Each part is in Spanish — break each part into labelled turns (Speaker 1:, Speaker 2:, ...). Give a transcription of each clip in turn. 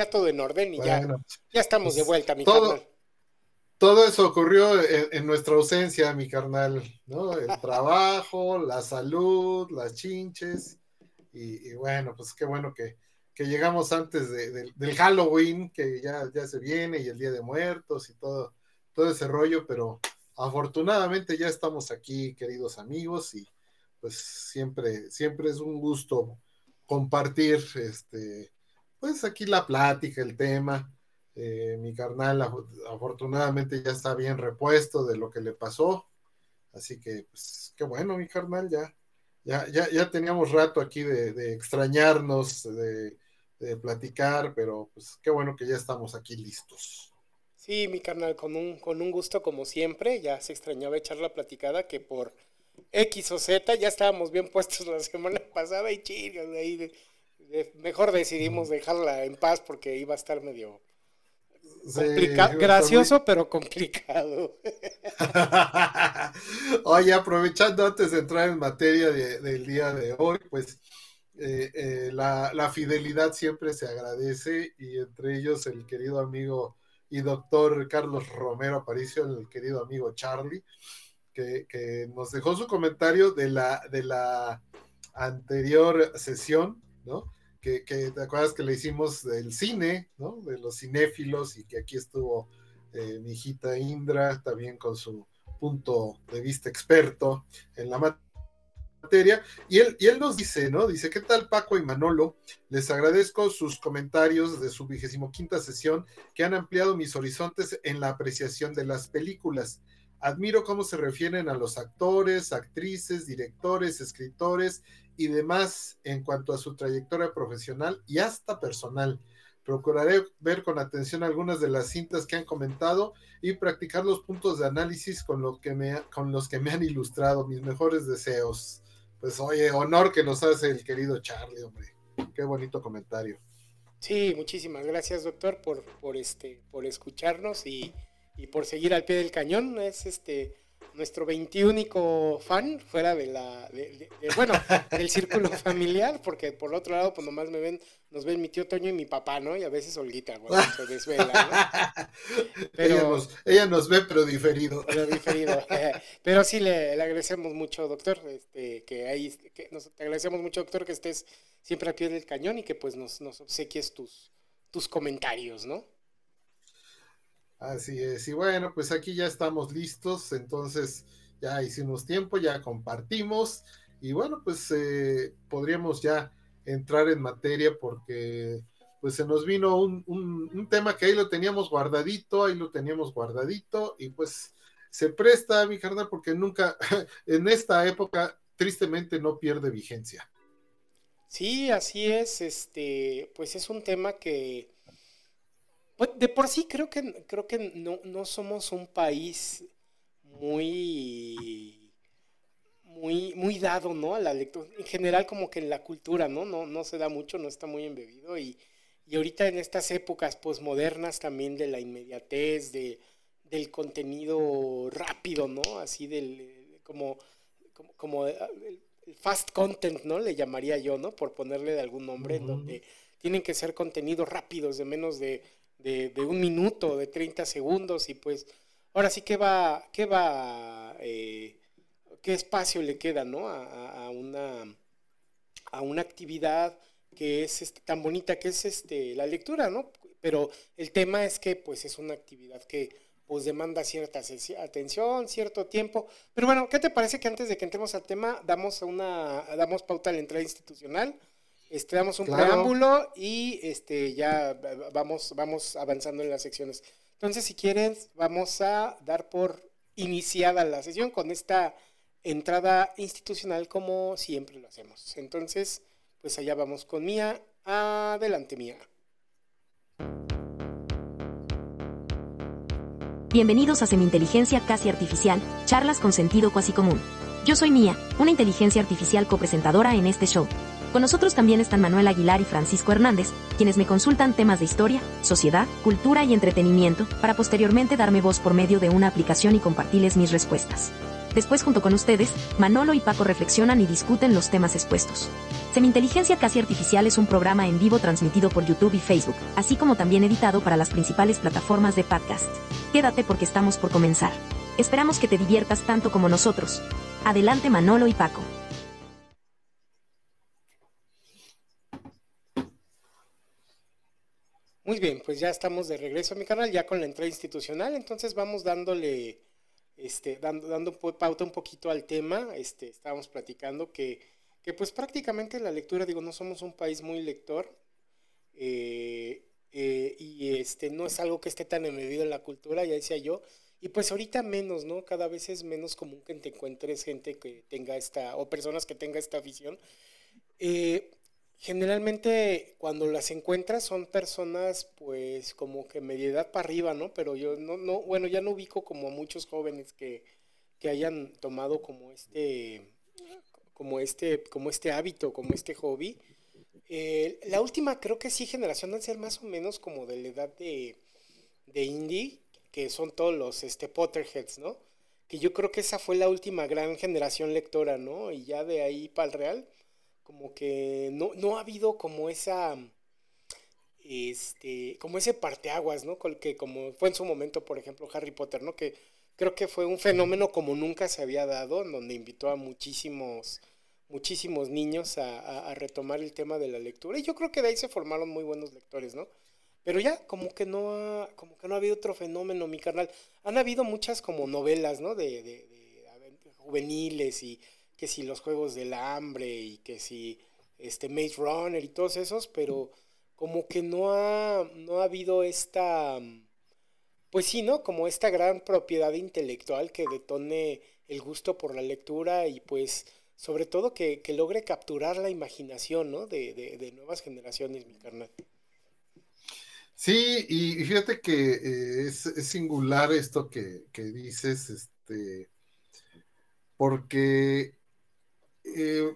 Speaker 1: ya todo en orden y ya, ya estamos de pues, vuelta, mi
Speaker 2: todo, Todo eso ocurrió en, nuestra ausencia, mi carnal, ¿no? El trabajo, la salud, las chinches, y, bueno, pues qué bueno que, llegamos antes del Halloween, que ya, ya se viene, y el Día de Muertos y todo, todo ese rollo, pero afortunadamente ya estamos aquí, queridos amigos, y pues siempre, siempre es un gusto compartir este, pues aquí la plática, el tema. Eh, mi carnal afortunadamente ya está bien repuesto de lo que le pasó. Así que, pues, qué bueno, mi carnal, ya, ya, ya, ya teníamos rato aquí de, extrañarnos, de, platicar, pero pues qué bueno que ya estamos aquí listos.
Speaker 1: Sí, mi carnal, con un, con un gusto como siempre, ya se extrañaba echar la platicada que por X o Z ya estábamos bien puestos la semana pasada y chicos, ahí mejor decidimos dejarla en paz porque iba a estar medio gracioso, pero complicado.
Speaker 2: Oye, aprovechando antes de entrar en materia del día de hoy, pues eh, eh, la, fidelidad siempre se agradece y entre ellos el querido amigo y doctor Carlos Romero Aparicio, el querido amigo Charlie, que, que nos dejó su comentario de la, de la anterior sesión, ¿no? Que, te acuerdas que le hicimos del cine, ¿no? De los cinéfilos y que aquí estuvo eh, mi hijita Indra también con su punto de vista experto en la materia. Y él, y él nos dice, ¿no? Dice, ¿qué tal Paco y Manolo? Les agradezco sus comentarios de su vigésimo quinta sesión que han ampliado mis horizontes en la apreciación de las películas. Admiro cómo se refieren a los actores, actrices, directores, escritores y demás en cuanto a su trayectoria profesional y hasta personal. Procuraré ver con atención algunas de las cintas que han comentado y practicar los puntos de análisis con, lo que me, con los que me han ilustrado. Mis mejores deseos. Pues oye, honor que nos hace el querido Charlie, hombre. Qué bonito comentario.
Speaker 1: Sí, muchísimas gracias, doctor, por, por, este, por escucharnos y, y por seguir al pie del cañón. Es este nuestro 21 fan fuera de la, de, bueno, del círculo familiar, porque por otro lado, pues nomás me ven, nos ven mi tío Toño y mi papá, ¿no? Y a veces Olguita, bueno, se desvela,
Speaker 2: ¿no? Pero, ella, nos, ve, pero diferido.
Speaker 1: Pero diferido. pero sí le, agradecemos mucho, doctor, este, que ahí, que nos, te agradecemos mucho, doctor, que estés siempre a pie del cañón y que pues nos, nos obsequies tus, tus comentarios, ¿no?
Speaker 2: Así es, y bueno, pues aquí ya estamos listos, entonces ya hicimos tiempo, ya compartimos, y bueno, pues eh, podríamos ya entrar en materia porque pues se nos vino un, un, tema que ahí lo teníamos guardadito, ahí lo teníamos guardadito, y pues se presta, mi carnal, porque nunca, en esta época, tristemente no pierde vigencia.
Speaker 1: Sí, así es, este, pues es un tema que pues, de por sí creo que, creo que no, somos un país muy, muy, muy dado, ¿no? A la lectura. En general, como que en la cultura, ¿no? No, no se da mucho, no está muy embebido. Y, y ahorita en estas épocas posmodernas también de la inmediatez, de, del contenido rápido, ¿no? Así del, como, como, el, fast content, ¿no? Le llamaría yo, ¿no? Por ponerle de algún nombre, donde tienen que ser contenidos rápidos de menos de de, un minuto, de 30 segundos y pues ahora sí que va, qué va, eh, qué espacio le queda, ¿no? A, una, a una actividad que es este, tan bonita que es este, la lectura, ¿no? Pero el tema es que pues es una actividad que pues demanda cierta atención, cierto tiempo. Pero bueno, ¿qué te parece que antes de que entremos al tema damos una damos pauta a la entrada institucional? Este, damos un preámbulo y este, ya vamos, vamos avanzando en las secciones. Entonces, si quieren, vamos a dar por iniciada la sesión con esta entrada institucional como siempre lo hacemos. Entonces, pues allá vamos con Mía. Adelante, Mía.
Speaker 3: Bienvenidos a Semi-Inteligencia Casi Artificial, charlas con sentido cuasi común. Yo soy Mía, una inteligencia artificial copresentadora en este show. Con nosotros también están Manuel Aguilar y Francisco Hernández, quienes me consultan temas de historia, sociedad, cultura y entretenimiento, para posteriormente darme voz por medio de una aplicación y compartirles mis respuestas. Después junto con ustedes, Manolo y Paco reflexionan y discuten los temas expuestos. Seminteligencia Casi Artificial es un programa en vivo transmitido por YouTube y Facebook, así como también editado para las principales plataformas de podcast. Quédate porque estamos por comenzar. Esperamos que te diviertas tanto como nosotros. Adelante Manolo y Paco.
Speaker 1: Muy bien, pues ya estamos de regreso a mi canal, ya con la entrada institucional, entonces vamos dándole, este, dando, dando pauta un poquito al tema, este, estábamos platicando que que pues prácticamente la lectura, digo, no somos un país muy lector eh, eh, y este no es algo que esté tan embebido en la cultura, ya decía yo, y pues ahorita menos, ¿no? Cada vez es menos común que te encuentres gente que tenga esta, o personas que tenga esta visión. Eh, generalmente cuando las encuentras son personas pues como que media edad para arriba, ¿no? Pero yo no, no, bueno, ya no ubico como muchos jóvenes que, que hayan tomado como este como este, como este hábito, como este hobby. Eh, la última creo que sí, generación de ser más o menos como de la edad de, de indie, que son todos los este, Potterheads, ¿no? Que yo creo que esa fue la última gran generación lectora, ¿no? Y ya de ahí para el real, como que no, no ha habido como esa, este, como ese parteaguas, ¿no? Que como fue en su momento, por ejemplo, Harry Potter, ¿no? Que creo que fue un fenómeno como nunca se había dado, en donde invitó a muchísimos muchísimos niños a, retomar el tema de la lectura. Y yo creo que de ahí se formaron muy buenos lectores, ¿no? Pero ya como que no ha, como que no ha habido otro fenómeno, mi carnal. Han habido muchas como novelas, ¿no? De, de, juveniles y que si los Juegos del Hambre y que si este Maze Runner y todos esos, pero como que no ha, no ha habido esta, pues sí, ¿no? Como esta gran propiedad intelectual que detone el gusto por la lectura y pues sobre todo que, logre capturar la imaginación, ¿no? De, nuevas generaciones, mi carnal.
Speaker 2: Sí, y fíjate que eh, es, singular esto que, dices, este, porque eh,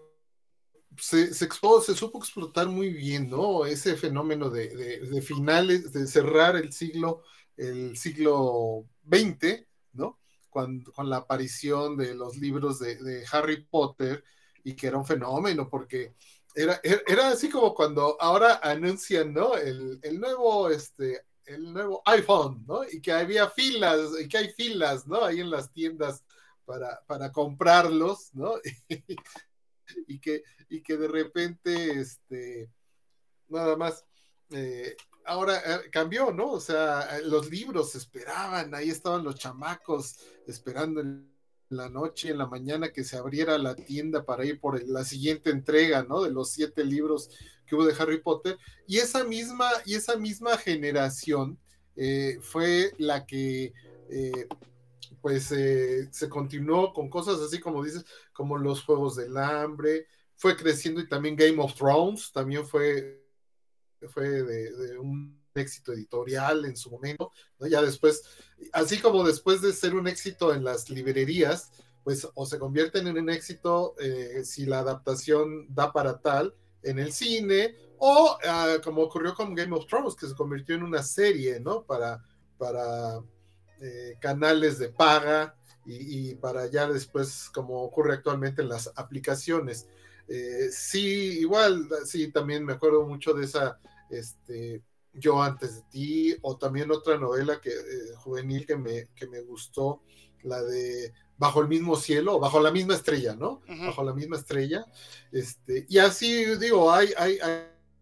Speaker 2: se, se, se, supo explotar muy bien, ¿no? Ese fenómeno de, finales, de cerrar el siglo, el siglo XX, ¿no? con, la aparición de los libros de, Harry Potter y que era un fenómeno porque era, era así como cuando ahora anuncian, ¿no? El, nuevo, este, el nuevo iPhone, ¿no? Y que había filas, y que hay filas, ¿no? Ahí en las tiendas para, para comprarlos, ¿no? y, que, y que de repente, este, nada más, eh, ahora eh, cambió, ¿no? O sea, los libros esperaban, ahí estaban los chamacos esperando en la noche, en la mañana que se abriera la tienda para ir por la siguiente entrega, ¿no? De los siete libros que hubo de Harry Potter. Y esa misma, y esa misma generación eh, fue la que, pues, se continuó con cosas así como dices, como los Juegos del Hambre, fue creciendo y también Game of Thrones, también fue fue de, un éxito editorial en su momento, ya después, así como después de ser un éxito en las librerías, pues o se convierten en un éxito eh, si la adaptación da para tal en el cine, o ah, como ocurrió con Game of Thrones, que se convirtió en una serie, ¿no? Para, para eh, canales de paga y, para ya después, como ocurre actualmente en las aplicaciones. Eh, sí, igual, sí, también me acuerdo mucho de esa este, Yo antes de ti, o también otra novela que, eh, juvenil que me, que me gustó, la de Bajo el mismo cielo, bajo la misma estrella, ¿no? Bajo la misma estrella. Este, y así digo, hay, hay,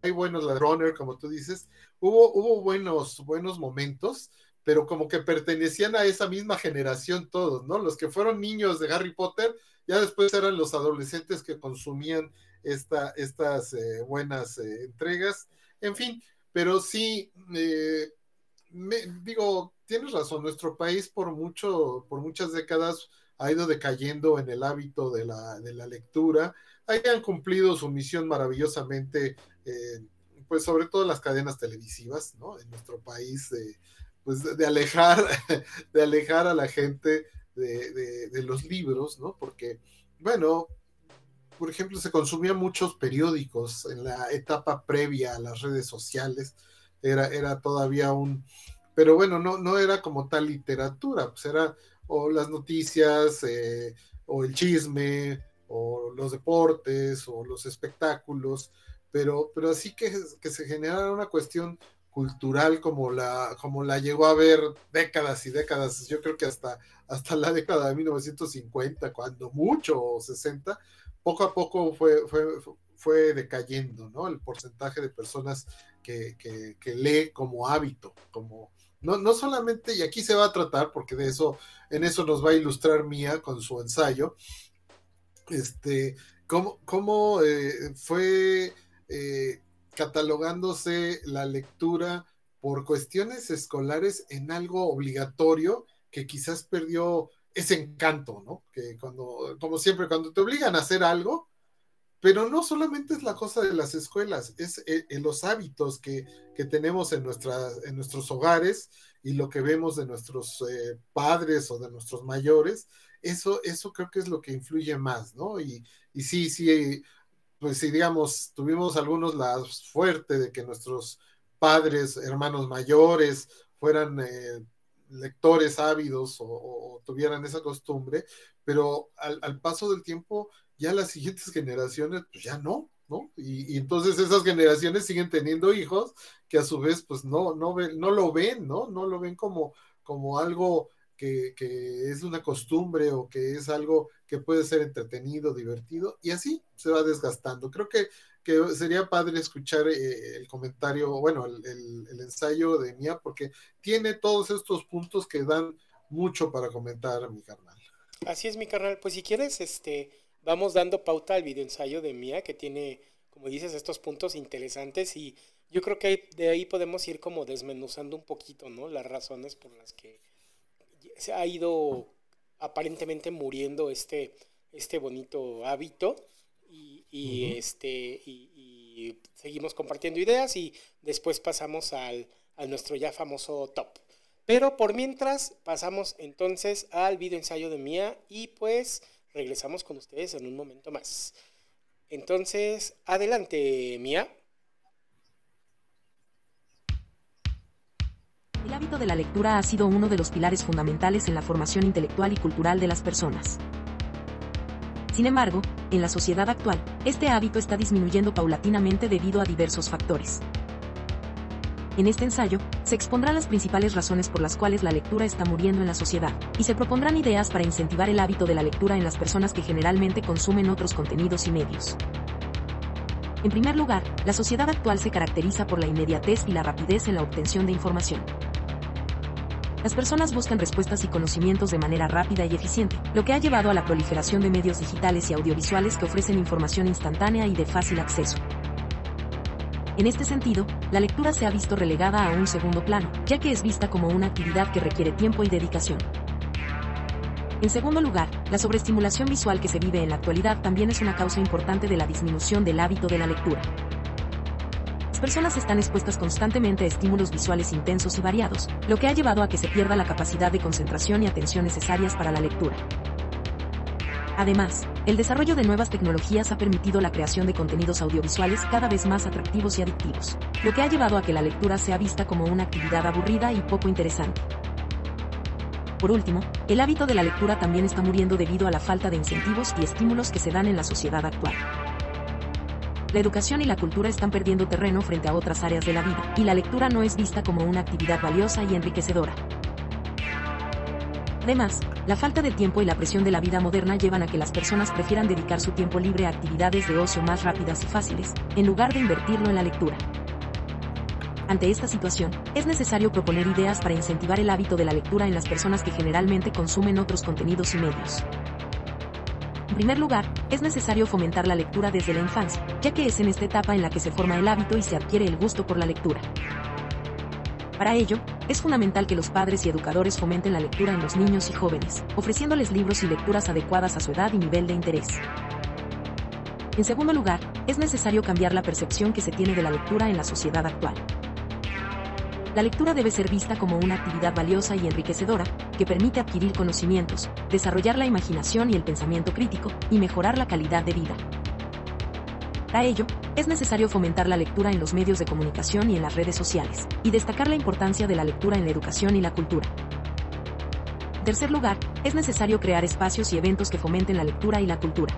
Speaker 2: hay, buenos ladrones, como tú dices. Hubo, hubo buenos, buenos momentos, pero como que pertenecían a esa misma generación todos, ¿no? Los que fueron niños de Harry Potter, ya después eran los adolescentes que consumían esta, estas eh, buenas eh, entregas en fin, pero sí, eh, digo, tienes razón, nuestro país por mucho, por muchas décadas ha ido decayendo en el hábito de la, lectura. Ahí han cumplido su misión maravillosamente, pues sobre todo las cadenas televisivas, ¿no? En nuestro país, pues de alejar, de alejar a la gente de, de los libros, ¿no? Porque, bueno, por ejemplo, se consumían muchos periódicos en la etapa previa a las redes sociales. Era, era todavía un, pero bueno, no, no era como tal literatura, pues era o las noticias, eh, o el chisme, o los deportes o los espectáculos, pero, pero así que, que se generara una cuestión cultural como la, como la llegó a ver décadas y décadas, yo creo que hasta, hasta la década de 1950, cuando mucho, o 60, poco a poco fue, fue, fue decayendo, ¿no? El porcentaje de personas que, que, lee como hábito, como, no, no, solamente, y aquí se va a tratar, porque de eso, en eso nos va a ilustrar Mía con su ensayo, este, cómo, cómo eh, fue eh, catalogándose la lectura por cuestiones escolares en algo obligatorio que quizás perdió ese encanto, ¿no? Que cuando, como siempre, cuando te obligan a hacer algo, pero no solamente es la cosa de las escuelas, es en eh, los hábitos que, que tenemos en, nuestras, en nuestros hogares y lo que vemos de nuestros eh, padres o de nuestros mayores, eso, eso creo que es lo que influye más, ¿no? Y, y sí, sí, pues si digamos, tuvimos algunos la suerte de que nuestros padres, hermanos mayores, fueran eh, lectores ávidos o, tuvieran esa costumbre, pero al, paso del tiempo ya las siguientes generaciones, pues ya no, ¿no? Y, entonces esas generaciones siguen teniendo hijos que a su vez, pues no, no, ven, no lo ven, ¿no? No lo ven como, como algo que, es una costumbre o que es algo que puede ser entretenido, divertido, y así se va desgastando. Creo que, que sería padre escuchar eh, el comentario, bueno, el, el, ensayo de Mía, porque tiene todos estos puntos que dan mucho para comentar, mi carnal.
Speaker 1: Así es, mi carnal. Pues si quieres, este, vamos dando pauta al videoensayo de Mía, que tiene, como dices, estos puntos interesantes y yo creo que de ahí podemos ir como desmenuzando un poquito, ¿no? Las razones por las que se ha ido aparentemente muriendo este, este bonito hábito y, este, y, seguimos compartiendo ideas y después pasamos al, a nuestro ya famoso top. Pero por mientras pasamos entonces al video ensayo de Mía y pues regresamos con ustedes en un momento más. Entonces, adelante, Mía.
Speaker 3: El hábito de la lectura ha sido uno de los pilares fundamentales en la formación intelectual y cultural de las personas. Sin embargo, en la sociedad actual, este hábito está disminuyendo paulatinamente debido a diversos factores. En este ensayo, se expondrán las principales razones por las cuales la lectura está muriendo en la sociedad, y se propondrán ideas para incentivar el hábito de la lectura en las personas que generalmente consumen otros contenidos y medios. En primer lugar, la sociedad actual se caracteriza por la inmediatez y la rapidez en la obtención de información. Las personas buscan respuestas y conocimientos de manera rápida y eficiente, lo que ha llevado a la proliferación de medios digitales y audiovisuales que ofrecen información instantánea y de fácil acceso. En este sentido, la lectura se ha visto relegada a un segundo plano, ya que es vista como una actividad que requiere tiempo y dedicación. En segundo lugar, la sobreestimulación visual que se vive en la actualidad también es una causa importante de la disminución del hábito de la lectura personas están expuestas constantemente a estímulos visuales intensos y variados, lo que ha llevado a que se pierda la capacidad de concentración y atención necesarias para la lectura. Además, el desarrollo de nuevas tecnologías ha permitido la creación de contenidos audiovisuales cada vez más atractivos y adictivos, lo que ha llevado a que la lectura sea vista como una actividad aburrida y poco interesante. Por último, el hábito de la lectura también está muriendo debido a la falta de incentivos y estímulos que se dan en la sociedad actual la educación y la cultura están perdiendo terreno frente a otras áreas de la vida, y la lectura no es vista como una actividad valiosa y enriquecedora. Además, la falta de tiempo y la presión de la vida moderna llevan a que las personas prefieran dedicar su tiempo libre a actividades de ocio más rápidas y fáciles, en lugar de invertirlo en la lectura. Ante esta situación, es necesario proponer ideas para incentivar el hábito de la lectura en las personas que generalmente consumen otros contenidos y medios. En primer lugar, es necesario fomentar la lectura desde la infancia, ya que es en esta etapa en la que se forma el hábito y se adquiere el gusto por la lectura. Para ello, es fundamental que los padres y educadores fomenten la lectura en los niños y jóvenes, ofreciéndoles libros y lecturas adecuadas a su edad y nivel de interés. En segundo lugar, es necesario cambiar la percepción que se tiene de la lectura en la sociedad actual. La lectura debe ser vista como una actividad valiosa y enriquecedora, que permite adquirir conocimientos, desarrollar la imaginación y el pensamiento crítico, y mejorar la calidad de vida. Para ello, es necesario fomentar la lectura en los medios de comunicación y en las redes sociales, y destacar la importancia de la lectura en la educación y la cultura. En tercer lugar, es necesario crear espacios y eventos que fomenten la lectura y la cultura.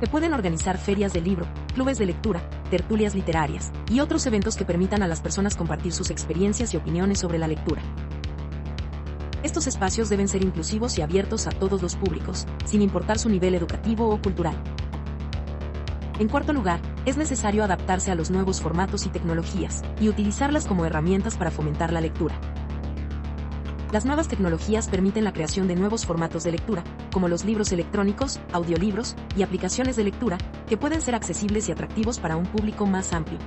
Speaker 3: Se pueden organizar ferias de libro, clubes de lectura, tertulias literarias y otros eventos que permitan a las personas compartir sus experiencias y opiniones sobre la lectura. Estos espacios deben ser inclusivos y abiertos a todos los públicos, sin importar su nivel educativo o cultural. En cuarto lugar, es necesario adaptarse a los nuevos formatos y tecnologías, y utilizarlas como herramientas para fomentar la lectura. Las nuevas tecnologías permiten la creación de nuevos formatos de lectura, como los libros electrónicos, audiolibros y aplicaciones de lectura, que pueden ser accesibles y atractivos para un público más amplio.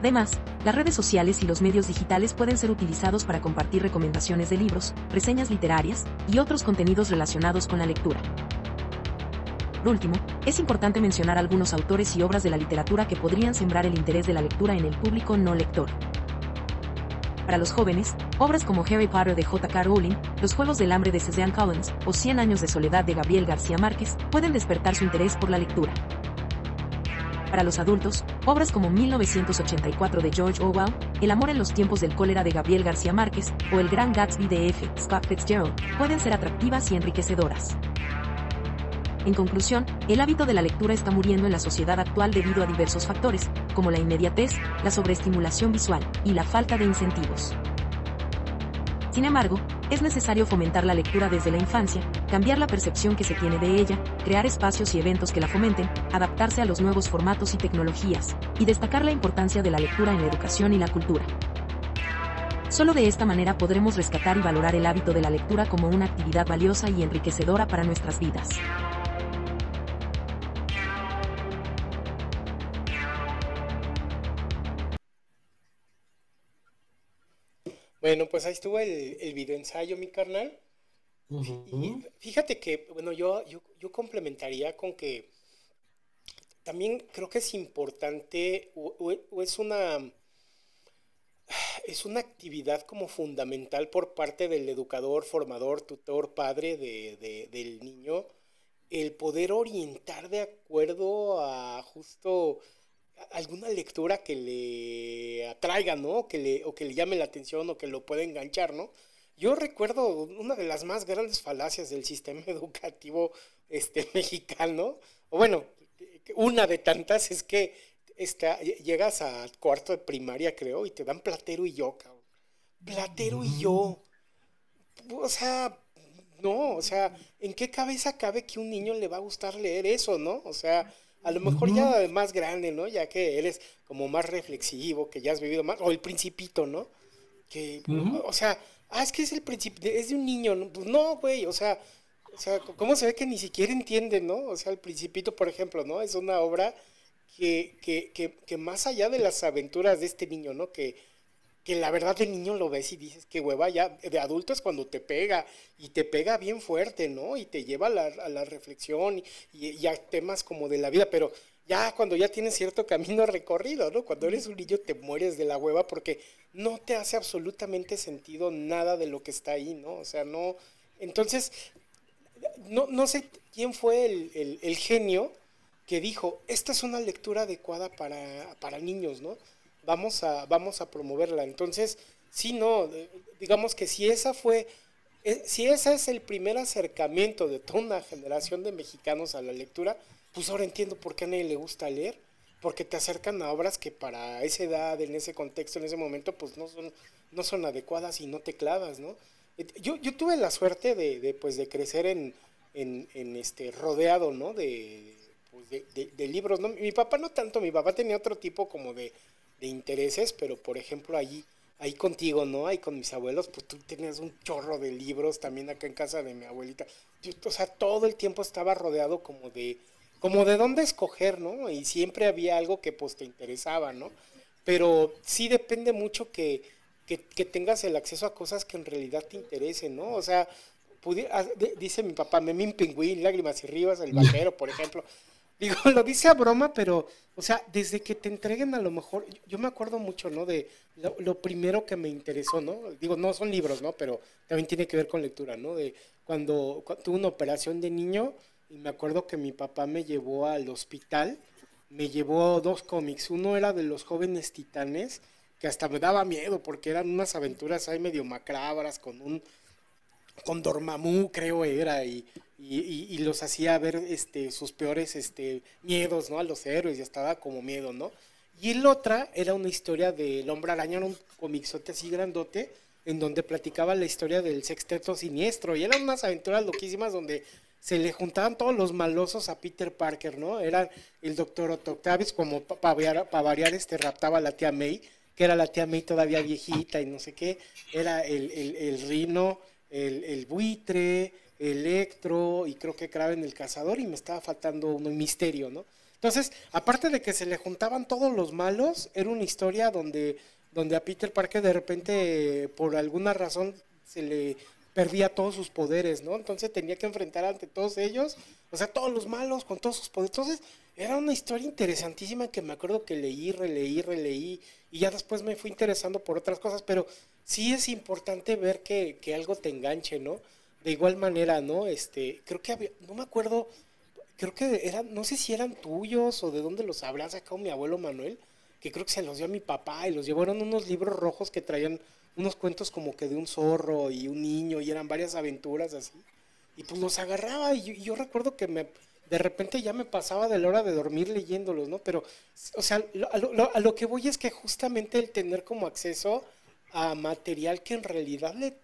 Speaker 3: Además, las redes sociales y los medios digitales pueden ser utilizados para compartir recomendaciones de libros, reseñas literarias y otros contenidos relacionados con la lectura. Por último, es importante mencionar algunos autores y obras de la literatura que podrían sembrar el interés de la lectura en el público no lector. Para los jóvenes, obras como Harry Potter de J.K. Rowling, Los Juegos del Hambre de Cezanne Collins o Cien Años de Soledad de Gabriel García Márquez pueden despertar su interés por la lectura. Para los adultos, obras como 1984 de George Orwell, El amor en los tiempos del cólera de Gabriel García Márquez o El gran Gatsby de F. Scott Fitzgerald pueden ser atractivas y enriquecedoras. En conclusión, el hábito de la lectura está muriendo en la sociedad actual debido a diversos factores, como la inmediatez, la sobreestimulación visual y la falta de incentivos. Sin embargo, es necesario fomentar la lectura desde la infancia, cambiar la percepción que se tiene de ella, crear espacios y eventos que la fomenten, adaptarse a los nuevos formatos y tecnologías, y destacar la importancia de la lectura en la educación y la cultura. Solo de esta manera podremos rescatar y valorar el hábito de la lectura como una actividad valiosa y enriquecedora para nuestras vidas.
Speaker 1: Bueno, pues ahí estuvo el, el video ensayo, mi carnal. Y fíjate que, bueno, yo, yo, complementaría con que también creo que es importante o, es una es una actividad como fundamental por parte del educador, formador, tutor, padre de, del niño, el poder orientar de acuerdo a justo alguna lectura que le atraiga, ¿no? Que le, o que le llame la atención o que lo pueda enganchar, ¿no? Yo recuerdo una de las más grandes falacias del sistema educativo este, mexicano, o bueno, una de tantas es que está, llegas a cuarto de primaria, creo, y te dan platero y yo, cabrón. Platero y yo. O sea, no, o sea, ¿en qué cabeza cabe que un niño le va a gustar leer eso, no? O sea, a lo mejor ya más grande, ¿no? Ya que eres como más reflexivo, que ya has vivido más, o el principito, ¿no? Que, o sea, ah, es que es el principito, es de un niño, ¿no? Pues no, güey, o sea, o sea, ¿cómo se ve que ni siquiera entiende, ¿no? O sea, el principito, por ejemplo, ¿no? Es una obra que, que, que, que más allá de las aventuras de este niño, ¿no? Que, que la verdad de niño lo ves y dices que hueva, ya de adulto es cuando te pega y te pega bien fuerte, ¿no? Y te lleva a la, a la reflexión y, a temas como de la vida, pero ya cuando ya tienes cierto camino recorrido, ¿no? Cuando eres un niño te mueres de la hueva porque no te hace absolutamente sentido nada de lo que está ahí, ¿no? O sea, no... Entonces, no, no sé quién fue el, el genio que dijo, esta es una lectura adecuada para, para niños, ¿no? Vamos a, vamos a promoverla. Entonces, sí, no, digamos que si esa fue, eh, si ese es el primer acercamiento de toda una generación de mexicanos a la lectura, pues ahora entiendo por qué a nadie le gusta leer, porque te acercan a obras que para esa edad, en ese contexto, en ese momento, pues no son, no son adecuadas y no te clavas, ¿no? Yo, yo tuve la suerte de, de pues, de crecer en, en, este, rodeado, ¿no? De, pues, de, de, libros, ¿no? Mi papá no tanto, mi papá tenía otro tipo como de, de intereses, pero por ejemplo ahí, ahí contigo, ¿no? Ahí con mis abuelos, pues tú tenías un chorro de libros también acá en casa de mi abuelita. o sea, todo el tiempo estaba rodeado como de, como de dónde escoger, ¿no? Y siempre había algo que pues te interesaba, ¿no? Pero sí depende mucho que, que, que tengas el acceso a cosas que en realidad te interesen, ¿no? O sea, ah, dice mi papá, Memín Pingüín, Lágrimas y Rivas, El Vaquero, por ejemplo. Digo, lo dice a broma, pero, o sea, desde que te entreguen a lo mejor, yo, me acuerdo mucho, ¿no? De lo, primero que me interesó, ¿no? Digo, no son libros, ¿no? Pero también tiene que ver con lectura, ¿no? De cuando, tuve una operación de niño y me acuerdo que mi papá me llevó al hospital, me llevó dos cómics. Uno era de los jóvenes titanes, que hasta me daba miedo porque eran unas aventuras ahí medio macabras con un con Dormammu, creo era, y, y, los hacía ver este, sus peores este, miedos, ¿no? A los héroes, y estaba como miedo, ¿no? Y el otra era una historia del Hombre Araña, un comixote así grandote, en donde platicaba la historia del sexteto siniestro, y eran unas aventuras loquísimas donde se le juntaban todos los malosos a Peter Parker, ¿no? Era el doctor Otto Octavius, como para variar, variar, este, raptaba a la tía May, que era la tía May todavía viejita y no sé qué, era el, el, el Rino, el, el buitre, Electro y creo que Kraven el cazador y me estaba faltando uno, misterio, ¿no? Entonces, aparte de que se le juntaban todos los malos, era una historia donde, donde a Peter Parker de repente, por alguna razón, se le perdía todos sus poderes, ¿no? Entonces tenía que enfrentar ante todos ellos, o sea, todos los malos con todos sus poderes. Entonces, era una historia interesantísima que me acuerdo que leí, releí, releí, y ya después me fui interesando por otras cosas, pero sí es importante ver que, que algo te enganche, ¿no? de igual manera, ¿no? Este, creo que había, no me acuerdo, creo que eran, no sé si eran tuyos o de dónde los habrá sacado mi abuelo Manuel, que creo que se los dio a mi papá y los llevaron unos libros rojos que traían unos cuentos como que de un zorro y un niño y eran varias aventuras así. Y pues los agarraba y yo, recuerdo que me, de repente ya me pasaba de la hora de dormir leyéndolos, ¿no? Pero, o sea, a lo, a lo que voy es que justamente el tener como acceso a material que en realidad le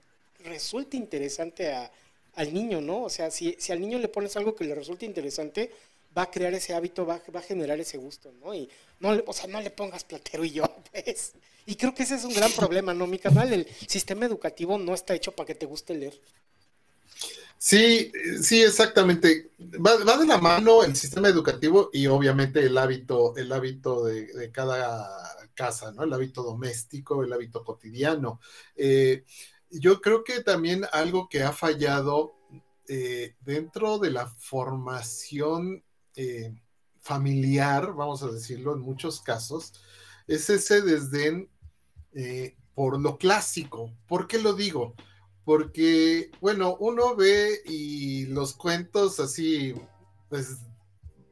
Speaker 1: resulte interesante a, al niño, ¿no? O sea, si, si al niño le pones algo que le resulte interesante, va a crear ese hábito, va, va a generar ese gusto, ¿no? Y no, o sea, no le pongas platero y yo, pues. Y creo que ese es un gran problema, ¿no? Mi canal, el sistema educativo no está hecho para que te guste leer.
Speaker 2: Sí, sí, exactamente. Va, va, de la mano el sistema educativo y obviamente el hábito, el hábito de, de cada casa, ¿no? El hábito doméstico, el hábito cotidiano. Eh, yo creo que también algo que ha fallado eh, dentro de la formación eh, familiar, vamos a decirlo en muchos casos, es ese desdén por lo clásico. ¿Por qué lo digo? Porque, bueno, uno ve y los cuentos así, pues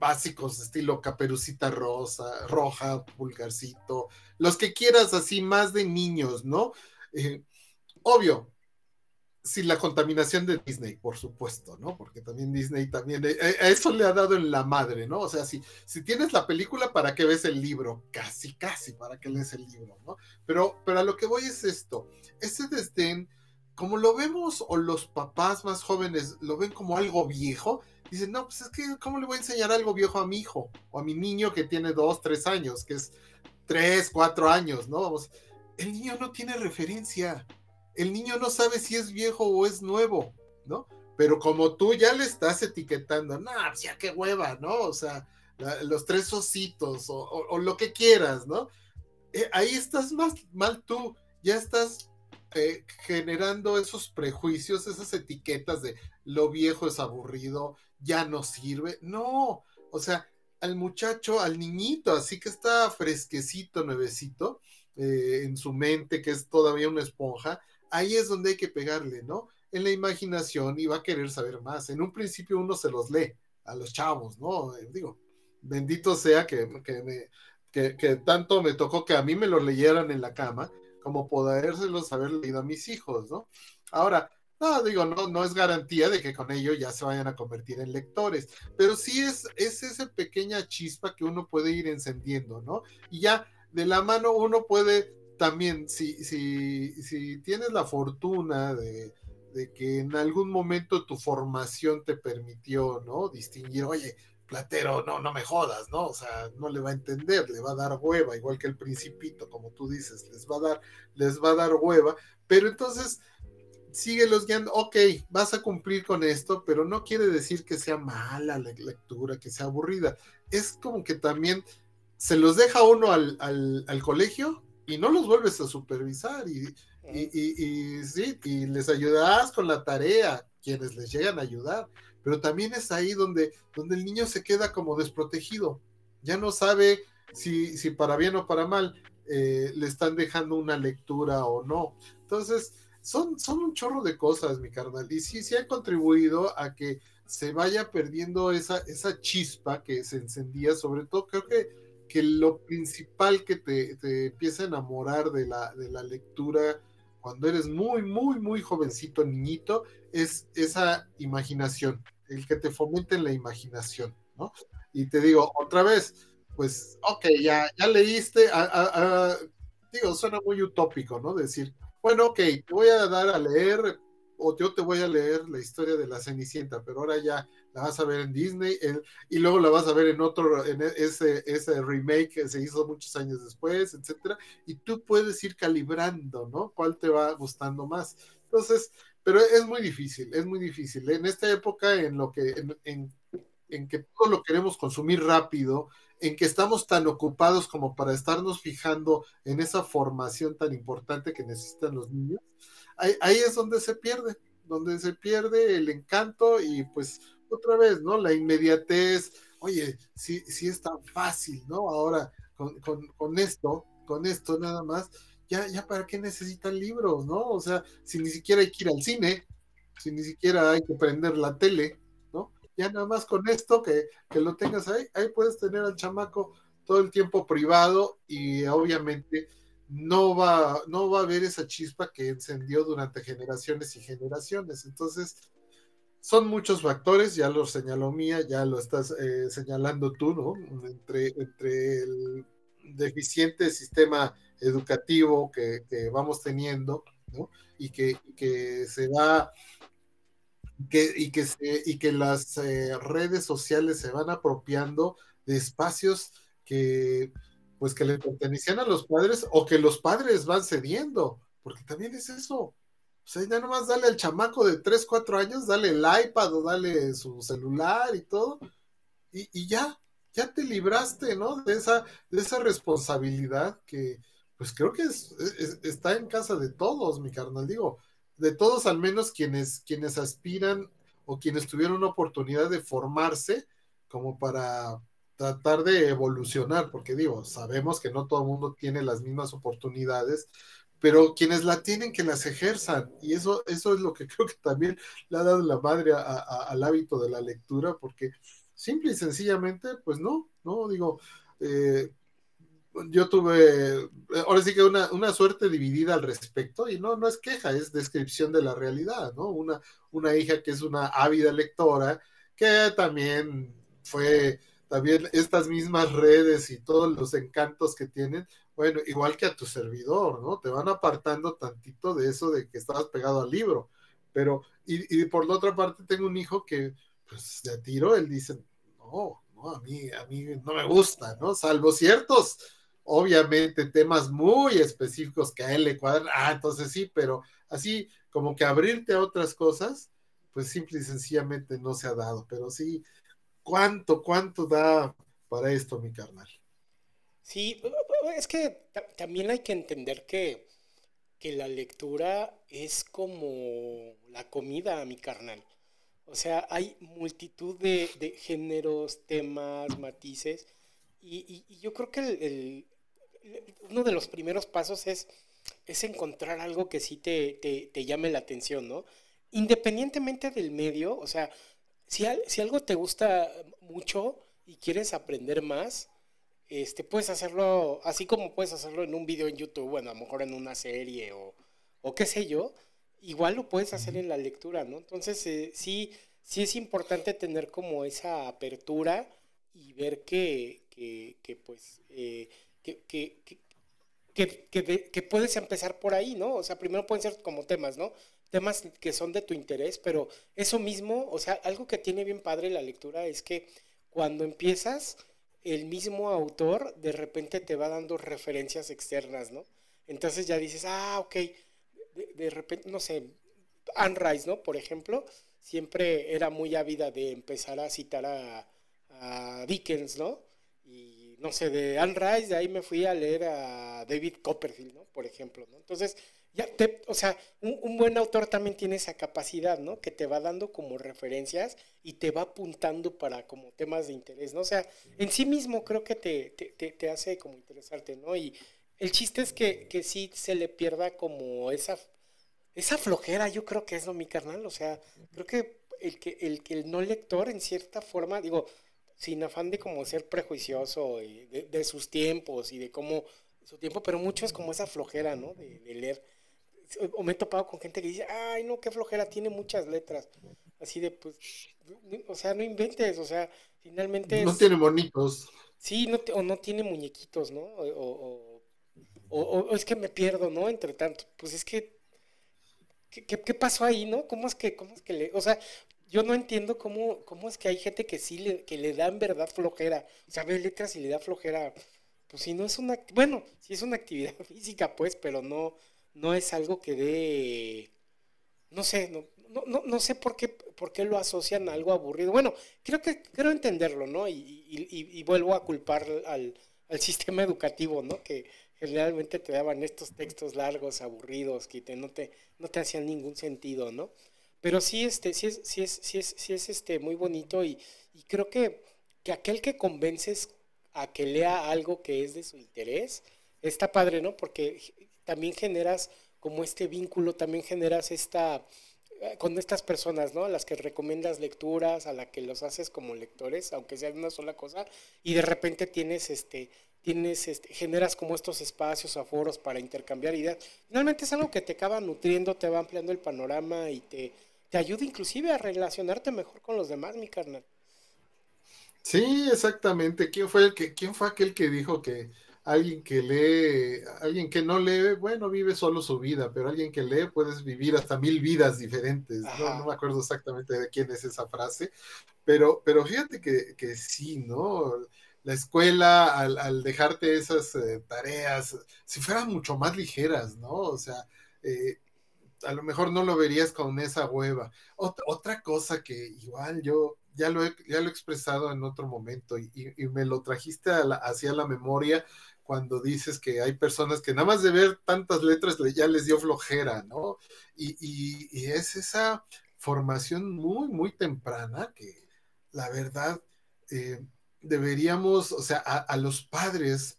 Speaker 2: básicos, estilo caperucita rosa, roja, pulgarcito, los que quieras así, más de niños, ¿no? obvio, sin la contaminación de Disney, por supuesto, ¿no? Porque también Disney también, eh, a eso le ha dado en la madre, ¿no? O sea, si, si tienes la película, ¿para qué ves el libro? Casi, casi, ¿para qué lees el libro, ¿no? Pero, pero a lo que voy es esto, ese desdén, como lo vemos o los papás más jóvenes lo ven como algo viejo, dicen, no, pues es que, ¿cómo le voy a enseñar algo viejo a mi hijo? O a mi niño que tiene dos, tres años, que es tres, cuatro años, ¿no? Vamos, el niño no tiene referencia el niño no sabe si es viejo o es nuevo, ¿no? Pero como tú ya le estás etiquetando, no, pues ya qué hueva, ¿no? O sea, los tres ositos o, lo que quieras, ¿no? Eh, ahí estás más mal tú, ya estás eh, generando esos prejuicios, esas etiquetas de lo viejo es aburrido, ya no sirve. No, o sea, al muchacho, al niñito, así que está fresquecito, nuevecito, eh, en su mente, que es todavía una esponja, ahí es donde hay que pegarle, ¿no? En la imaginación y va a querer saber más. En un principio uno se los lee a los chavos, ¿no? Eh, digo, bendito sea que, que, tanto me tocó que a mí me lo leyeran en la cama, como podérselos haber leído a mis hijos, ¿no? Ahora, no, digo, no, no es garantía de que con ello ya se vayan a convertir en lectores, pero sí es, es esa pequeña chispa que uno puede ir encendiendo, ¿no? Y ya de la mano uno puede también, si, si, si tienes la fortuna de, que en algún momento tu formación te permitió, ¿no? Distinguir, oye, platero, no, no me jodas, ¿no? O sea, no le va a entender, le va a dar hueva, igual que el principito, como tú dices, les va a dar, les va a dar hueva, pero entonces síguelos guiando, ok, vas a cumplir con esto, pero no quiere decir que sea mala la lectura, que sea aburrida. Es como que también se los deja uno al, al, al colegio y no los vuelves a supervisar y, y, sí, y les ayudarás con la tarea, quienes les llegan a ayudar, pero también es ahí donde, donde el niño se queda como desprotegido, ya no sabe si, si para bien o para mal eh, le están dejando una lectura o no. Entonces, son, son un chorro de cosas, mi carnal, y sí, sí han contribuido a que se vaya perdiendo esa, esa chispa que se encendía, sobre todo creo que que lo principal que te, empieza a enamorar de la, de la lectura cuando eres muy, muy, muy jovencito, niñito, es esa imaginación, el que te fomenten la imaginación, ¿no? Y te digo, otra vez, pues, ok, ya, ya leíste, digo, suena muy utópico, ¿no? Decir, bueno, ok, te voy a dar a leer, o yo te voy a leer la historia de la Cenicienta, pero ahora ya la vas a ver en Disney, y luego la vas a ver en otro, en ese, ese remake que se hizo muchos años después, etcétera, y tú puedes ir calibrando, ¿no? ¿Cuál te va gustando más? Entonces, pero es muy difícil, es muy difícil. En esta época, en lo que, en, en que todo lo queremos consumir rápido, en que estamos tan ocupados como para estarnos fijando en esa formación tan importante que necesitan los niños, ahí, ahí es donde se pierde, donde se pierde el encanto y pues otra vez, ¿no? La inmediatez, oye, si sí es tan fácil, ¿no? Ahora, con, esto, con esto nada más, ya, ya para qué necesitan libros, ¿no? O sea, si ni siquiera hay que ir al cine, si ni siquiera hay que prender la tele. Ya nada más con esto que, que lo tengas ahí, ahí puedes tener al chamaco todo el tiempo privado y obviamente no va, no va a haber esa chispa que encendió durante generaciones y generaciones. Entonces, son muchos factores, ya lo señaló Mía, ya lo estás eh, señalando tú, ¿no? Entre, entre el deficiente sistema educativo que, vamos teniendo, ¿no? Y que, que se va, que, y, que se, y que las eh, redes sociales se van apropiando de espacios que, pues, que le pertenecían a los padres o que los padres van cediendo, porque también es eso, o sea, ya nomás dale al chamaco de 3, 4 años, dale el iPad o dale su celular y todo, y, ya, ya te libraste, ¿no? De esa, de esa responsabilidad que, pues creo que está en casa de todos, mi carnal, digo, de todos al menos quienes, quienes aspiran o quienes tuvieron una oportunidad de formarse como para tratar de evolucionar, porque digo, sabemos que no todo el mundo tiene las mismas oportunidades, pero quienes la tienen que las ejerzan. Y eso, eso es lo que creo que también le ha dado la madre al hábito de la lectura, porque simple y sencillamente, pues no, no, digo, eh, yo tuve, ahora sí que una, una, suerte dividida al respecto, y no, no es queja, es descripción de la realidad, ¿no? Una, una hija que es una ávida lectora, que también fue, también estas mismas redes y todos los encantos que tienen, bueno, igual que a tu servidor, ¿no? Te van apartando tantito de eso de que estabas pegado al libro. Pero, y, por la otra parte, tengo un hijo que, pues, de tiro, él dice, no, no, a mí, a mí no me gusta, ¿no? Salvo ciertos, obviamente, temas muy específicos que a él le cuadran, ah, entonces sí, pero así como que abrirte a otras cosas, pues simple y sencillamente no se ha dado. Pero sí, ¿cuánto, cuánto da para esto, mi carnal?
Speaker 1: Sí, es que también hay que entender que, la lectura es como la comida, mi carnal. O sea, hay multitud de, géneros, temas, matices. Y, yo creo que uno de los primeros pasos es, es encontrar algo que sí te, te, llame la atención, ¿no? Independientemente del medio, o sea, si, si algo te gusta mucho y quieres aprender más, este, puedes hacerlo así como puedes hacerlo en un video en YouTube, bueno, a lo mejor en una serie o, qué sé yo, igual lo puedes hacer en la lectura, ¿no? Entonces, eh, sí, sí es importante tener como esa apertura y ver que, que, pues, eh, que, que, puedes empezar por ahí, ¿no? O sea, primero pueden ser como temas, ¿no? Temas que son de tu interés, pero eso mismo, o sea, algo que tiene bien padre la lectura es que cuando empiezas el mismo autor de repente te va dando referencias externas, ¿no? Entonces ya dices, ah, ok, de, repente, no sé, Anne Rice, ¿no? Por ejemplo, siempre era muy ávida de empezar a citar a, Dickens, ¿no? No sé, de Anne Rice, de ahí me fui a leer a David Copperfield, ¿no? Por ejemplo, ¿no? Entonces, ya te, o sea, un, buen autor también tiene esa capacidad, ¿no? Que te va dando como referencias y te va apuntando para como temas de interés, ¿no? O sea, en sí mismo creo que te, te, te hace como interesarte, ¿no? Y el chiste es que, que sí se le pierda como esa, esa flojera, yo creo que es lo mi carnal, o sea, creo que el que el, que el no lector en cierta forma, digo, sin afán de como ser prejuicioso y de, de sus tiempos y de cómo su tiempo, pero mucho es como esa flojera, ¿no? De, de leer o me he topado con gente que dice, ay, no, qué flojera, tiene muchas letras. Así de, pues, o sea, no inventes, o sea, finalmente...
Speaker 2: No tiene monitos.
Speaker 1: Sí, no o no tiene muñequitos, ¿no? O, o, es que me pierdo, ¿no? Entre tanto, pues es que, ¿qué, qué, pasó ahí, no? ¿Cómo es que, cómo es que le, o sea, yo no entiendo cómo, cómo es que hay gente que sí le, que le da en verdad flojera, o sea, ve letras y le da flojera, pues si no es una, bueno, si es una actividad física, pues, pero no, no es algo que dé, no sé, no, no, no, sé por qué, por qué lo asocian a algo aburrido. Bueno, creo que quiero entenderlo, ¿no? Y, y, vuelvo a culpar al, sistema educativo, ¿no? Que generalmente te daban estos textos largos, aburridos, que no, te, no te hacían ningún sentido, ¿no? Pero sí, este, sí es, sí es, sí es, sí es este, muy bonito y, y creo que, que aquel que convences a que lea algo que es de su interés, está padre, ¿no? Porque también generas como este vínculo, también generas esta, eh, con estas personas, ¿no? A las que recomiendas lecturas, a las que los haces como lectores, aunque sea una sola cosa, y de repente tienes este, tienes este, generas como estos espacios, aforos para intercambiar ideas. Finalmente es algo que te acaba nutriendo, te va ampliando el panorama y te, te ayuda inclusive a relacionarte mejor con los demás, mi carnal.
Speaker 2: Sí, exactamente. ¿Quién fue el que, quién fue aquel que dijo que alguien que lee, alguien que no lee, bueno, vive solo su vida, pero alguien que lee puedes vivir hasta mil vidas diferentes. ¿no? me acuerdo exactamente de quién es esa frase, pero, pero fíjate que, que sí, ¿no? La escuela, al, dejarte esas eh, tareas, si fueran mucho más ligeras, ¿no? O sea, eh, a lo mejor no lo verías con esa hueva. otra cosa que igual yo ya lo he, ya lo he expresado en otro momento y, me lo trajiste hacia la memoria cuando dices que hay personas que nada más de ver tantas letras ya les dio flojera, ¿no? Y, es esa formación muy, muy temprana que la verdad eh, deberíamos, o sea, a, los padres,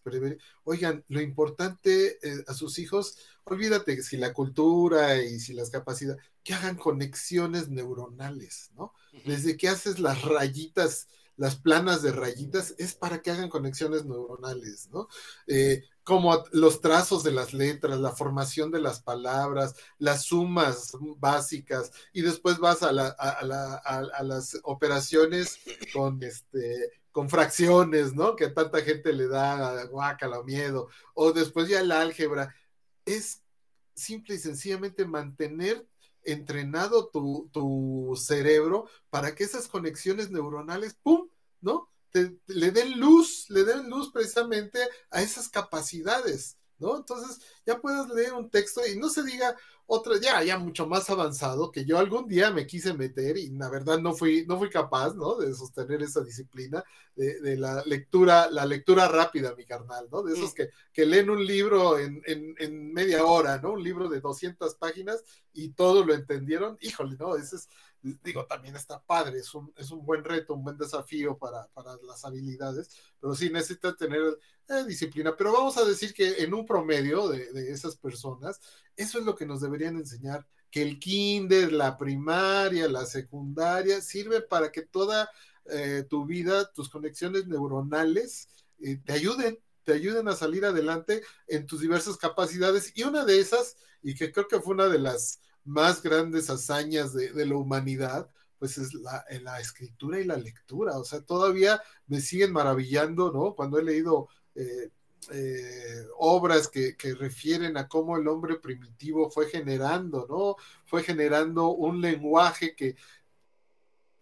Speaker 2: oigan, lo importante eh, a sus hijos, olvídate si la cultura y si las capacidades, que hagan conexiones neuronales, ¿no? Desde que haces las rayitas las planas de rayitas es para que hagan conexiones neuronales, ¿no? Eh, como los trazos de las letras, la formación de las palabras, las sumas básicas, y después vas a, las operaciones con este con fracciones, ¿no? Que a tanta gente le da guácala miedo, o después ya el álgebra. Es simple y sencillamente mantener entrenado tu, cerebro para que esas conexiones neuronales, ¡pum!, ¿no? le den luz, le den luz precisamente a esas capacidades, ¿no? Entonces ya puedes leer un texto y no se diga otra, ya, ya mucho más avanzado, que yo algún día me quise meter y la verdad no fui, no fui capaz, ¿no? De sostener esa disciplina de, la lectura, la lectura rápida, mi carnal, ¿no? De esos que, que leen un libro en, en, media hora, ¿no? Un libro de 200 páginas y todo lo entendieron, híjole, ¿no? Ese es, digo, también está padre, es un, es un buen reto, un buen desafío para, para las habilidades, pero sí necesita tener eh, disciplina. Pero vamos a decir que en un promedio de, de, esas personas, eso es lo que nos deberían enseñar, que el kinder, la primaria, la secundaria, sirve para que toda eh, tu vida, tus conexiones neuronales, eh, te ayuden, te ayuden a salir adelante en tus diversas capacidades. Y una de esas, y que creo que fue una de las más grandes hazañas de, la humanidad, pues es la, escritura y la lectura. O sea, todavía me siguen maravillando, ¿no? Cuando he leído eh, eh, obras que, que, refieren a cómo el hombre primitivo fue generando, ¿no? Fue generando un lenguaje que,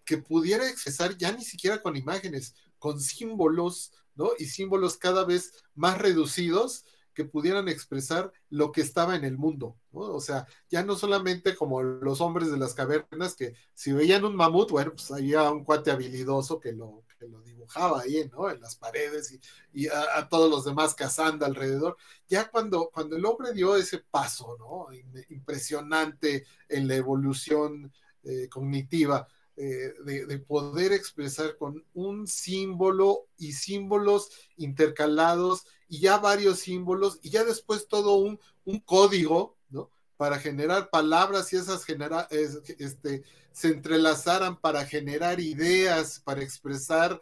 Speaker 2: que pudiera expresar ya ni siquiera con imágenes, con símbolos, ¿no? Y símbolos cada vez más reducidos, que pudieran expresar lo que estaba en el mundo, ¿no? O sea, ya no solamente como los hombres de las cavernas que si veían un mamut, bueno, pues había un cuate habilidoso que lo, que lo dibujaba ahí, ¿no? En las paredes y, a, todos los demás cazando alrededor. Ya cuando, cuando el hombre dio ese paso, ¿no? Impresionante en la evolución eh, cognitiva, eh, de, poder expresar con un símbolo y símbolos intercalados y ya varios símbolos y ya después todo un, código, ¿no? Para generar palabras y esas genera, este, se entrelazaran para generar ideas, para expresar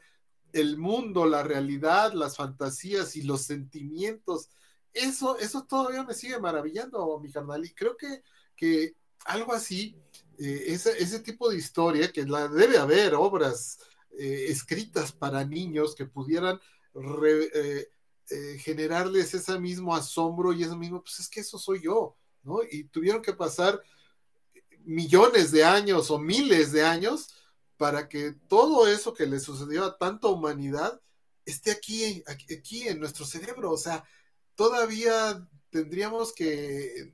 Speaker 2: el mundo, la realidad, las fantasías y los sentimientos eso, eso todavía me sigue maravillando, mi carnal, y creo que, que algo así, eh, ese, tipo de historia, que la, debe haber obras eh, escritas para niños que pudieran eh, generarles ese mismo asombro y ese mismo, pues es que eso soy yo, ¿no? Y tuvieron que pasar millones de años o miles de años para que todo eso que le sucedió a tanta humanidad esté aquí, aquí, en nuestro cerebro. O sea, todavía tendríamos que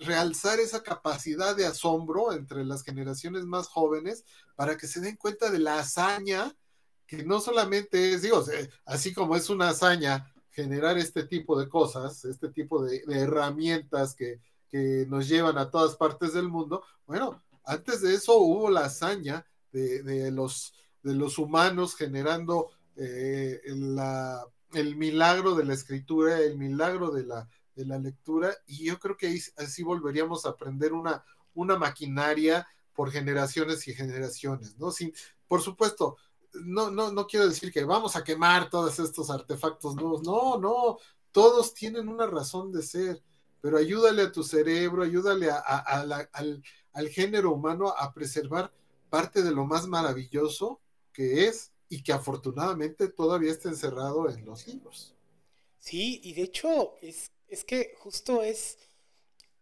Speaker 2: realzar esa capacidad de asombro entre las generaciones más jóvenes para que se den cuenta de la hazaña, que no solamente es, digo, así como es una hazaña generar este tipo de cosas, este tipo de, herramientas que, nos llevan a todas partes del mundo, bueno, antes de eso hubo la hazaña de, los, de los humanos generando eh, el milagro de la escritura, el milagro de la, de la lectura, y yo creo que así volveríamos a aprender una, una maquinaria por generaciones y generaciones, ¿no? Sin, por supuesto, no, no, no quiero decir que vamos a quemar todos estos artefactos nuevos, no, no, todos tienen una razón de ser, pero ayúdale a tu cerebro, ayúdale al, al género humano a preservar parte de lo más maravilloso que es y que afortunadamente todavía está encerrado en los libros.
Speaker 1: Sí, y de hecho es es que justo es,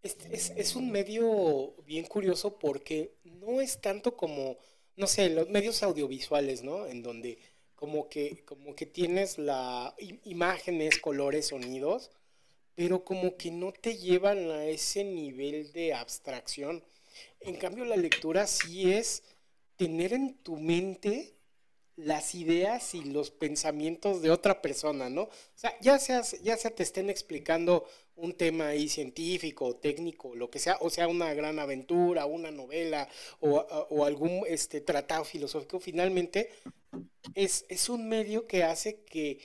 Speaker 1: es, un medio bien curioso porque no es tanto como, no sé, los medios audiovisuales, ¿no? En donde como que, como que tienes la imágenes, colores, sonidos, pero como que no te llevan a ese nivel de abstracción. En cambio, la lectura sí es tener en tu mente las ideas y los pensamientos de otra persona, ¿no? O sea, ya sea, ya sea te estén explicando un tema ahí científico, técnico, lo que sea, o sea, una gran aventura, una novela o, algún este, tratado filosófico, finalmente es, es un medio que hace que,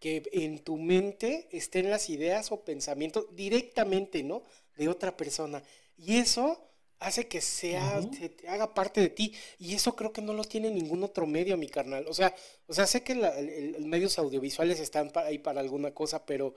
Speaker 1: que en tu mente estén las ideas o pensamientos directamente, ¿no? De otra persona. Y eso hace que sea, se haga parte de ti. Y eso creo que no lo tiene ningún otro medio, mi carnal. O sea, o sea sé que los medios audiovisuales están ahí para alguna cosa, pero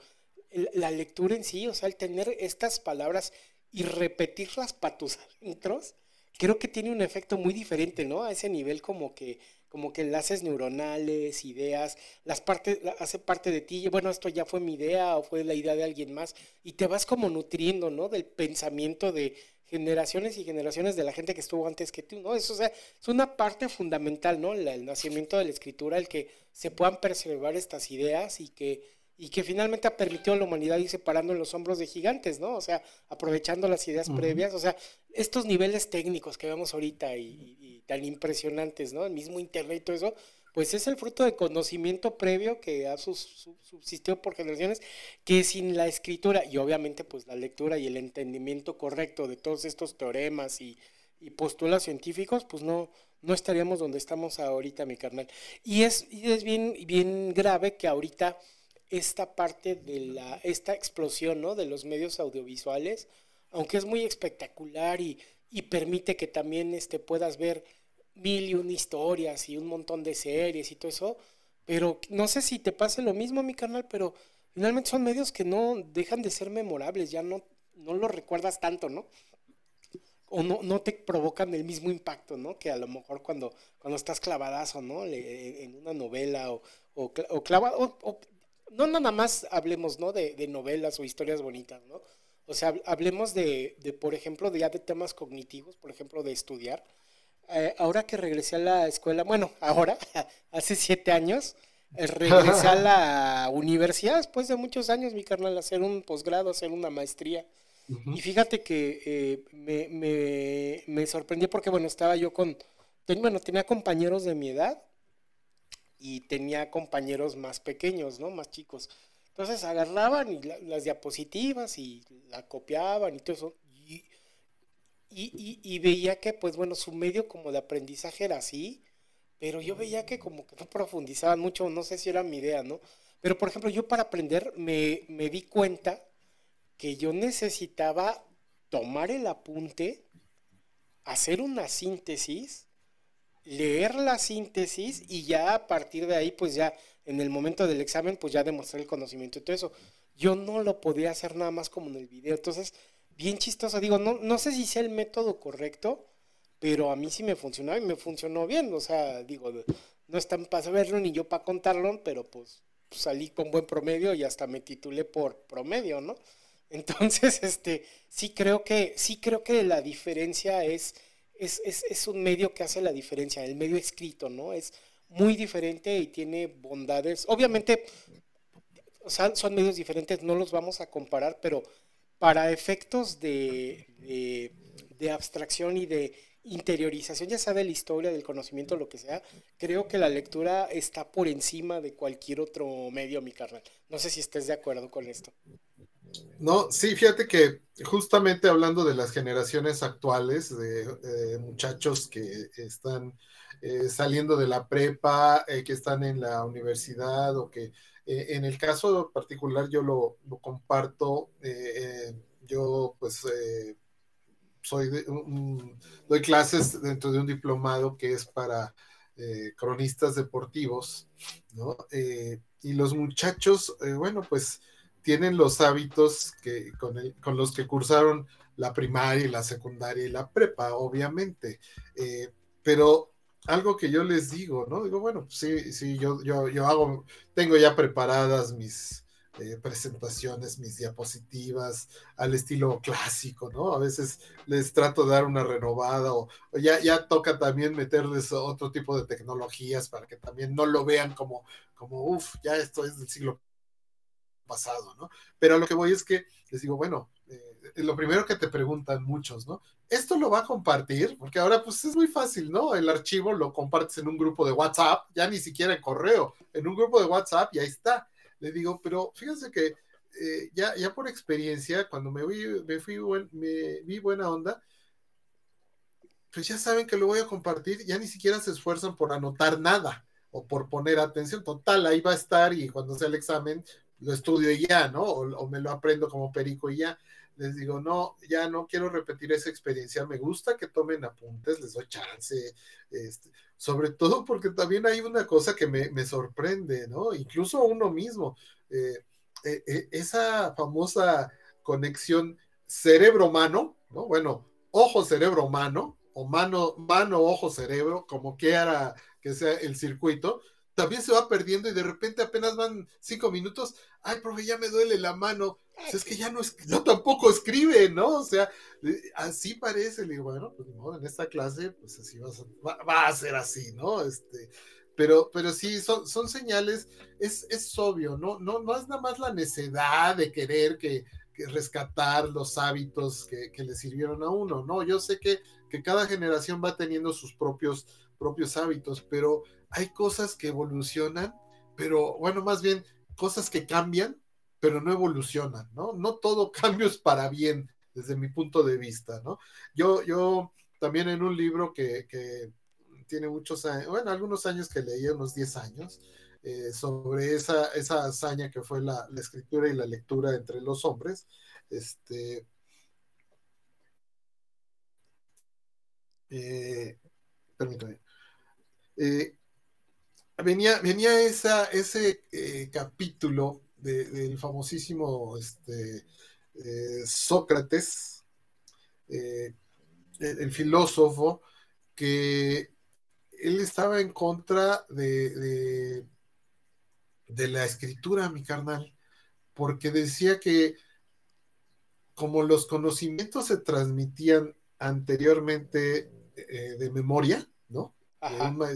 Speaker 1: la lectura en sí, o sea, el tener estas palabras y repetirlas para tus adentros, creo que tiene un efecto muy diferente, ¿no? A ese nivel como que como que enlaces neuronales, ideas, las partes, hace parte de ti, bueno, esto ya fue mi idea o fue la idea de alguien más, y te vas como nutriendo, ¿no? Del pensamiento de, generaciones y generaciones de la gente que estuvo antes que tú, ¿no? Eso o sea, es una parte fundamental, ¿no? el nacimiento de la escritura, el que se puedan preservar estas ideas y que, y que finalmente ha permitido a la humanidad ir separando en los hombros de gigantes, ¿no? O sea, aprovechando las ideas previas, o sea, estos niveles técnicos que vemos ahorita y, y, tan impresionantes, ¿no? El mismo Internet y todo eso, pues es el fruto de conocimiento previo que ha subsistido por generaciones, que sin la escritura y obviamente pues la lectura y el entendimiento correcto de todos estos teoremas y, y postulas científicos, pues no, no estaríamos donde estamos ahorita, mi carnal. Y es, y es bien, bien grave que ahorita esta parte de la, esta explosión ¿no? de los medios audiovisuales, aunque es muy espectacular y, y permite que también este, puedas ver mil y una historias y un montón de series y todo eso, pero no sé si te pase lo mismo, mi canal, pero finalmente son medios que no dejan de ser memorables, ya no, no los recuerdas tanto, ¿no? O no, no te provocan el mismo impacto, ¿no? Que a lo mejor cuando, cuando estás clavadazo, ¿no? en una novela o, o, o clavado, no nada más hablemos, ¿no? De, de, novelas o historias bonitas, ¿no? O sea, hablemos de, de, por ejemplo, de ya de temas cognitivos, por ejemplo, de estudiar. Eh, ahora que regresé a la escuela, bueno, ahora, hace siete años, eh, regresé a la universidad después de muchos años, mi carnal, a hacer un posgrado, hacer una maestría. Y fíjate que eh, me, me, me, sorprendió porque, bueno, estaba yo con, bueno, tenía compañeros de mi edad y tenía compañeros más pequeños, ¿no? Más chicos. Entonces agarraban y las diapositivas y la copiaban y todo eso. Y, veía que, pues bueno, su medio como de aprendizaje era así, pero yo veía que como que no profundizaban mucho, no sé si era mi idea, ¿no? Pero, por ejemplo, yo para aprender me, me di cuenta que yo necesitaba tomar el apunte, hacer una síntesis, leer la síntesis y ya a partir de ahí, pues ya en el momento del examen, pues ya demostrar el conocimiento y todo eso. yo no lo podía hacer nada más como en el video. Entonces, bien chistoso. Digo, no, no sé si sea el método correcto, pero a mí sí me funcionó y me funcionó bien. O sea, digo, no están para saberlo ni yo para contarlo, pero pues salí con buen promedio y hasta me titulé por promedio, ¿no? Entonces, este, sí creo que, sí creo que la diferencia es, es, es, es un medio que hace la diferencia, el medio escrito, ¿no? Es muy diferente y tiene bondades. Obviamente, o sea, son medios diferentes, no los vamos a comparar, pero para efectos de, de, abstracción y de interiorización, ya sea de la historia, del conocimiento, lo que sea, creo que la lectura está por encima de cualquier otro medio, mi carnal. No sé si estés de acuerdo con esto.
Speaker 2: No, sí, fíjate que justamente hablando de las generaciones actuales, de muchachos que están eh, saliendo de la prepa, eh, que están en la universidad o que eh, en el caso particular yo lo, comparto, yo pues soy doy clases dentro de un diplomado que es para cronistas deportivos, ¿no? y los muchachos, bueno, pues tienen los hábitos que, con, con, los que cursaron la primaria y la secundaria y la prepa, obviamente. pero algo que yo les digo, ¿no? Digo, bueno, sí, sí, yo, yo, yo hago, tengo ya preparadas mis eh, presentaciones, mis diapositivas al estilo clásico, ¿no? A veces les trato de dar una renovada o, ya, ya toca también meterles otro tipo de tecnologías para que también no lo vean como, como, uff, ya esto es del siglo pasado, ¿no? Pero lo que voy es que les digo, bueno, eh, lo primero que te preguntan muchos, ¿no? ¿Esto lo va a compartir? Porque ahora pues es muy fácil, ¿no? El archivo lo compartes en un grupo de WhatsApp, ya ni siquiera en correo, en un grupo de WhatsApp y ahí está. Le digo, pero fíjense que eh, ya, ya por experiencia, cuando me, vi, me, fui me vi buena onda, pues ya saben que lo voy a compartir, ya ni siquiera se esfuerzan por anotar nada o por poner atención. Total, ahí va a estar y cuando sea el examen lo estudio y ya, ¿no? O, me lo aprendo como perico y ya. Les digo, no, ya no quiero repetir esa experiencia. Me gusta que tomen apuntes, les doy chance. Este, sobre todo porque también hay una cosa que me, sorprende, ¿no? Incluso uno mismo. Eh, eh, eh, esa famosa conexión cerebro-mano, ¿no? Bueno, ojo-cerebro-mano, o mano, mano, ojo, cerebro, como quiera que sea el circuito, también se va perdiendo y de repente apenas van cinco minutos, ay, profe, ya me duele la mano. Pues es que ya no, es, yo tampoco escribe, ¿no? O sea, así parece. Le digo, bueno, pues en esta clase, pues así va, va, a ser así, ¿no? Este, pero, pero sí, son, son señales, es, es obvio, ¿no? ¿no? No es nada más la necedad de querer que, que rescatar los hábitos que, que, le sirvieron a uno, ¿no? Yo sé que, que cada generación va teniendo sus propios, propios hábitos, pero hay cosas que evolucionan, pero bueno, más bien cosas que cambian, pero no evolucionan, ¿no? No todo cambio es para bien, desde mi punto de vista, ¿no? Yo, yo también en un libro que, tiene muchos años, bueno, algunos años que leí, unos 10 años, eh, sobre esa, esa hazaña que fue la, escritura y la lectura entre los hombres, este... Eh, permítame. Eh, venía, venía ese eh, capítulo del famosísimo este, eh, Sócrates, eh, el, filósofo, que él estaba en contra de, de, la escritura, mi carnal, porque decía que como los conocimientos se transmitían anteriormente de memoria, ¿no?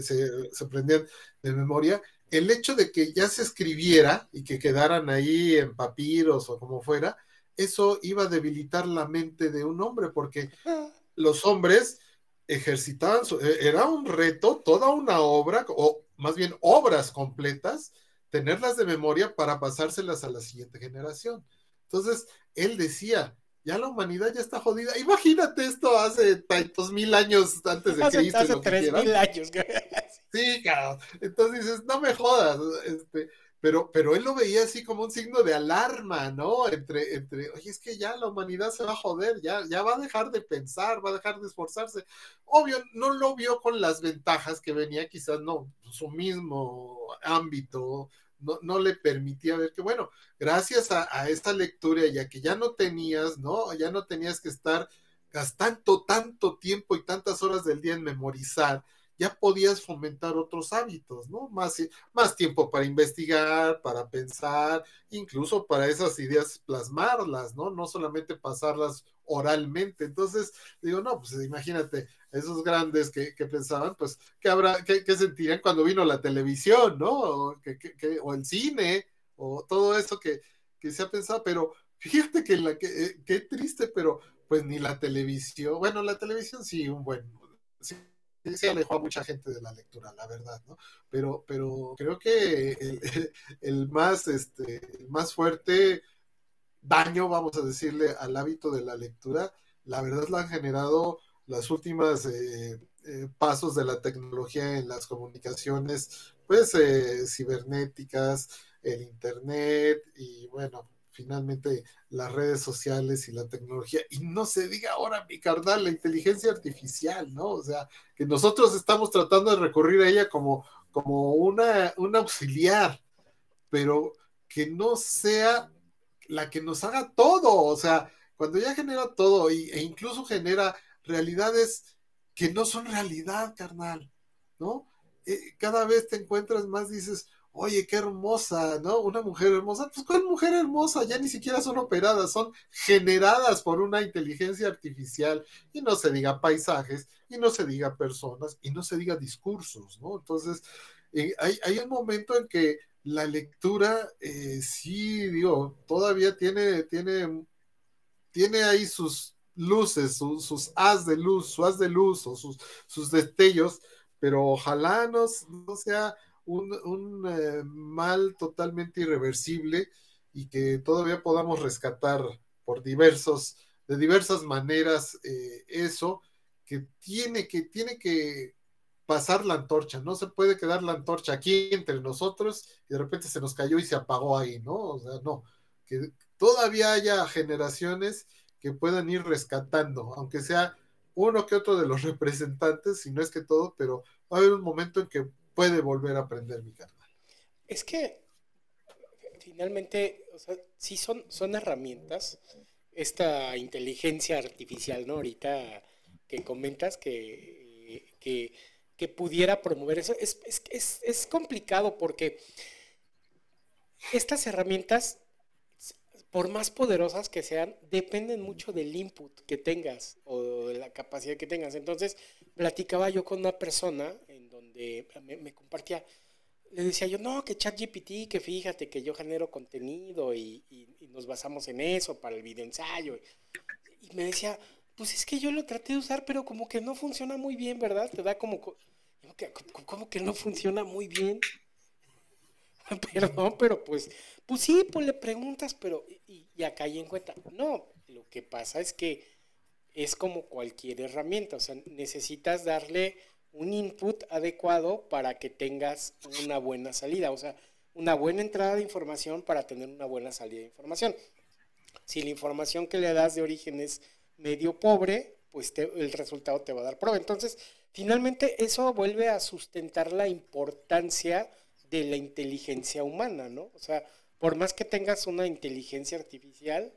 Speaker 2: Se, se, aprendían de memoria, el hecho de que ya se escribiera y que quedaran ahí en papiros o como fuera, eso iba a debilitar la mente de un hombre, porque los hombres ejercitaban, e, era un reto, toda una obra, o más bien obras completas, tenerlas de memoria para pasárselas a la siguiente generación. Entonces, él decía, ya la humanidad ya está jodida. Imagínate esto hace tantos mil años antes de Cristo.
Speaker 1: Hace tres mil años.
Speaker 2: Sí, claro. Entonces dices, no me jodas. Este, pero, pero él lo veía así como un signo de alarma, ¿no? Entre, entre, oye, es que ya la humanidad se va a joder, ya, ya va a dejar de pensar, va a dejar de esforzarse. Obvio, no lo vio con las ventajas que venía, quizás no, su mismo ámbito no, le permitía ver que, bueno, gracias a, a, esta lectura, ya que ya no tenías, ¿no? Ya no tenías que estar gastando tanto tiempo y tantas horas del día en memorizar, ya podías fomentar otros hábitos, ¿no? Más, más tiempo para investigar, para pensar, incluso para esas ideas plasmarlas, ¿no? No solamente pasarlas oralmente. Entonces, digo, no, pues imagínate, esos grandes que, pensaban, pues, ¿qué habrá, qué, sentirían cuando vino la televisión, ¿no? O, o el cine, o todo eso que, se ha pensado, pero fíjate que, la, que, eh, qué triste, pero pues ni la televisión, bueno, la televisión sí, un buen, sí, se alejó a mucha gente de la lectura, la verdad, ¿no? Pero, pero creo que el, más, este, más fuerte daño, vamos a decirle, al hábito de la lectura, la verdad la han generado las últimas eh, eh, pasos de la tecnología en las comunicaciones, pues eh, cibernéticas, el internet y bueno, finalmente las redes sociales y la tecnología. Y no se diga ahora, mi carnal, la inteligencia artificial, ¿no? O sea, que nosotros estamos tratando de recurrir a ella como, como una, un auxiliar, pero que no sea la que nos haga todo. O sea, cuando ya genera todo e incluso genera realidades que no son realidad, carnal, ¿no? Eh, cada vez te encuentras más, dices, oye, qué hermosa, ¿no? Una mujer hermosa, pues ¿cuál mujer hermosa? Ya ni siquiera son operadas, son generadas por una inteligencia artificial y no se diga paisajes y no se diga personas y no se diga discursos, ¿no? Entonces, eh, hay, un momento en que la lectura, eh, sí, digo, todavía tiene, tiene, tiene ahí sus luces, sus haz de luz, su haz de luz o sus, sus destellos, pero ojalá no sea un, eh, mal totalmente irreversible y que todavía podamos rescatar por diversos, de diversas maneras eh, eso, que tiene que, tiene que pasar la antorcha, no se puede quedar la antorcha aquí entre nosotros y de repente se nos cayó y se apagó ahí, ¿no? O sea, no, que todavía haya generaciones que puedan ir rescatando, aunque sea uno que otro de los representantes, si no es que todo, pero va a haber un momento en que puede volver a aprender mi carnal.
Speaker 1: Es que finalmente, o sea, sí son, son herramientas, esta inteligencia artificial, ¿no? Ahorita que comentas que, que, pudiera promover eso, es, es, es complicado porque estas herramientas, por más poderosas que sean, dependen mucho del input que tengas o de la capacidad que tengas. Entonces, platicaba yo con una persona me, compartía, le decía yo, no, que ChatGPT, que fíjate que yo genero contenido y, nos basamos en eso para el video ensayo. Y me decía, pues es que yo lo traté de usar, pero como que no funciona muy bien, ¿verdad? Te da como, como que no funciona muy bien. Perdón, pero pues, pues sí, pues le preguntas, pero y, y acá hay en cuenta. No, lo que pasa es que es como cualquier herramienta, o sea, necesitas darle un input adecuado para que tengas una buena salida, o sea, una buena entrada de información para tener una buena salida de información. Si la información que le das de origen es medio pobre, pues el resultado te va a dar prueba. Entonces, finalmente eso vuelve a sustentar la importancia de la inteligencia humana, ¿no? O sea, por más que tengas una inteligencia artificial,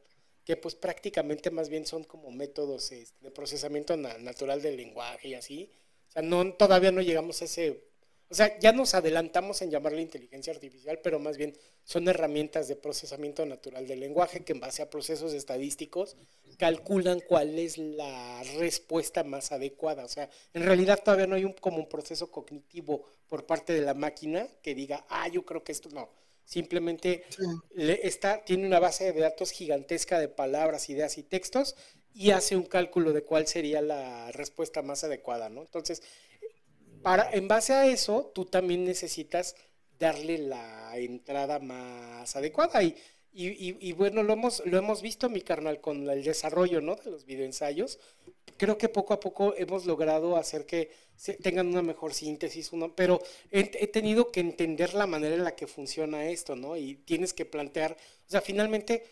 Speaker 1: que pues prácticamente más bien son como métodos este, de procesamiento natural del lenguaje y así, o sea, no, todavía no llegamos a ese... O sea, ya nos adelantamos en llamarle inteligencia artificial, pero más bien son herramientas de procesamiento natural del lenguaje que en base a procesos estadísticos calculan cuál es la respuesta más adecuada. O sea, en realidad todavía no hay un, como un proceso cognitivo por parte de la máquina que diga, ah, yo creo que esto no. Simplemente está, tiene una base de datos gigantesca de palabras, ideas y textos y hace un cálculo de cuál sería la respuesta más adecuada, ¿no? Entonces, para, en base a eso, tú también necesitas darle la entrada más adecuada. Y, y, bueno, lo hemos, lo hemos visto, mi carnal, con el desarrollo ¿no? de los videoensayos. Creo que poco a poco hemos logrado hacer que tengan una mejor síntesis, uno, pero he, he, tenido que entender la manera en la que funciona esto, ¿no? Y tienes que plantear, o sea, finalmente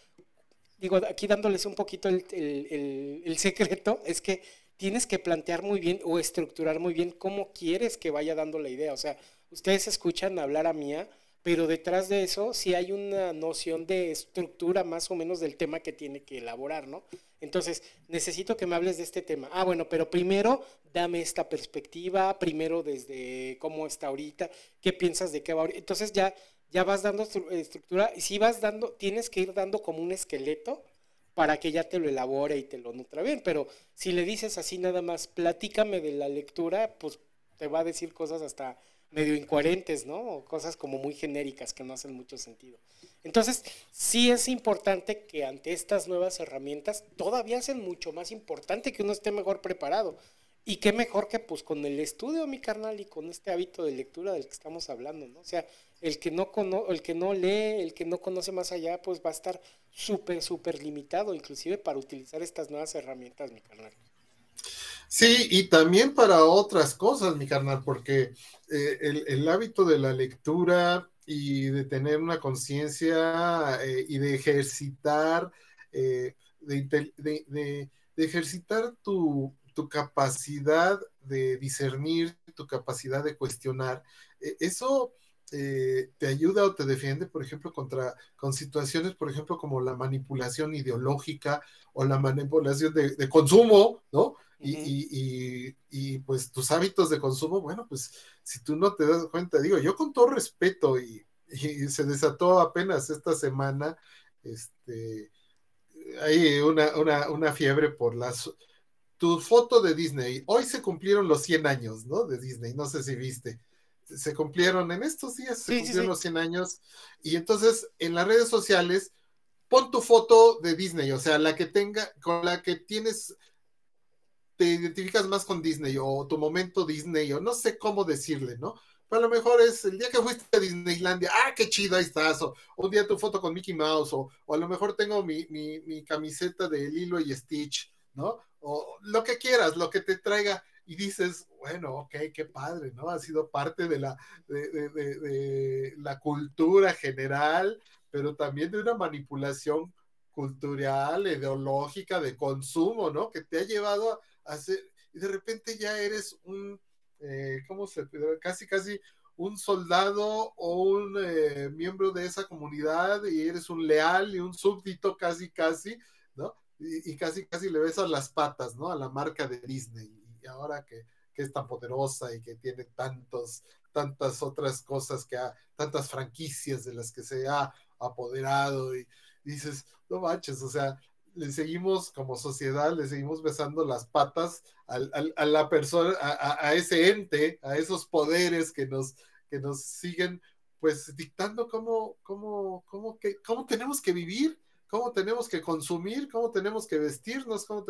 Speaker 1: digo, aquí dándoles un poquito el, secreto, es que tienes que plantear muy bien o estructurar muy bien cómo quieres que vaya dando la idea. O sea, ustedes escuchan hablar a Mía, pero detrás de eso sí hay una noción de estructura más o menos del tema que tiene que elaborar, ¿no? Entonces, necesito que me hables de este tema. Ah, bueno, pero primero dame esta perspectiva, primero desde cómo está ahorita, qué piensas de qué va ahorita. Entonces ya, ya vas dando estructura y si vas dando, tienes que ir dando como un esqueleto para que ya te lo elabore y te lo nutra bien. Pero si le dices así nada más, platícame de la lectura, pues te va a decir cosas hasta medio incoherentes, ¿no? cosas como muy genéricas que no hacen mucho sentido. Entonces, sí es importante que ante estas nuevas herramientas todavía hacen mucho más importante que uno esté mejor preparado. Y qué mejor que pues con el estudio, mi carnal, y con este hábito de lectura del que estamos hablando, ¿no? O sea, el que no, cono el que no lee, el que no conoce más allá, pues va a estar súper, súper limitado, inclusive para utilizar estas nuevas herramientas, mi carnal.
Speaker 2: Sí, y también para otras cosas, mi carnal, porque eh, el, hábito de la lectura y de tener una conciencia eh, y de ejercitar, eh, de, ejercitar tu, tu, capacidad de discernir, tu capacidad de cuestionar, eso te ayuda o te defiende, por ejemplo, contra con situaciones, por ejemplo, como la manipulación ideológica o la manipulación de, de consumo, ¿no? y, pues tus hábitos de consumo, bueno, pues si tú no te das cuenta, digo, yo con todo respeto y, se desató apenas esta semana, este, hay una, una, fiebre por las... Tu foto de Disney, hoy se cumplieron los 100 años, ¿no? De Disney, no sé si viste. Se cumplieron en estos días, se cumplieron los 100 años. Y entonces en las redes sociales, pon tu foto de Disney, o sea, la que tenga, con la que tienes te identificas más con Disney o tu momento Disney o no sé cómo decirle, ¿no? Pero a lo mejor es el día que fuiste a Disneylandia, ah, qué chido, ahí estás, o, un día tu foto con Mickey Mouse, o, a lo mejor tengo mi, mi, camiseta de Lilo y Stitch, ¿no? O lo que quieras, lo que te traiga, y dices, bueno, ok, qué padre, ¿no? Ha sido parte de la, de, de la cultura general, pero también de una manipulación cultural, ideológica, de consumo, ¿no? Que te ha llevado a y de repente ya eres un, eh, ¿cómo se Casi, casi un soldado o un eh, miembro de esa comunidad y eres un leal y un súbdito casi, casi, Y, casi, casi le besas las patas, ¿no? A la marca de Disney. Y ahora que, que es tan poderosa y que tiene tantos, tantas otras cosas que ha, tantas franquicias de las que se ha apoderado y dices, no manches, o sea, le seguimos como sociedad, le seguimos besando las patas a la persona, a, ese ente, a esos poderes que nos, que nos siguen pues dictando cómo, cómo, cómo, que, cómo tenemos que vivir, cómo tenemos que consumir, cómo tenemos que vestirnos, cómo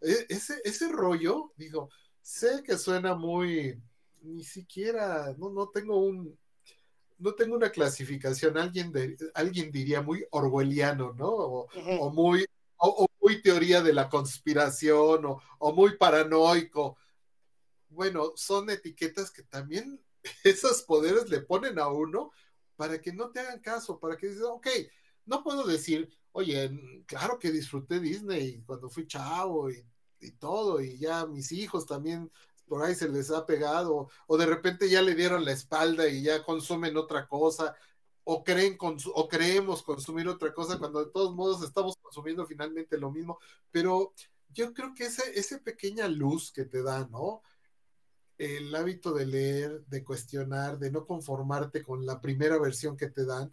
Speaker 2: e, ese, ese rollo, digo, sé que suena muy, ni siquiera, no, no tengo un, no tengo una clasificación, alguien, de, alguien diría muy orwelliano, ¿no? o muy o, muy teoría de la conspiración o, muy paranoico. Bueno, son etiquetas que también esos poderes le ponen a uno para que no te hagan caso, para que dices, ok, no puedo decir, oye, claro que disfruté Disney cuando fui chavo y, y todo, y ya mis hijos también por ahí se les ha pegado, o de repente ya le dieron la espalda y ya consumen otra cosa, o creen o creemos consumir otra cosa cuando de todos modos estamos consumiendo finalmente lo mismo, pero yo creo que ese, esa pequeña luz que te da, ¿no? El hábito de leer, de cuestionar, de no conformarte con la primera versión que te dan,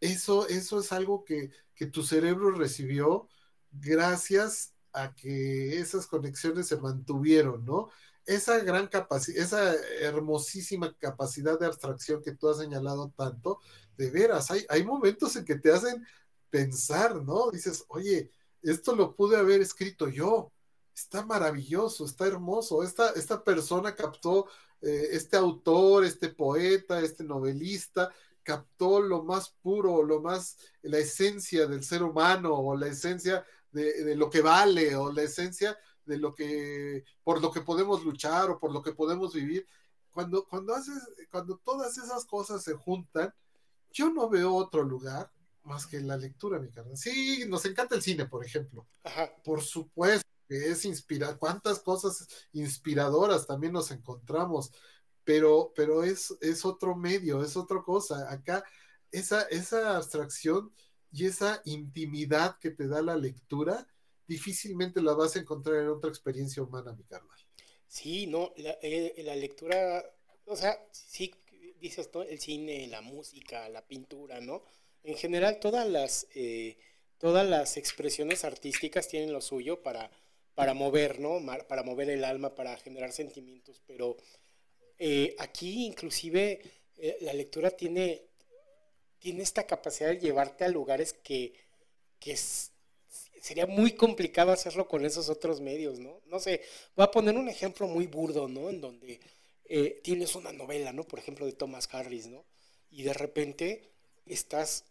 Speaker 2: eso, eso es algo que, que tu cerebro recibió gracias a que esas conexiones se mantuvieron, ¿no? esa gran capacidad, esa hermosísima capacidad de abstracción que tú has señalado tanto, de veras, hay, hay momentos en que te hacen pensar, ¿no? Dices, oye, esto lo pude haber escrito yo, está maravilloso, está hermoso, esta, esta persona captó, eh, este autor, este poeta, este novelista, captó lo más puro, lo más, la esencia del ser humano, o la esencia de, de lo que vale, o la esencia de lo que, por lo que podemos luchar o por lo que podemos vivir. Cuando, cuando haces, cuando todas esas cosas se juntan, yo no veo otro lugar más que la lectura, mi carnal. Sí, nos encanta el cine, por ejemplo. Por supuesto que es inspirar, cuántas cosas inspiradoras también nos encontramos, pero, pero es, es otro medio, es otra cosa. Acá, esa, esa abstracción y esa intimidad que te da la lectura, difícilmente la vas a encontrar en otra experiencia humana, mi carnal.
Speaker 1: Sí, no, la, eh, la lectura, o sea, sí, dices, ¿no? El cine, la música, la pintura, ¿no? En general, todas las, eh, todas las expresiones artísticas tienen lo suyo para, para mover, ¿no? Para mover el alma, para generar sentimientos, pero eh, aquí inclusive la lectura tiene, tiene esta capacidad de llevarte a lugares que, que sería muy complicado hacerlo con esos otros medios, ¿no? No sé, voy a poner un ejemplo muy burdo, ¿no? En donde eh, tienes una novela, ¿no? Por ejemplo, de Thomas Harris, ¿no? Y de repente estás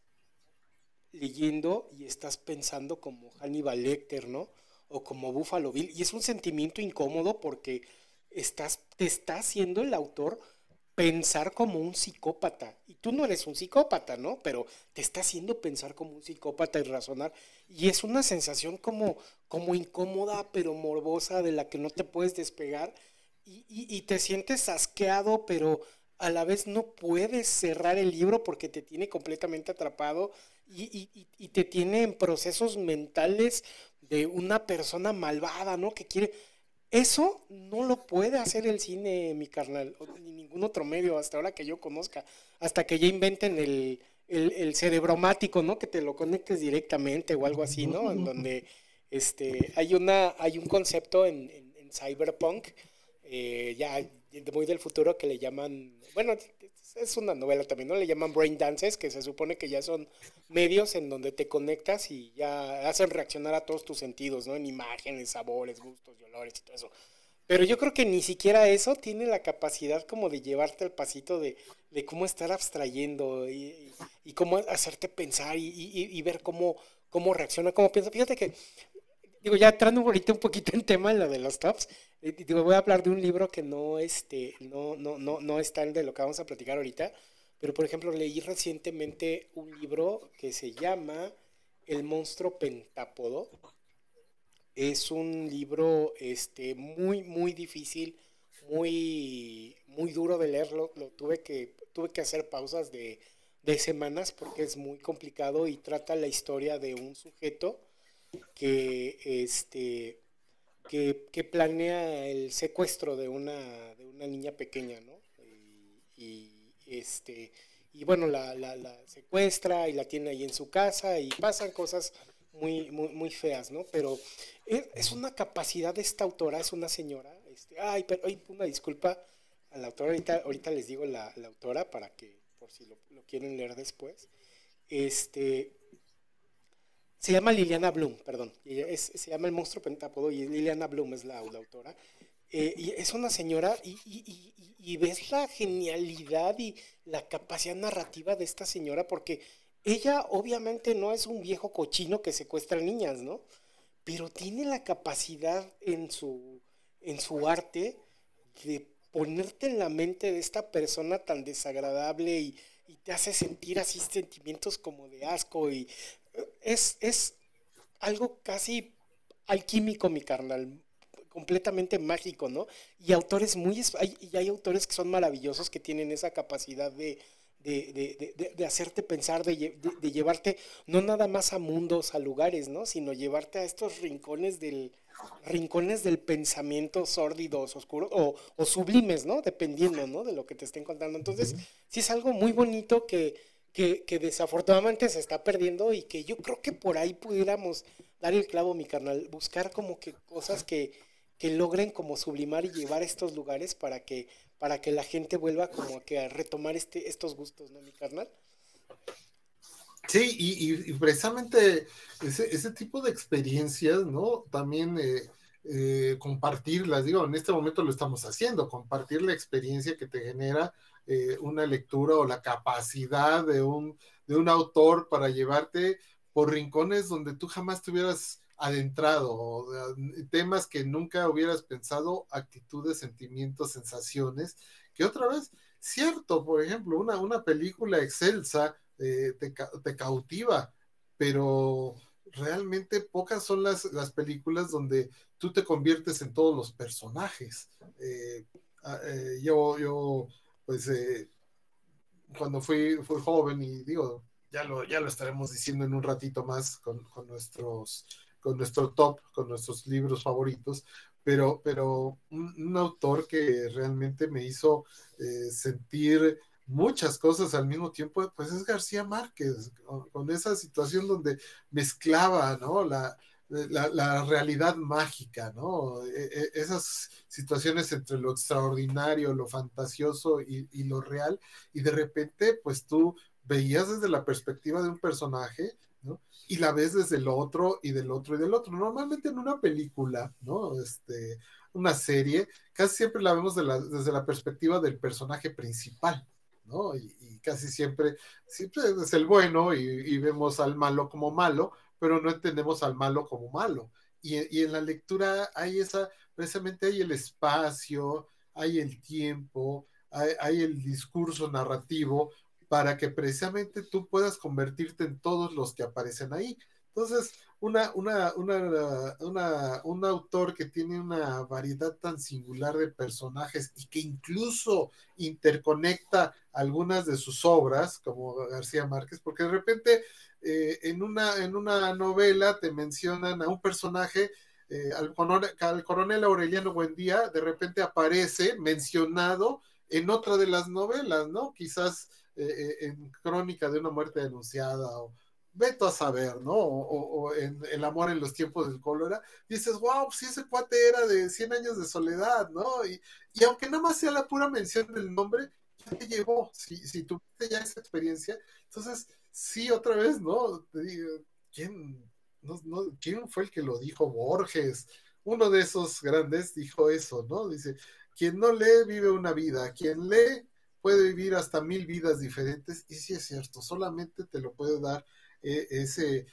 Speaker 1: leyendo y estás pensando como Hannibal Lecter, ¿no? O como Buffalo Bill. Y es un sentimiento incómodo porque estás, te está haciendo el autor pensar como un psicópata. Y tú no eres un psicópata, ¿no? Pero te está haciendo pensar como un psicópata y razonar. Y es una sensación como, como incómoda, pero morbosa, de la que no te puedes despegar. Y, te sientes asqueado, pero a la vez no puedes cerrar el libro porque te tiene completamente atrapado y, y te tiene en procesos mentales de una persona malvada, ¿no? Que quiere eso no lo puede hacer el cine, mi carnal, ni ningún otro medio hasta ahora que yo conozca, hasta que ya inventen el, el, cerebromático, ¿no? Que te lo conectes directamente o algo así, ¿no? En donde este, hay, una, hay un concepto en, en, Cyberpunk, eh, ya muy del futuro, que le llaman, bueno, es una novela también, ¿no? Le llaman brain dances, que se supone que ya son medios en donde te conectas y ya hacen reaccionar a todos tus sentidos, ¿no? En imágenes, sabores, gustos y olores y todo eso. Pero yo creo que ni siquiera eso tiene la capacidad como de llevarte al pasito de, de cómo estar abstrayendo y, y, cómo hacerte pensar y, y, ver cómo, cómo reacciona, cómo piensa. Fíjate que, digo, ya entrando ahorita un poquito en tema lo de los tops, eh, digo, voy a hablar de un libro que no, este, no, no, no, no está en de lo que vamos a platicar ahorita, pero por ejemplo leí recientemente un libro que se llama El monstruo pentápodo es un libro este, muy, muy difícil, muy, muy duro de leerlo. Lo, tuve, que, tuve que hacer pausas de, semanas porque es muy complicado y trata la historia de un sujeto que, este, que, planea el secuestro de una, de una niña pequeña, ¿no? Y, este, y bueno, la, la, la, secuestra y la tiene ahí en su casa y pasan cosas muy, muy, muy feas, ¿no? Pero es, una capacidad de esta autora, es una señora. Este, ay, pero una disculpa a la autora, ahorita, ahorita les digo la, la autora para que, por si lo, quieren leer después. Este, se llama Liliana Bloom, perdón. Se llama El monstruo pentápodo y Liliana Bloom es la, autora. Eh, y es una señora y, y, ves la genialidad y la capacidad narrativa de esta señora porque ella obviamente no es un viejo cochino que secuestra niñas, ¿no? Pero tiene la capacidad en su, en su arte de ponerte en la mente de esta persona tan desagradable y, te hace sentir así sentimientos como de asco y es, es algo casi alquímico, mi carnal, completamente mágico, ¿no? Y autores muy, y hay autores que son maravillosos que tienen esa capacidad de, de, hacerte pensar, de, llevarte no nada más a mundos, a lugares, ¿no? Sino llevarte a estos rincones del, rincones del pensamiento sórdidos, oscuros o, sublimes, ¿no? Dependiendo, ¿no? De lo que te estén contando. Entonces, sí es algo muy bonito que, que, desafortunadamente se está perdiendo y que yo creo que por ahí pudiéramos dar el clavo, mi carnal, buscar como que cosas que, que logren como sublimar y llevar estos lugares para que para que la gente vuelva como que a retomar este, estos gustos, ¿no, mi carnal?
Speaker 2: Sí, y, precisamente ese, tipo de experiencias, ¿no? También eh, eh, compartirlas, digo, en este momento lo estamos haciendo, compartir la experiencia que te genera eh, una lectura o la capacidad de un, de un autor para llevarte por rincones donde tú jamás te hubieras adentrado, temas que nunca hubieras pensado, actitudes, sentimientos, sensaciones, que otra vez, cierto, por ejemplo, una, una película excelsa eh, te, cautiva, pero realmente pocas son las, las, películas donde tú te conviertes en todos los personajes. Eh, ah, yo, yo, pues, eh, cuando fui, fui joven y digo, ya lo, ya lo estaremos diciendo en un ratito más con, con nuestros, con nuestro top, con nuestros libros favoritos, pero, pero un, autor que realmente me hizo eh, sentir muchas cosas al mismo tiempo, pues es García Márquez, con, esa situación donde mezclaba, ¿no? La, la, realidad mágica, ¿no? E, e, esas situaciones entre lo extraordinario, lo fantasioso y, lo real, y de repente, pues tú veías desde la perspectiva de un personaje, ¿no? Y la ves desde el otro y del otro y del otro. Normalmente en una película, ¿no? Este, una serie, casi siempre la vemos desde la perspectiva del personaje principal, ¿no? Y, casi siempre, siempre es el bueno y, vemos al malo como malo, pero no entendemos al malo como malo. Y, en la lectura hay esa, precisamente hay el espacio, hay el tiempo, hay el discurso narrativo para que precisamente tú puedas convertirte en todos los que aparecen ahí. Entonces, una, una, una, un autor que tiene una variedad tan singular de personajes y que incluso interconecta algunas de sus obras, como García Márquez, porque de repente eh, en, una, en una novela te mencionan a un personaje, eh, al, coronel, al coronel Aureliano Buendía, de repente aparece mencionado en otra de las novelas, ¿no? Quizás eh, en Crónica de una muerte denunciada o veto a saber, ¿no? O, en El amor en los tiempos del cólera, dices, wow, si ese cuate era de 100 años de soledad, ¿no? Y, y aunque nada más sea la pura mención del nombre, ya te llevó, si, si tuviste ya esa experiencia, entonces, sí, otra vez, ¿no? Te digo, ¿quién, ¿quién fue el que lo dijo? Borges, uno de esos grandes dijo eso, ¿no? Dice, quien no lee vive una vida, quien lee puede vivir hasta mil vidas diferentes y sí es cierto, solamente te lo puede dar eh, ese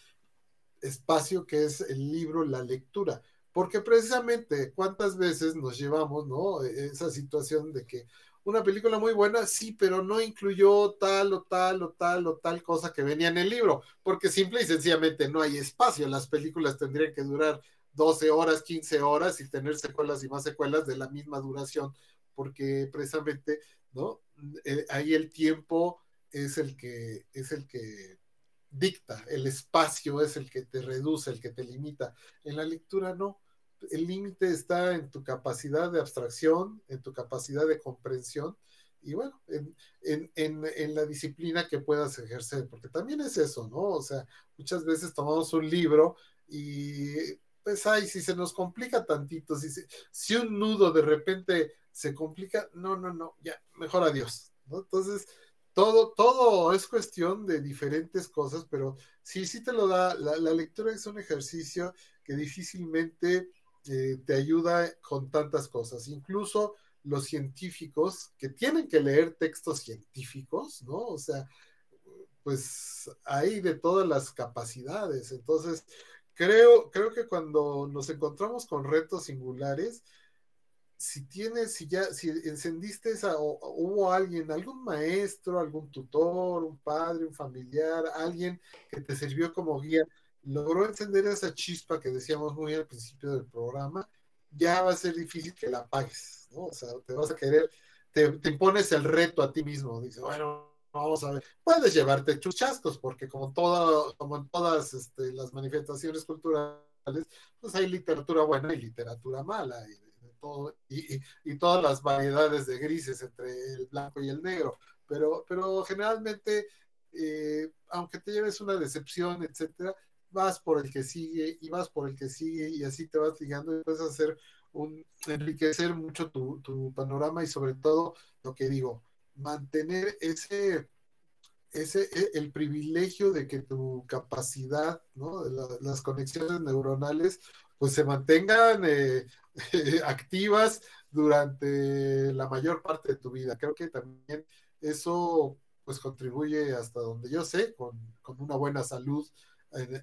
Speaker 2: espacio que es el libro, la lectura, porque precisamente cuántas veces nos llevamos, ¿no? E, esa situación de que una película muy buena, sí, pero no incluyó tal o tal o tal o tal cosa que venía en el libro, porque simple y sencillamente no hay espacio, las películas tendrían que durar 12 horas, 15 horas y tener secuelas y más secuelas de la misma duración, porque precisamente, ¿no? Eh, ahí el tiempo es el que es el que dicta, el espacio es el que te reduce, el que te limita. En la lectura no. El límite está en tu capacidad de abstracción, en tu capacidad de comprensión y bueno, en, en, en, en, la disciplina que puedas ejercer, porque también es eso, ¿no? O sea, muchas veces tomamos un libro y pues, ay, si se nos complica tantito, si, si un nudo de repente se complica, no, no, no, ya, mejor adiós, ¿no? Entonces, todo, todo es cuestión de diferentes cosas, pero sí, sí te lo da, la, lectura es un ejercicio que difícilmente eh, te ayuda con tantas cosas, incluso los científicos que tienen que leer textos científicos, ¿no? O sea, pues hay de todas las capacidades, entonces creo, creo que cuando nos encontramos con retos singulares, si tienes, si ya, si encendiste esa, o, hubo alguien, algún maestro, algún tutor, un padre, un familiar, alguien que te sirvió como guía, logró encender esa chispa que decíamos muy al principio del programa, ya va a ser difícil que la apagues, ¿no? O sea, te vas a querer, te, te impones el reto a ti mismo, dices, bueno, vamos a ver, puedes llevarte chuchascos, porque como, todo, como en todas este, las manifestaciones culturales, pues hay literatura buena y literatura mala, y y, todas las variedades de grises entre el blanco y el negro, pero, pero generalmente, eh, aunque te lleves una decepción, etcétera, vas por el que sigue y vas por el que sigue y así te vas ligando y puedes hacer un, enriquecer mucho tu, panorama y sobre todo lo que digo, mantener ese ese, e, el privilegio de que tu capacidad, ¿no? las conexiones neuronales, pues se mantengan eh, activas durante la mayor parte de tu vida. Creo que también eso pues contribuye hasta donde yo sé con, una buena salud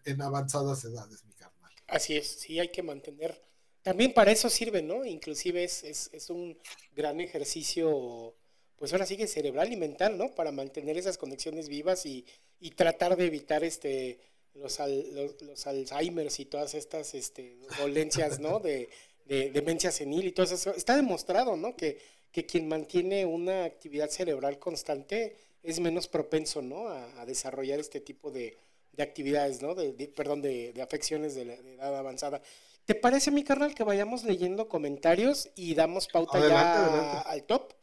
Speaker 2: en, avanzadas edades, mi carnal.
Speaker 1: Así es, sí hay que mantener. También para eso sirve, ¿no? Inclusive es, es, un gran ejercicio, pues ahora sigue cerebral y mental, ¿no? Para mantener esas conexiones vivas y, y tratar de evitar este los, los, los Alzheimer's y todas estas este, dolencias, ¿no? De, de demencia senil y todo eso. Está demostrado, ¿no? Que, que quien mantiene una actividad cerebral constante es menos propenso, ¿no? A, desarrollar este tipo de, actividades, ¿no? De, perdón, de, afecciones de, edad avanzada. ¿Te parece, mi carnal, que vayamos leyendo comentarios y damos pauta ya al top?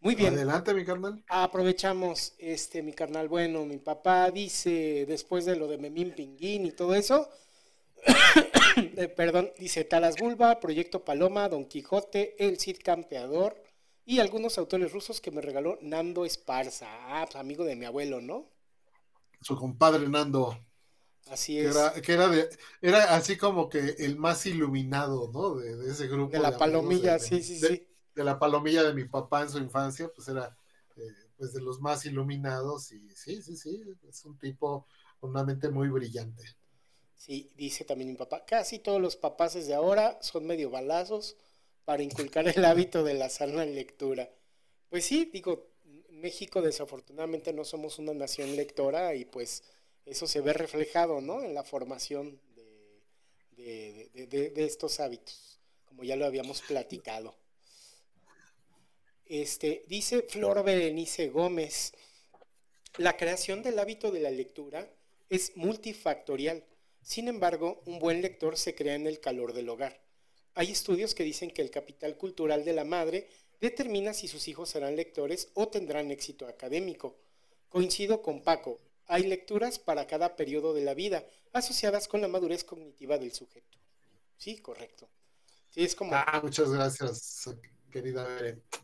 Speaker 1: Muy bien.
Speaker 2: Adelante, mi carnal.
Speaker 1: Aprovechamos, este, mi carnal. Bueno, mi papá dice, después de lo de Memín Pinguín y todo eso, eh, perdón, dice Talas Bulba, Proyecto Paloma, Don Quijote, El Cid Campeador y algunos autores rusos que me regaló Nando Esparza, ah, pues, amigo de mi abuelo, ¿no?
Speaker 2: Su compadre Nando.
Speaker 1: Así es.
Speaker 2: Que era, de, era así como que el más iluminado, ¿no? De, ese grupo.
Speaker 1: De la palomilla, sí, sí, sí
Speaker 2: de la palomilla de mi papá en su infancia, pues era eh, pues de los más iluminados y sí, sí, sí, es un tipo con una mente muy brillante.
Speaker 1: Sí, dice también mi papá, casi todos los papás de ahora son medio balazos para inculcar el hábito de la sana lectura. Pues sí, digo, México desafortunadamente no somos una nación lectora y pues eso se ve reflejado, ¿no? En la formación de, estos hábitos, como ya lo habíamos platicado. Este, dice Flor Berenice Gómez, la creación del hábito de la lectura es multifactorial. Sin embargo, un buen lector se crea en el calor del hogar. Hay estudios que dicen que el capital cultural de la madre determina si sus hijos serán lectores o tendrán éxito académico. Coincido con Paco, hay lecturas para cada periodo de la vida, asociadas con la madurez cognitiva del sujeto. Sí, correcto.
Speaker 2: Sí, es como... Ah, muchas gracias querida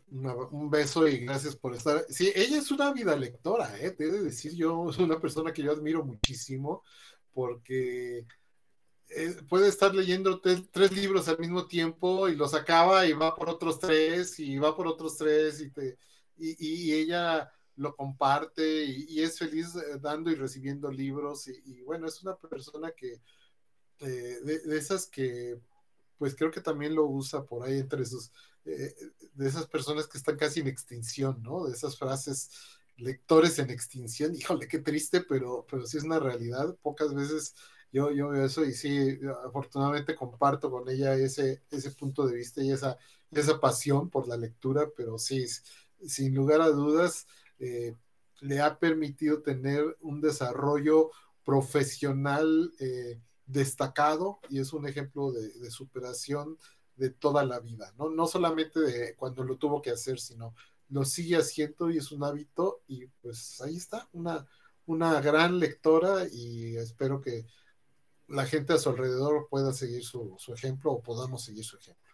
Speaker 2: un beso y gracias por estar. Sí, ella es una vida lectora, ¿eh? Te de decir, yo soy una persona que yo admiro muchísimo porque eh, puede estar leyendo tres libros al mismo tiempo y los acaba y va por otros tres y va por otros tres y, te, y, ella lo comparte y, es feliz eh, dando y recibiendo libros y, bueno, es una persona que eh, de esas que pues creo que también lo usa por ahí entre sus eh, de esas personas que están casi en extinción, ¿no? De esas frases lectores en extinción, híjole, qué triste, pero, pero sí es una realidad. Pocas veces yo, yo veo eso y sí, afortunadamente comparto con ella ese, ese punto de vista y esa, esa pasión por la lectura, pero sí, sin lugar a dudas, eh, le ha permitido tener un desarrollo profesional eh, destacado y es un ejemplo de, de superación de toda la vida, ¿no? No solamente de cuando lo tuvo que hacer, sino lo sigue haciendo y es un hábito y pues ahí está, una, una gran lectora y espero que la gente a su alrededor pueda seguir su, ejemplo o podamos seguir su ejemplo.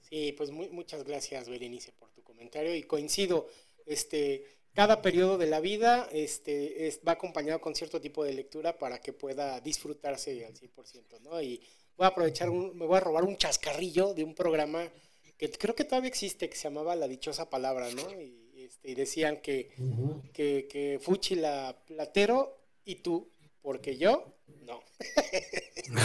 Speaker 1: Sí, pues muy, muchas gracias, Berenice, por tu comentario y coincido, este, cada periodo de la vida este, va acompañado con cierto tipo de lectura para que pueda disfrutarse al 100%, ¿no? Y voy a aprovechar, un, me voy a robar un chascarrillo de un programa que creo que todavía existe, que se llamaba La Dichosa Palabra, ¿no? Y, este, decían que, que, que Fuchi la platero y tú, porque yo, no.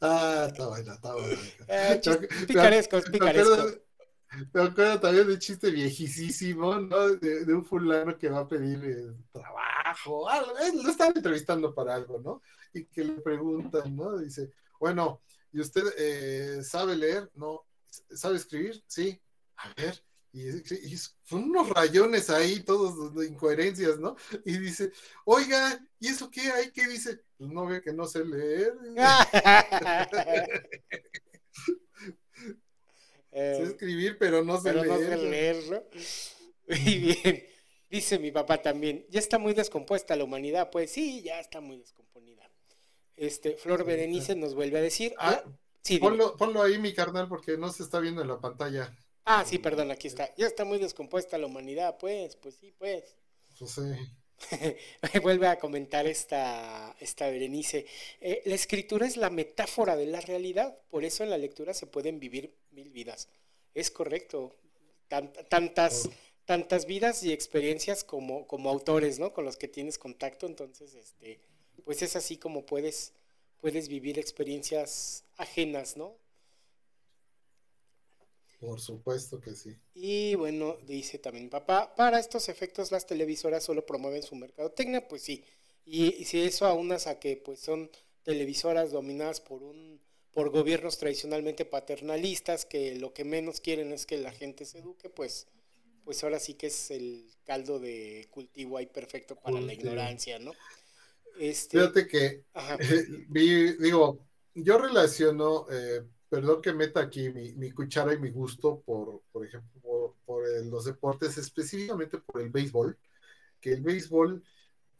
Speaker 2: ah, está bueno, está bueno.
Speaker 1: Eh, picarescos, picarescos.
Speaker 2: Me acuerdo también de un chiste viejísimo, ¿no? De, un fulano que va a pedir eh, trabajo, algo, lo están entrevistando para algo, ¿no? Y que le preguntan, ¿no? Dice, bueno, ¿y usted eh, sabe leer? No. ¿Sabe escribir? Sí. A ver. Y, son unos rayones ahí, todos de incoherencias, ¿no? Y dice, oiga, ¿y eso qué hay? ¿Qué dice? Pues no ve que no sé leer. sé eh, escribir, pero no sé
Speaker 1: leer. Muy bien. Dice mi papá también, ya está muy descompuesta la humanidad. Pues sí, ya está muy descomponida. Este, Flor Berenice nos vuelve a decir.
Speaker 2: Ah, sí, ponlo, ponlo, ahí, mi carnal, porque no se está viendo en la pantalla.
Speaker 1: Ah, sí, perdón, aquí está. Ya está muy descompuesta la humanidad, pues, pues sí, pues.
Speaker 2: Pues sí.
Speaker 1: Vuelve a comentar esta, esta Berenice. Eh, la escritura es la metáfora de la realidad, por eso en la lectura se pueden vivir mil vidas. Es correcto. tantas, tantas vidas y experiencias como, como autores, ¿no? Con los que tienes contacto, entonces, este, pues es así como puedes, puedes vivir experiencias ajenas, ¿no?
Speaker 2: Por supuesto que sí.
Speaker 1: Y bueno, dice también papá, para estos efectos las televisoras solo promueven su mercadotecnia, pues sí. Y, si eso aunas a que pues son televisoras dominadas por un por gobiernos tradicionalmente paternalistas que lo que menos quieren es que la gente se eduque, pues, pues ahora sí que es el caldo de cultivo ahí perfecto para la ignorancia, ¿no?
Speaker 2: Este, Fíjate que, digo, yo relaciono, eh, perdón que meta aquí mi, cuchara y mi gusto por, por ejemplo, por, los deportes, específicamente por el béisbol, que el béisbol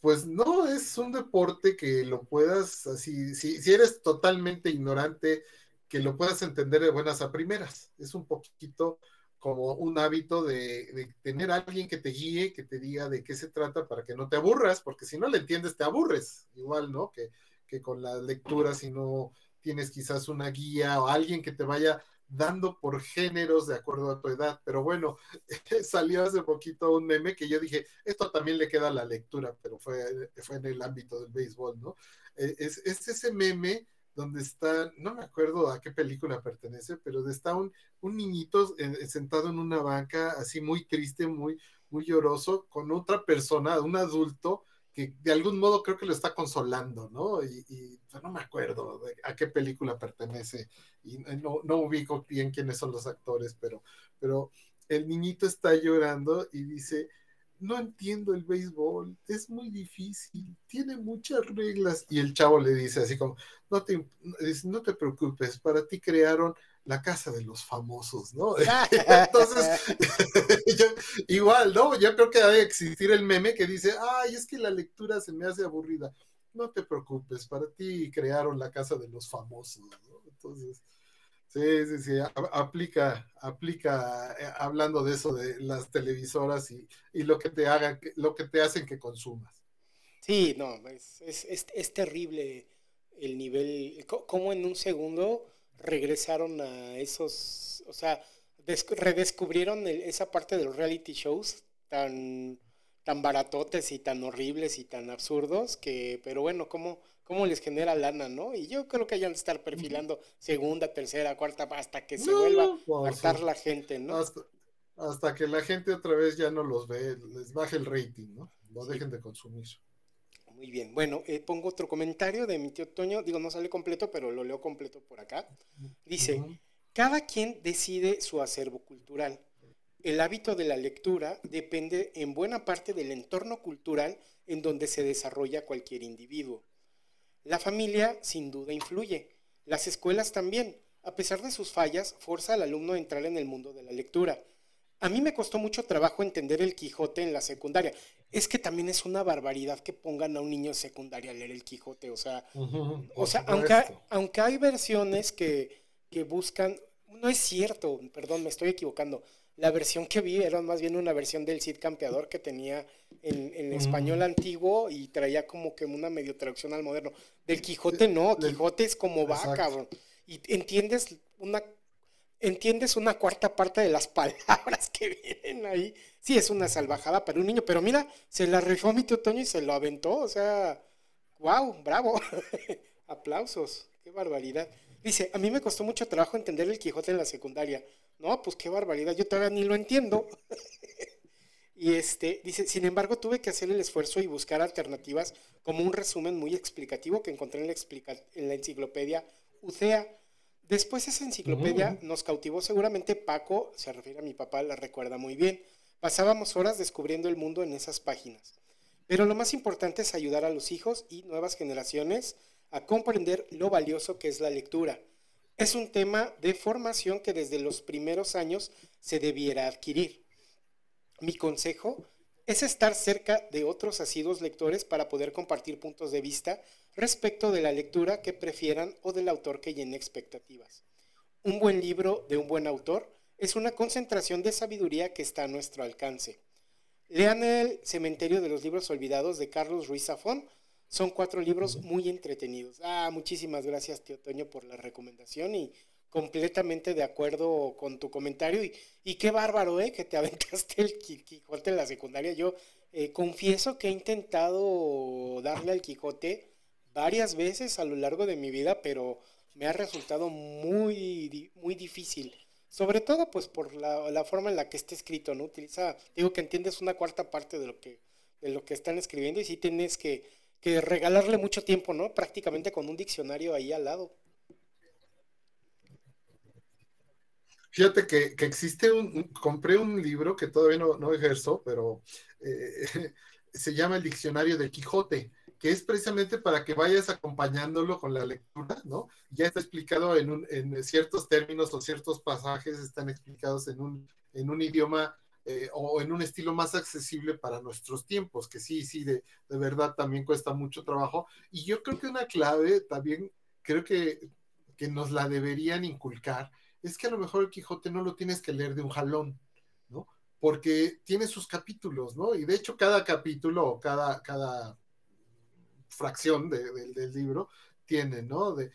Speaker 2: pues no es un deporte que lo puedas, así, si, si eres totalmente ignorante, que lo puedas entender de buenas a primeras. Es un poquito como un hábito de, tener alguien que te guíe, que te diga de qué se trata para que no te aburras, porque si no le entiendes, te aburres. Igual, ¿no? Que, que con la lectura, si no tienes quizás una guía o alguien que te vaya dando por géneros de acuerdo a tu edad. Pero bueno, salió hace poquito un meme que yo dije, esto también le queda a la lectura, pero fue, fue en el ámbito del béisbol, ¿no? Eh, es, es ese meme donde está, no me acuerdo a qué película pertenece, pero está un, un niñito eh, sentado en una banca así muy triste, muy, muy lloroso, con otra persona, un adulto, que de algún modo creo que lo está consolando, ¿no? Y, no me acuerdo a qué película pertenece y no, no, ubico bien quiénes son los actores, pero, pero el niñito está llorando y dice, no entiendo el béisbol, es muy difícil, tiene muchas reglas. Y el chavo le dice así como, no te, no te preocupes, para ti crearon la casa de los famosos, ¿no? Entonces, igual, ¿no? Yo creo que debe existir el meme que dice, ay, es que la lectura se me hace aburrida. No te preocupes, para ti crearon la casa de los famosos, ¿no? Entonces, sí, sí, sí, aplica, aplica, eh, hablando de eso, de las televisoras y, lo que te hagan, lo que te hacen que consumas.
Speaker 1: Sí, no, es, es, es terrible el nivel, como en un segundo regresaron a esos, o sea, redescubrieron esa parte de los reality shows tan, tan baratotes y tan horribles y tan absurdos que, pero bueno, ¿cómo, cómo les genera lana, no? Y yo creo que hayan de estar perfilando segunda, tercera, cuarta, hasta que se vuelva a pues, hartar la gente, ¿no?
Speaker 2: Hasta, que la gente otra vez ya no los ve, les baje el rating, ¿no? No dejen de consumir.
Speaker 1: Muy bien. Bueno, eh, pongo otro comentario de mi tío Toño. Digo, no sale completo, pero lo leo completo por acá. Dice, cada quien decide su acervo cultural. El hábito de la lectura depende en buena parte del entorno cultural en donde se desarrolla cualquier individuo. La familia sin duda influye. Las escuelas también. A pesar de sus fallas, forza al alumno a entrar en el mundo de la lectura. A mí me costó mucho trabajo entender el Quijote en la secundaria. Es que también es una barbaridad que pongan a un niño en secundaria a leer el Quijote. O sea, o sea aunque, aunque hay versiones que, buscan, no es cierto, perdón, me estoy equivocando. La versión que vi era más bien una versión del Cid Campeador que tenía en, español antiguo y traía como que una medio traducción al moderno. Del Quijote no, Quijote es como va, cabrón. Y entiendes una entiendes una cuarta parte de las palabras que vienen ahí. Sí, es una salvajada para un niño, pero mira, se la rifó mi tío Toño y se lo aventó, o sea, wow, bravo. Aplausos, qué barbaridad. Dice, a mí me costó mucho trabajo entender el Quijote en la secundaria. No, pues qué barbaridad, yo todavía ni lo entiendo. y este, dice, sin embargo, tuve que hacer el esfuerzo y buscar alternativas como un resumen muy explicativo que encontré en la, en la enciclopedia UCEA Después esa enciclopedia nos cautivó seguramente Paco, se refiere a mi papá, la recuerda muy bien. Pasábamos horas descubriendo el mundo en esas páginas. Pero lo más importante es ayudar a los hijos y nuevas generaciones a comprender lo valioso que es la lectura. Es un tema de formación que desde los primeros años se debiera adquirir. Mi consejo es estar cerca de otros asiduos lectores para poder compartir puntos de vista respecto de la lectura que prefieran o del autor que llene expectativas. Un buen libro de un buen autor es una concentración de sabiduría que está a nuestro alcance. Lean El Cementerio de los Libros Olvidados de Carlos Ruiz Zafón. Son cuatro libros muy entretenidos. Ah, muchísimas gracias, tío Toño, por la recomendación y completamente de acuerdo con tu comentario y, qué bárbaro, ¿eh? Que te aventaste el Quijote en la secundaria. Yo eh, confieso que he intentado darle al Quijote varias veces a lo largo de mi vida, pero me ha resultado muy, muy difícil. Sobre todo, pues, por la, forma en la que está escrito, ¿no? Utiliza, digo que entiendes una cuarta parte de lo que, de lo que están escribiendo y sí tienes que, que regalarle mucho tiempo, ¿no? Prácticamente con un diccionario ahí al lado.
Speaker 2: Fíjate que, existe un, compré un libro que todavía no, no ejerzo, pero eh, se llama El Diccionario de Quijote, que es precisamente para que vayas acompañándolo con la lectura, ¿no? Ya está explicado en, un, en ciertos términos o ciertos pasajes están explicados en un, en un idioma eh, o en un estilo más accesible para nuestros tiempos, que sí, sí, de, de verdad también cuesta mucho trabajo. Y yo creo que una clave también, creo que, que nos la deberían inculcar, es que a lo mejor el Quijote no lo tienes que leer de un jalón, ¿no? Porque tiene sus capítulos, ¿no? Y de hecho cada capítulo o cada, cada fracción del libro tiene, ¿no? De,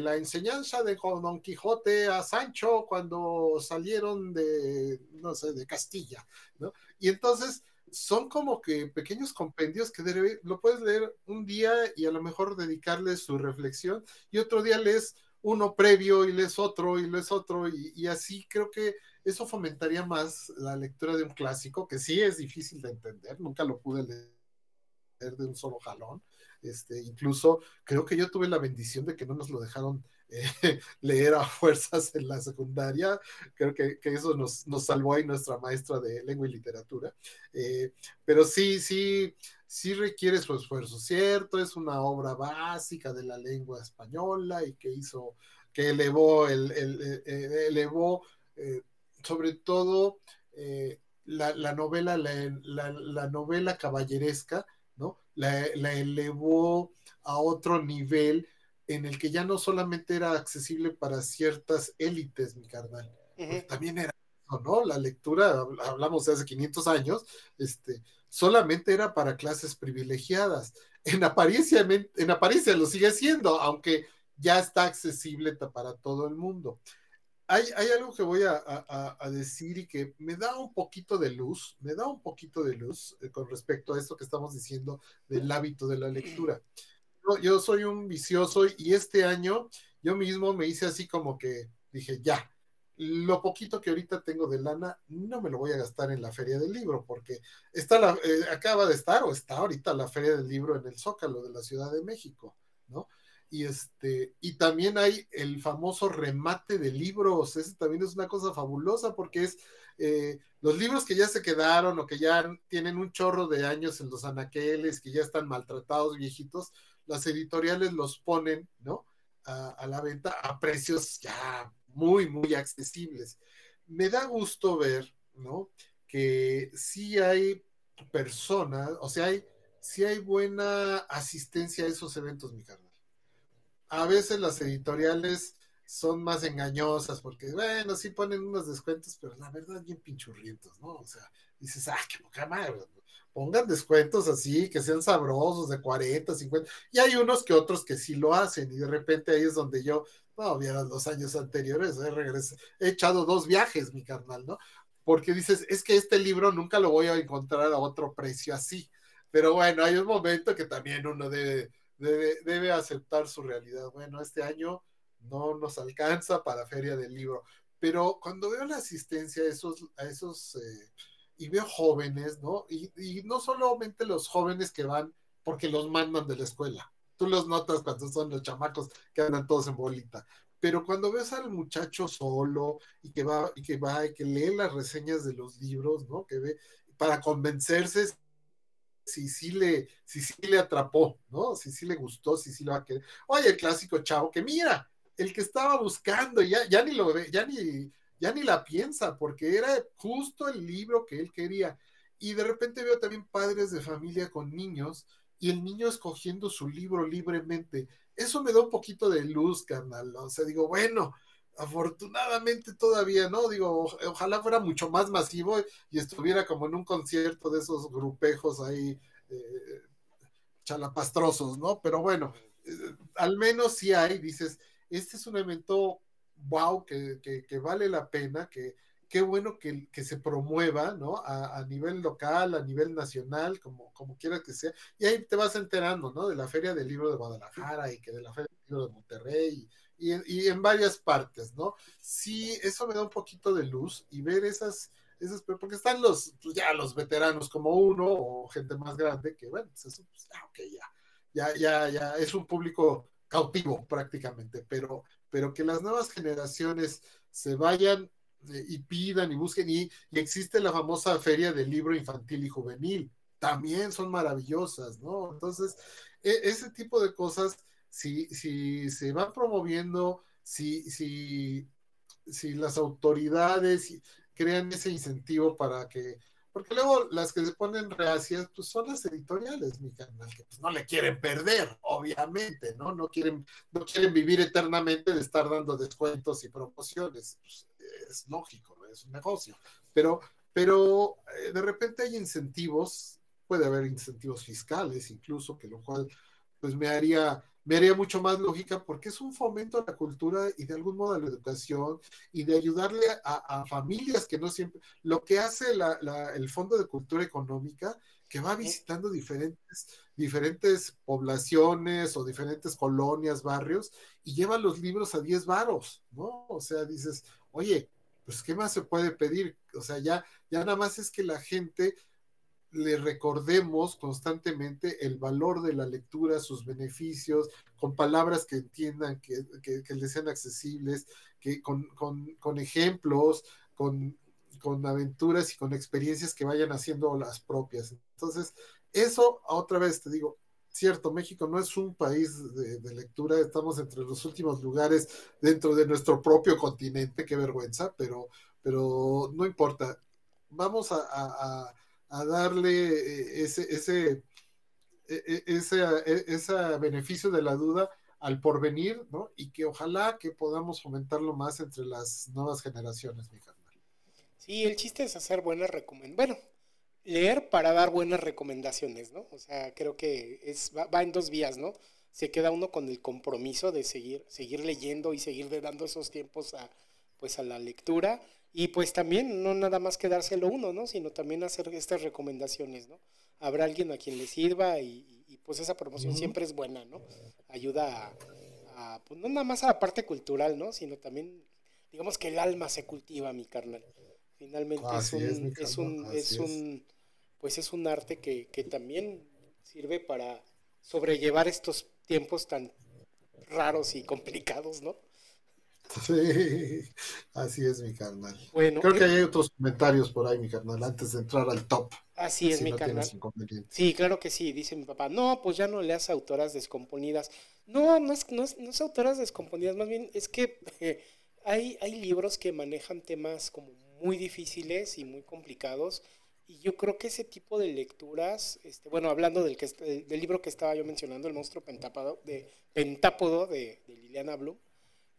Speaker 2: la enseñanza de Don Quijote a Sancho cuando salieron de, no sé, de Castilla, ¿no? Y entonces son como que pequeños compendios que lo puedes leer un día y a lo mejor dedicarle su reflexión y otro día lees uno previo y lees otro y lees otro y, así creo que eso fomentaría más la lectura de un clásico que sí es difícil de entender, nunca lo pude leer de un solo jalón. Este, incluso creo que yo tuve la bendición de que no nos lo dejaron eh, leer a fuerzas en la secundaria. Creo que, eso nos, nos, salvó ahí nuestra maestra de lengua y literatura. Eh, pero sí, sí, sí requiere su esfuerzo, ¿cierto? Es una obra básica de la lengua española y que hizo, que elevó, el, eh, elevó sobre todo eh, la, novela, la, novela caballeresca, La, elevó a otro nivel en el que ya no solamente era accesible para ciertas élites, mi carnal, también era, ¿no? La lectura, hablamos de hace 500 años, este, solamente era para clases privilegiadas. En apariencia, en apariencia lo sigue siendo, aunque ya está accesible para todo el mundo. Hay, algo que voy a, decir y que me da un poquito de luz, me da un poquito de luz eh, con respecto a esto que estamos diciendo del hábito de la lectura. yo soy un vicioso y este año yo mismo me hice así como que dije, ya, lo poquito que ahorita tengo de lana no me lo voy a gastar en la feria del libro, porque está eh, acaba de estar o está ahorita la feria del libro en el Zócalo de la Ciudad de México, ¿no? Y este, y también hay el famoso remate de libros, ese también es una cosa fabulosa porque es eh, los libros que ya se quedaron o que ya tienen un chorro de años en los anaqueles, que ya están maltratados, viejitos, las editoriales los ponen, ¿no? a la venta a precios ya muy, muy accesibles. Me da gusto ver, ¿no? Que sí hay personas, o sea, hay, sí hay buena asistencia a esos eventos, mi carnal. A veces las editoriales son más engañosas porque, bueno, sí ponen unos descuentos, pero la verdad bien pinchurrientos, ¿no? O sea, dices, ah, qué poca madre, pongan descuentos así, que sean sabrosos, de 40, 50, y hay unos que otros que sí lo hacen, y de repente ahí es donde yo, no, vieron los años anteriores, he, he echado dos viajes, mi carnal, ¿no? Porque dices, es que este libro nunca lo voy a encontrar a otro precio así, pero bueno, hay un momento que también uno debe, debe, aceptar su realidad. Bueno, este año no nos alcanza para Feria del Libro, pero cuando veo la asistencia a esos, a esos eh, y veo jóvenes, ¿no? Y, y, no solamente los jóvenes que van porque los mandan de la escuela. Tú los notas cuando son los chamacos que andan todos en bolita. Pero cuando ves al muchacho solo y que va y que va y que lee las reseñas de los libros, ¿no? Que ve para convencerse si sí le, si sí le atrapó, ¿no? Si sí le gustó, si sí lo va a querer. Oye, el clásico chavo, que mira, el que estaba buscando, ya, ya ni lo ve, ya ni, ya ni la piensa, porque era justo el libro que él quería. Y de repente veo también padres de familia con niños y el niño escogiendo su libro libremente. Eso me da un poquito de luz, carnal. O sea, digo, bueno, afortunadamente todavía, ¿no? Digo, ojalá fuera mucho más masivo y estuviera como en un concierto de esos grupejos ahí eh, chalapastrosos, ¿no? Pero bueno, eh, al menos sí hay, dices, este es un evento wow, que, que, vale la pena, que qué bueno que, que se promueva, ¿no? A, a, nivel local, a nivel nacional, como, como quiera que sea. Y ahí te vas enterando, ¿no? De la Feria del Libro de Guadalajara y que de la Feria del Libro de Monterrey y, en varias partes, ¿no? Sí, eso me da un poquito de luz y ver esas, esas porque están los, pues ya los veteranos como uno o gente más grande que, bueno, pues eso, pues, ah, ok, ya, ya, ya, ya, es un público cautivo prácticamente, pero, pero que las nuevas generaciones se vayan eh, y pidan y busquen. Y, existe la famosa feria del libro infantil y juvenil, también son maravillosas, ¿no? Entonces, e, ese tipo de cosas, si, si se van promoviendo, si, si, si las autoridades crean ese incentivo para que porque luego las que se ponen reacias, pues son las editoriales, mi canal, que pues no le quieren perder, obviamente, ¿no? No quieren, no quieren vivir eternamente de estar dando descuentos y promociones. Pues, es lógico, es un negocio. Pero, pero eh, de repente hay incentivos, puede haber incentivos fiscales incluso, que lo cual pues me haría me haría mucho más lógica porque es un fomento a la cultura y de algún modo a la educación y de ayudarle a, familias que no siempre, lo que hace el Fondo de Cultura Económica, que va visitando diferentes, diferentes poblaciones o diferentes colonias, barrios, y lleva los libros a 10 varos, ¿no? O sea, dices, oye, pues ¿qué más se puede pedir? O sea, ya, ya nada más es que la gente le recordemos constantemente el valor de la lectura, sus beneficios, con palabras que entiendan, que, que, les sean accesibles, que con, ejemplos, con, aventuras y con experiencias que vayan haciendo las propias. Entonces, eso, otra vez te digo, cierto, México no es un país de, lectura, estamos entre los últimos lugares dentro de nuestro propio continente, qué vergüenza, pero, pero no importa. Vamos a a darle eh, ese, ese, e, e, ese, e, ese beneficio de la duda al porvenir, ¿no? Y que ojalá que podamos fomentarlo más entre las nuevas generaciones, mi carnal.
Speaker 1: Sí, el chiste es hacer buenas recomendaciones. Bueno, leer para dar buenas recomendaciones, ¿no? O sea, creo que es, va, en dos vías, ¿no? Se queda uno con el compromiso de seguir, seguir leyendo y seguir dando esos tiempos a, pues, a la lectura y pues también no nada más quedárselo uno, ¿no? Sino también hacer estas recomendaciones, ¿no? Habrá alguien a quien le sirva y, pues esa promoción siempre es buena, ¿no? Ayuda a, pues no nada más a la parte cultural, ¿no? Sino también, digamos que el alma se cultiva, mi carnal. Finalmente es un, es, un, es un, pues es un arte que, que también sirve para sobrellevar estos tiempos tan raros y complicados, ¿no?
Speaker 2: Sí, así es, mi carnal. Bueno, Creo que hay otros comentarios por ahí, mi carnal, antes de entrar al top.
Speaker 1: Así es, mi carnal. Sí, claro que sí, dice mi papá. No, pues ya no leas autoras descomponidas. No, no es, no es, autoras descomponidas, más bien es que hay, hay libros que manejan temas como muy difíciles y muy complicados. Y yo creo que ese tipo de lecturas, este, bueno, hablando del, que, del libro que estaba yo mencionando, El monstruo pentápodo de, pentápodo de, de Liliana Blum,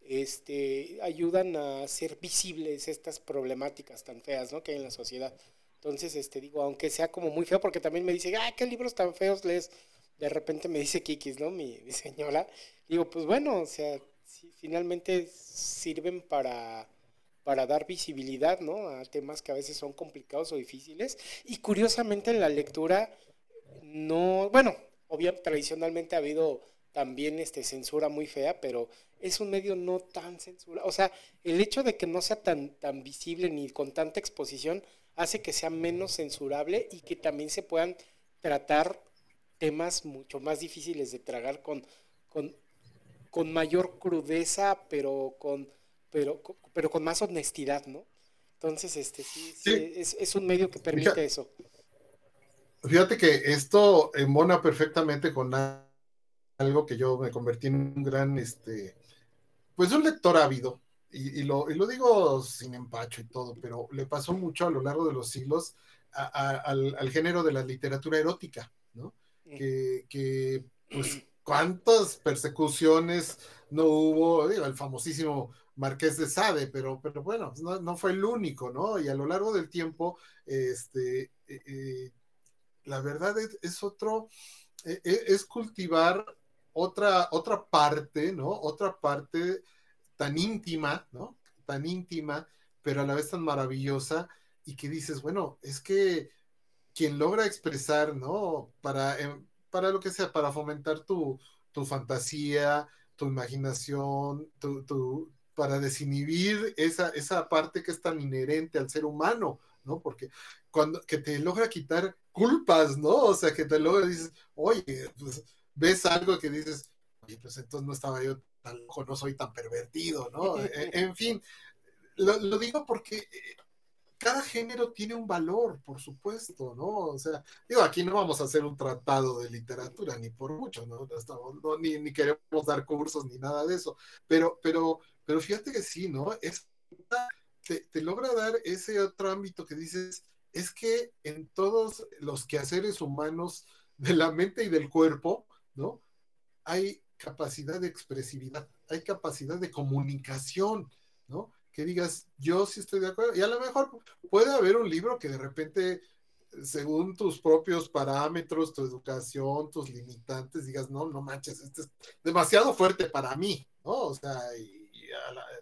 Speaker 1: este, ayudan a hacer visibles estas problemáticas tan feas ¿no? que hay en la sociedad. Entonces, este, digo, aunque sea como muy feo, porque también me dice, ah, qué libros tan feos lees. De repente me dice Kikis, ¿no? Mi, señora. Digo, pues bueno, o sea, finalmente sirven para, para dar visibilidad, ¿no? A temas que a veces son complicados o difíciles. Y curiosamente en la lectura, no, bueno, obviamente tradicionalmente ha habido también este, censura muy fea, pero es un medio no tan censura. O sea, el hecho de que no sea tan, tan visible ni con tanta exposición hace que sea menos censurable y que también se puedan tratar temas mucho más difíciles de tragar con, con, con mayor crudeza, pero con, pero, pero con más honestidad, ¿no? Entonces, este sí, Es, es, un medio que permite eso.
Speaker 2: Fíjate que esto embona perfectamente con algo que yo me convertí en un gran, este, pues un lector ávido, y, lo, digo sin empacho y todo, pero le pasó mucho a lo largo de los siglos al, género de la literatura erótica, ¿no? Que, pues, cuántas persecuciones no hubo, digo, el famosísimo Marqués de Sade, pero, pero bueno, no, fue el único, ¿no? Y a lo largo del tiempo, este, eh, eh, la verdad es, otro, eh, es cultivar otra, otra parte, ¿no? Otra parte tan íntima, ¿no? Tan íntima, pero a la vez tan maravillosa y que dices, bueno, es que quien logra expresar, ¿no? Para, em, para lo que sea, para fomentar tu, fantasía, tu imaginación, tu, para desinhibir esa, esa parte que es tan inherente al ser humano, ¿no? Porque cuando que te logra quitar culpas, ¿no? O sea, que te logra dices, oye, pues ves algo que dices, oye, pues entonces no estaba yo tan loco, no soy tan pervertido, ¿no? E, en fin, lo, digo porque eh, cada género tiene un valor, por supuesto, ¿no? O sea, digo, aquí no vamos a hacer un tratado de literatura, ni por mucho, ¿no? ni, ni, queremos dar cursos ni nada de eso, pero, pero, pero fíjate que sí, ¿no? Es, te, te logra dar ese otro ámbito que dices, es que en todos los quehaceres humanos de la mente y del cuerpo, ¿no? Hay capacidad de expresividad, hay capacidad de comunicación, ¿no? Que digas, yo sí estoy de acuerdo. Y a lo mejor puede haber un libro que de repente, según tus propios parámetros, tu educación, tus limitantes, digas, no, no manches, este es demasiado fuerte para mí, ¿no? O sea,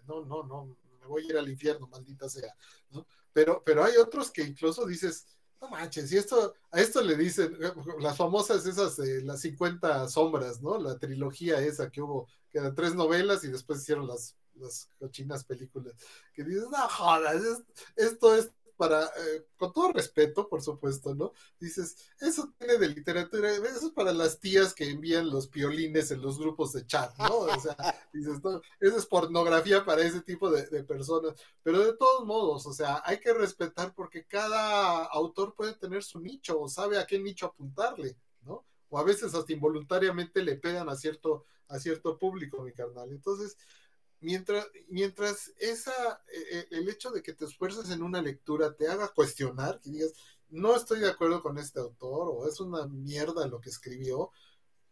Speaker 2: no, no, no, me voy a ir al infierno, maldita sea, ¿no? Pero, pero hay otros que incluso dices, no manches, y esto, a esto le dicen, las famosas esas, las 50 sombras, ¿no? La trilogía esa que hubo, que eran tres novelas y después hicieron las, las cochinas películas, que dices, no jodas, esto es para, eh, con todo respeto, por supuesto, ¿no? Dices, eso tiene de literatura, eso es para las tías que envían los piolines en los grupos de chat, ¿no? O sea, dices, no, eso es pornografía para ese tipo de, de, personas, pero de todos modos, o sea, hay que respetar porque cada autor puede tener su nicho o sabe a qué nicho apuntarle, ¿no? O a veces hasta involuntariamente le pegan a cierto, a cierto público, mi carnal. Entonces, mientras, mientras esa, e, e, el hecho de que te esfuerces en una lectura te haga cuestionar, que digas, no estoy de acuerdo con este autor o es una mierda lo que escribió,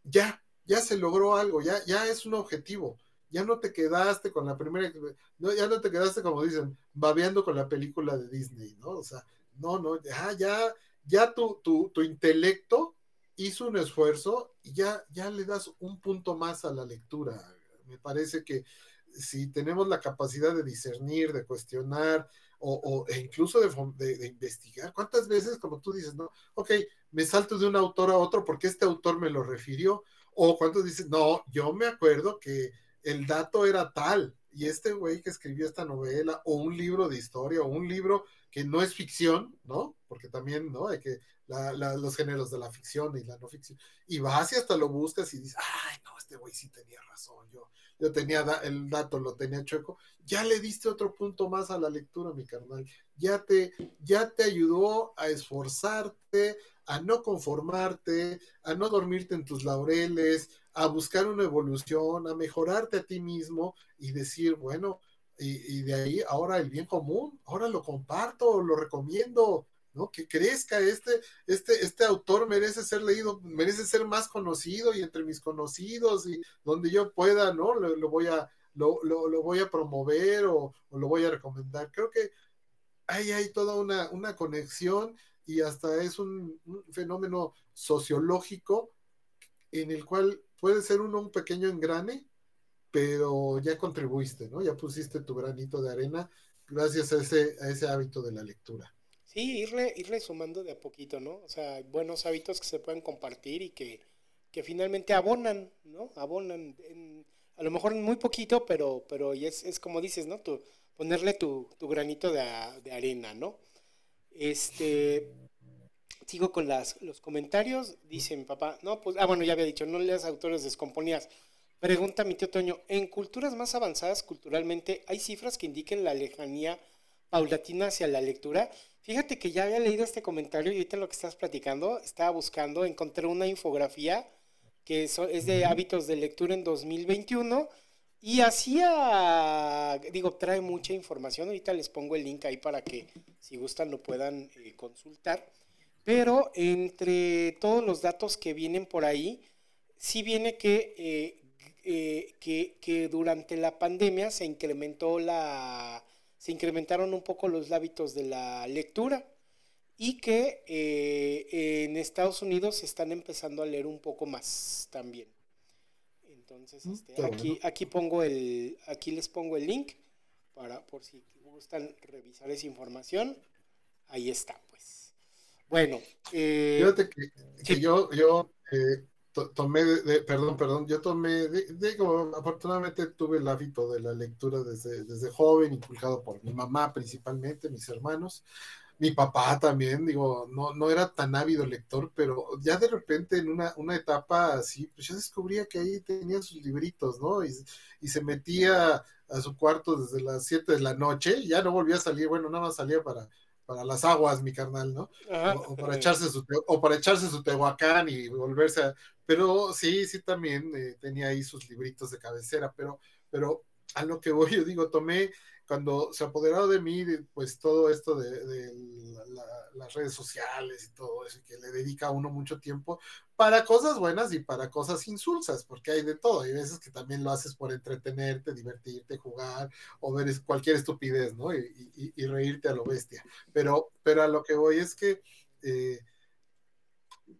Speaker 2: ya, ya se logró algo, ya, ya es un objetivo. Ya no te quedaste con la primera, no, ya no te quedaste, como dicen, babeando con la película de Disney, ¿no? O sea, no, no, ya, ya, ya tu, tu, tu intelecto hizo un esfuerzo y ya, ya le das un punto más a la lectura. Me parece que si tenemos la capacidad de discernir, de cuestionar o, e incluso de, investigar, ¿cuántas veces, como tú dices, no? Ok, me salto de un autor a otro porque este autor me lo refirió, o cuántos dices, no, yo me acuerdo que el dato era tal, y este güey que escribió esta novela, o un libro de historia, o un libro que no es ficción, ¿no? Porque también, ¿no? Hay que los géneros de la ficción y la no ficción. Y vas y hasta lo buscas y dices, ay, no, este güey sí tenía razón, yo, yo tenía el dato, lo tenía chueco. Ya le diste otro punto más a la lectura, mi carnal. Ya te, ya te ayudó a esforzarte, a no conformarte, a no dormirte en tus laureles, a buscar una evolución, a mejorarte a ti mismo y decir, bueno, y, y de ahí ahora el bien común, ahora lo comparto, lo recomiendo, ¿no? Que crezca este, este, este autor merece ser leído, merece ser más conocido y entre mis conocidos y donde yo pueda, ¿no? Lo, voy a, lo, lo, voy a promover o, lo voy a recomendar. Creo que ahí hay toda una, una conexión y hasta es un, fenómeno sociológico en el cual puede ser uno un pequeño engrane, pero ya contribuiste, ¿no? Ya pusiste tu granito de arena gracias a ese, a ese hábito de la lectura.
Speaker 1: Sí, irle, irle sumando de a poquito, ¿no? O sea, buenos hábitos que se pueden compartir y que, que finalmente abonan, ¿no? Abonan, a lo mejor muy poquito, pero, pero es, es como dices, ¿no? Tu, ponerle tu, tu granito de, de, arena, ¿no? Este, sigo con las, los comentarios, dice mi papá, no, pues, ah, bueno, ya había dicho, no leas autores descomponidas. Pregunta mi tío Toño, ¿en culturas más avanzadas culturalmente hay cifras que indiquen la lejanía paulatina hacia la lectura? Fíjate que ya había leído este comentario y ahorita lo que estás platicando, estaba buscando, encontré una infografía que es de hábitos de lectura en 2021 y hacía, digo, trae mucha información, ahorita les pongo el link ahí para que si gustan lo puedan eh, consultar, pero entre todos los datos que vienen por ahí, sí viene que, eh, eh, que, que durante la pandemia se incrementó la se incrementaron un poco los hábitos de la lectura y que eh, en Estados Unidos se están empezando a leer un poco más también. Entonces, mm, este, aquí, aquí pongo el, aquí les pongo el link para por si gustan revisar esa información. Ahí está, pues. Bueno,
Speaker 2: eh, fíjate que, yo, yo eh, tomé, de, perdón, perdón, yo tomé, digo, afortunadamente tuve el hábito de la lectura desde, desde joven, inculcado por mi mamá principalmente, mis hermanos, mi papá también, digo, no, no era tan ávido lector, pero ya de repente en una, una etapa así, pues yo descubría que ahí tenía sus libritos, ¿no? Y, y se metía a su cuarto desde las 7 de la noche y ya no volvía a salir, bueno, nada más salía para, para las aguas, mi carnal, ¿no? O, para echarse su, o para echarse su tehuacán y volverse a... Pero sí, sí también eh, tenía ahí sus libritos de cabecera, pero, pero a lo que voy, yo digo, tomé cuando se apoderó de mí, pues todo esto de, las redes sociales y todo eso, que le dedica a uno mucho tiempo para cosas buenas y para cosas insulsas, porque hay de todo. Hay veces que también lo haces por entretenerte, divertirte, jugar o ver cualquier estupidez, ¿no? Y, reírte a lo bestia. Pero, pero a lo que voy es que eh,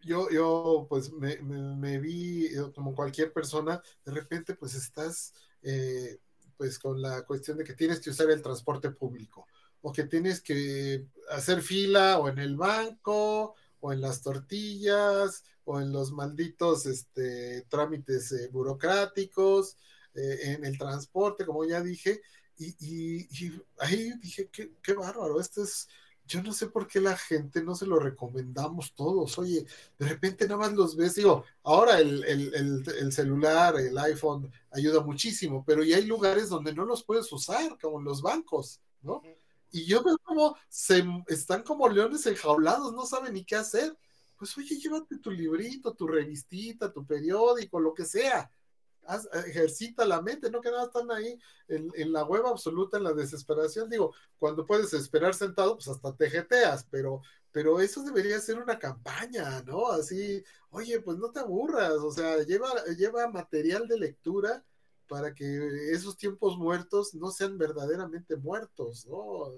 Speaker 2: yo, yo, pues me, vi como cualquier persona, de repente, pues estás. Eh, pues con la cuestión de que tienes que usar el transporte público o que tienes que hacer fila o en el banco o en las tortillas o en los malditos este, trámites eh, burocráticos, eh, en el transporte, como ya dije, y, ahí dije, qué, qué bárbaro, esto es yo no sé por qué la gente no se lo recomendamos todos. Oye, de repente nada más los ves, digo, ahora el, celular, el iPhone ayuda muchísimo, pero ya hay lugares donde no los puedes usar, como en los bancos, ¿no? Y yo veo como se están como leones enjaulados, no saben ni qué hacer. Pues oye, llévate tu librito, tu revistita, tu periódico, lo que sea ejercita la mente, no que nada están ahí en, la hueva absoluta, en la desesperación. Digo, cuando puedes esperar sentado, pues hasta te jeteas, pero, pero eso debería ser una campaña, ¿no? Así, oye, pues no te aburras, o sea, lleva, lleva material de lectura para que esos tiempos muertos no sean verdaderamente muertos, ¿no?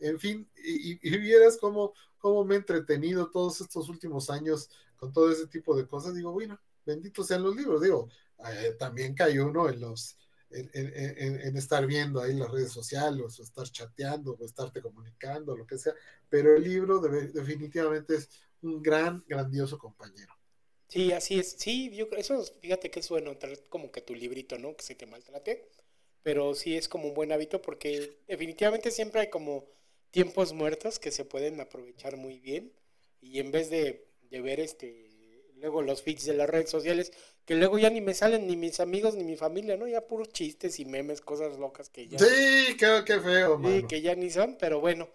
Speaker 2: En fin, y, y vieras cómo, cómo me he entretenido todos estos últimos años con todo ese tipo de cosas. Digo, bueno, benditos sean los libros, digo, eh, también cae uno en los en, estar viendo ahí las redes sociales o estar chateando o estarte comunicando, lo que sea, pero el libro definitivamente es un gran, grandioso compañero.
Speaker 1: Sí, así es. Sí, yo eso, fíjate que es bueno como que tu librito, ¿no? Que se te maltrate, pero sí es como un buen hábito porque definitivamente siempre hay como tiempos muertos que se pueden aprovechar muy bien y en vez de, de ver este luego los feeds de las redes sociales, que luego ya ni me salen ni mis amigos ni mi familia, ¿no? Ya puros chistes y memes, cosas locas que ya.
Speaker 2: Sí, qué, feo,
Speaker 1: Sí, que ya ni son, pero bueno,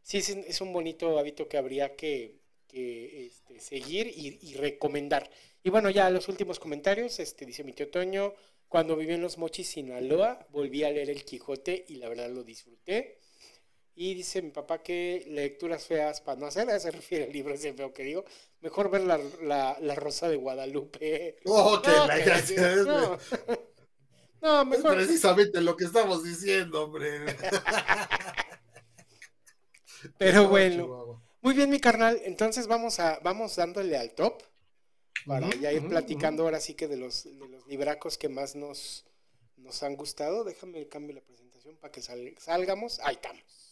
Speaker 1: sí es, un bonito hábito que habría que, este, seguir y, recomendar. Y bueno, ya los últimos comentarios, este dice mi tío Toño, cuando viví en Los Mochis, Sinaloa, volví a leer El Quijote y la verdad lo disfruté. Y dice mi papá que lecturas feas para no hacer, a se refiere el libro ese feo que digo. Mejor ver la, Rosa de Guadalupe.
Speaker 2: Oh, que la no. mejor. Es precisamente lo que estamos diciendo, hombre.
Speaker 1: Pero bueno. Muy bien, mi carnal. Entonces vamos a, vamos dándole al top. Para ya ir platicando ahora sí que de los, de los libracos que más nos, nos han gustado. Déjame cambio la presentación para que salgamos. Ahí estamos.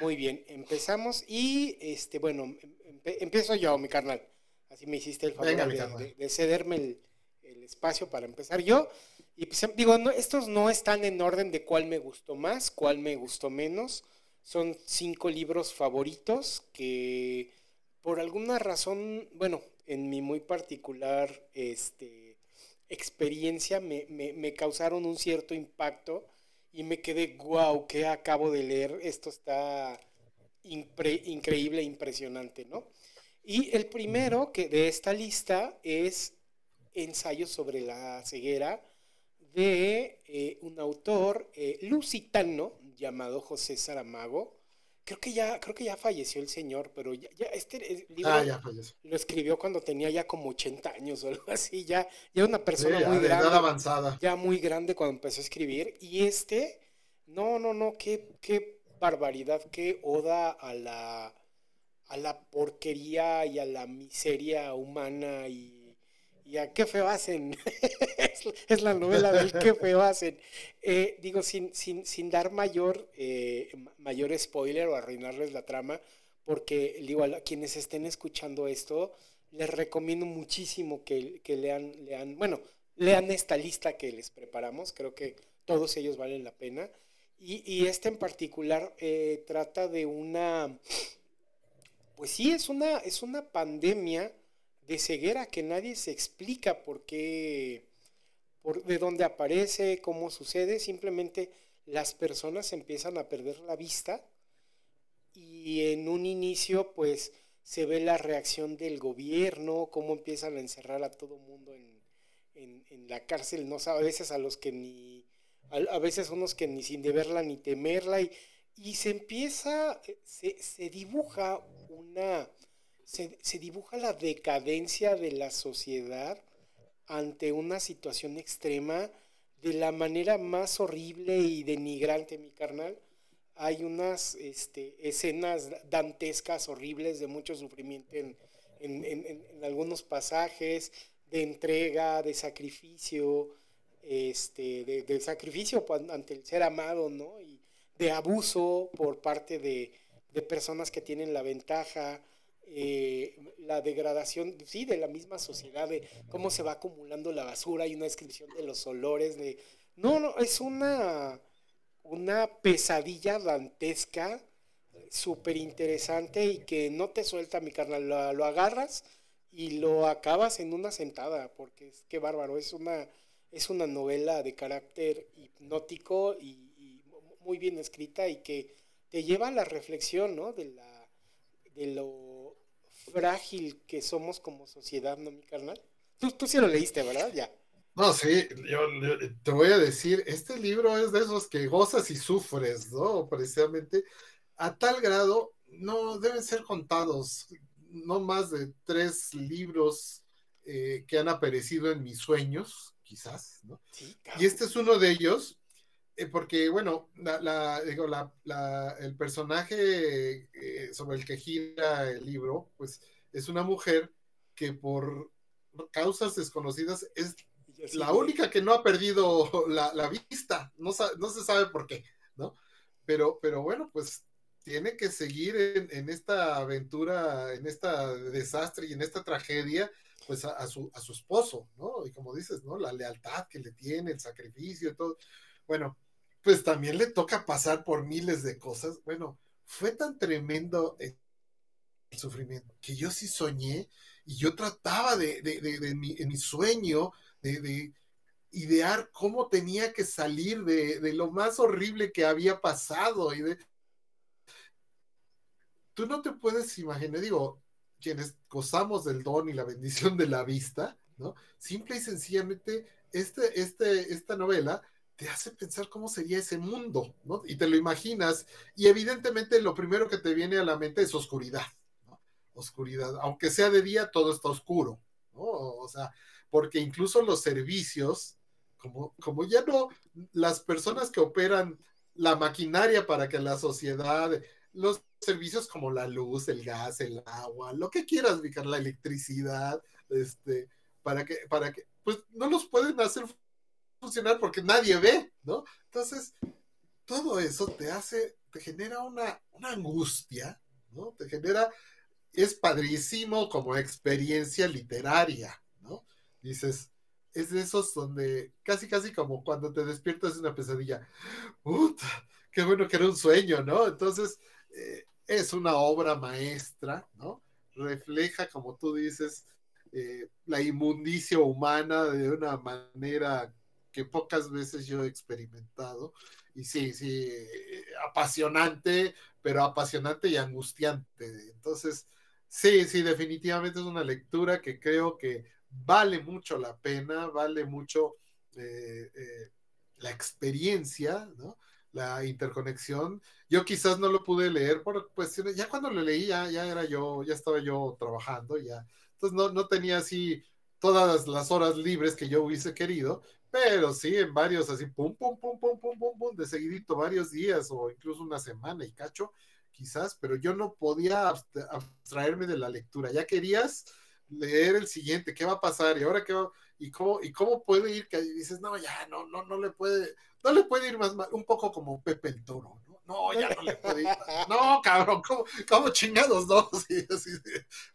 Speaker 1: Muy bien, empezamos y este, bueno, em, empiezo yo, mi carnal. Así me hiciste el favor de, cederme el, espacio para empezar yo. Y pues, em, digo, no, estos no están en orden de cuál me gustó más, cuál me gustó menos. Son cinco libros favoritos que por alguna razón, bueno, en mi muy particular este, experiencia me, me causaron un cierto impacto y me quedé, wow, ¿qué acabo de leer? Esto está increíble, impresionante, ¿no? Y el primero que de esta lista es Ensayo sobre la ceguera de eh, un autor eh, lusitano llamado José Saramago creo que ya, creo que ya falleció el señor, pero ya, este libro
Speaker 2: ah,
Speaker 1: lo escribió cuando tenía ya como 80 años o algo así, ya, ya una persona muy grande.
Speaker 2: avanzada.
Speaker 1: Ya muy grande cuando empezó a escribir. Y este, no, no, no, qué, qué barbaridad, qué oda a la, a la porquería y a la miseria humana y y a qué feo hacen. es, la novela del qué feo hacen. Eh, digo, sin, sin, sin, dar mayor, eh, mayor spoiler o arruinarles la trama, porque digo, a quienes estén escuchando esto, les recomiendo muchísimo que, que lean, lean, bueno, lean esta lista que les preparamos. Creo que todos ellos valen la pena. Y, este en particular eh, trata de una, pues sí, es una, es una pandemia de ceguera que nadie se explica por qué, por, de dónde aparece, cómo sucede, simplemente las personas empiezan a perder la vista y en un inicio pues se ve la reacción del gobierno, cómo empiezan a encerrar a todo mundo en, la cárcel, no a veces a los que ni, a, veces unos que ni sin deberla ni temerla y, y se empieza, se, se dibuja una, se, se dibuja la decadencia de la sociedad ante una situación extrema de la manera más horrible y denigrante, mi carnal hay unas este, escenas dantescas, horribles, de mucho sufrimiento en, algunos pasajes, de entrega, de sacrificio, este, de, sacrificio ante el ser amado, ¿no? Y de abuso por parte de, personas que tienen la ventaja, eh, la degradación, sí, de la misma sociedad, de cómo se va acumulando la basura, y una descripción de los olores, de... No, no, es una una pesadilla dantesca, súper interesante y que no te suelta, mi carnal. Lo, agarras y lo acabas en una sentada, porque es que bárbaro, es una, es una novela de carácter hipnótico y, muy bien escrita y que te lleva a la reflexión, ¿no? De, la, de lo frágil que somos como sociedad, ¿no, mi carnal? Tú, tú sí lo leíste, ¿verdad? Ya.
Speaker 2: No, sí, yo, te voy a decir, este libro es de esos que gozas y sufres, ¿no? Precisamente, a tal grado, no deben ser contados, no más de tres libros eh, que han aparecido en mis sueños, quizás, ¿no? y este es uno de ellos, porque, bueno, la, digo, la, el personaje eh, sobre el que gira el libro, pues es una mujer que por causas desconocidas es la única que no ha perdido la, vista, no, no, se sabe por qué, ¿no? Pero, pero bueno, pues tiene que seguir en, esta aventura, en este desastre y en esta tragedia, pues a, su, a su esposo, ¿no? Y como dices, ¿no? La lealtad que le tiene, el sacrificio y todo. Bueno, pues también le toca pasar por miles de cosas. Bueno, fue tan tremendo el sufrimiento que yo sí soñé y yo trataba de, de, de, mi, en mi sueño de, idear cómo tenía que salir de, lo más horrible que había pasado y de... Tú no te puedes imaginar, digo, quienes gozamos del don y la bendición de la vista, ¿no? Simple y sencillamente, este, este, esta novela te hace pensar cómo sería ese mundo, ¿no? Y te lo imaginas, y evidentemente lo primero que te viene a la mente es oscuridad, ¿no? Oscuridad, aunque sea de día, todo está oscuro, ¿no? O sea, porque incluso los servicios, como, como ya no, las personas que operan la maquinaria para que la sociedad, los servicios como la luz, el gas, el agua, lo que quieras, la electricidad, este, para que, para que, pues no los pueden hacer funcionar porque nadie ve, ¿no? Entonces, todo eso te hace, te genera una, una angustia, ¿no? Te genera, es padrísimo como experiencia literaria, ¿no? dices, es de esos donde casi, casi como cuando te despiertas de una pesadilla. ¡Puta! ¡Qué bueno que era un sueño, ¿no? Entonces, eh, es una obra maestra, ¿no? Refleja, como tú dices, eh, la inmundicia humana de una manera que pocas veces yo he experimentado. Y sí, sí, apasionante, pero apasionante y angustiante. Entonces, sí, sí, definitivamente es una lectura que creo que vale mucho la pena, vale mucho eh, eh, la experiencia, ¿no? La interconexión. Yo quizás no lo pude leer por cuestiones, ya cuando lo leí ya, era yo, ya estaba yo trabajando, ya. Entonces no, no tenía así todas las horas libres que yo hubiese querido, pero sí en varios así, pum, pum, pum, pum, pum, pum, pum, de seguidito, varios días o incluso una semana y cacho, quizás, pero yo no podía abstraerme de la lectura. Ya querías leer el siguiente, qué va a pasar y ahora qué va, y cómo, y cómo puede ir que dices, no, ya, no, no, no le puede, no le puede ir más mal, un poco como Pepe el Toro, ¿no? No, ya no le puede ir No, cabrón, ¿cómo, chingados, no? Sí, sí,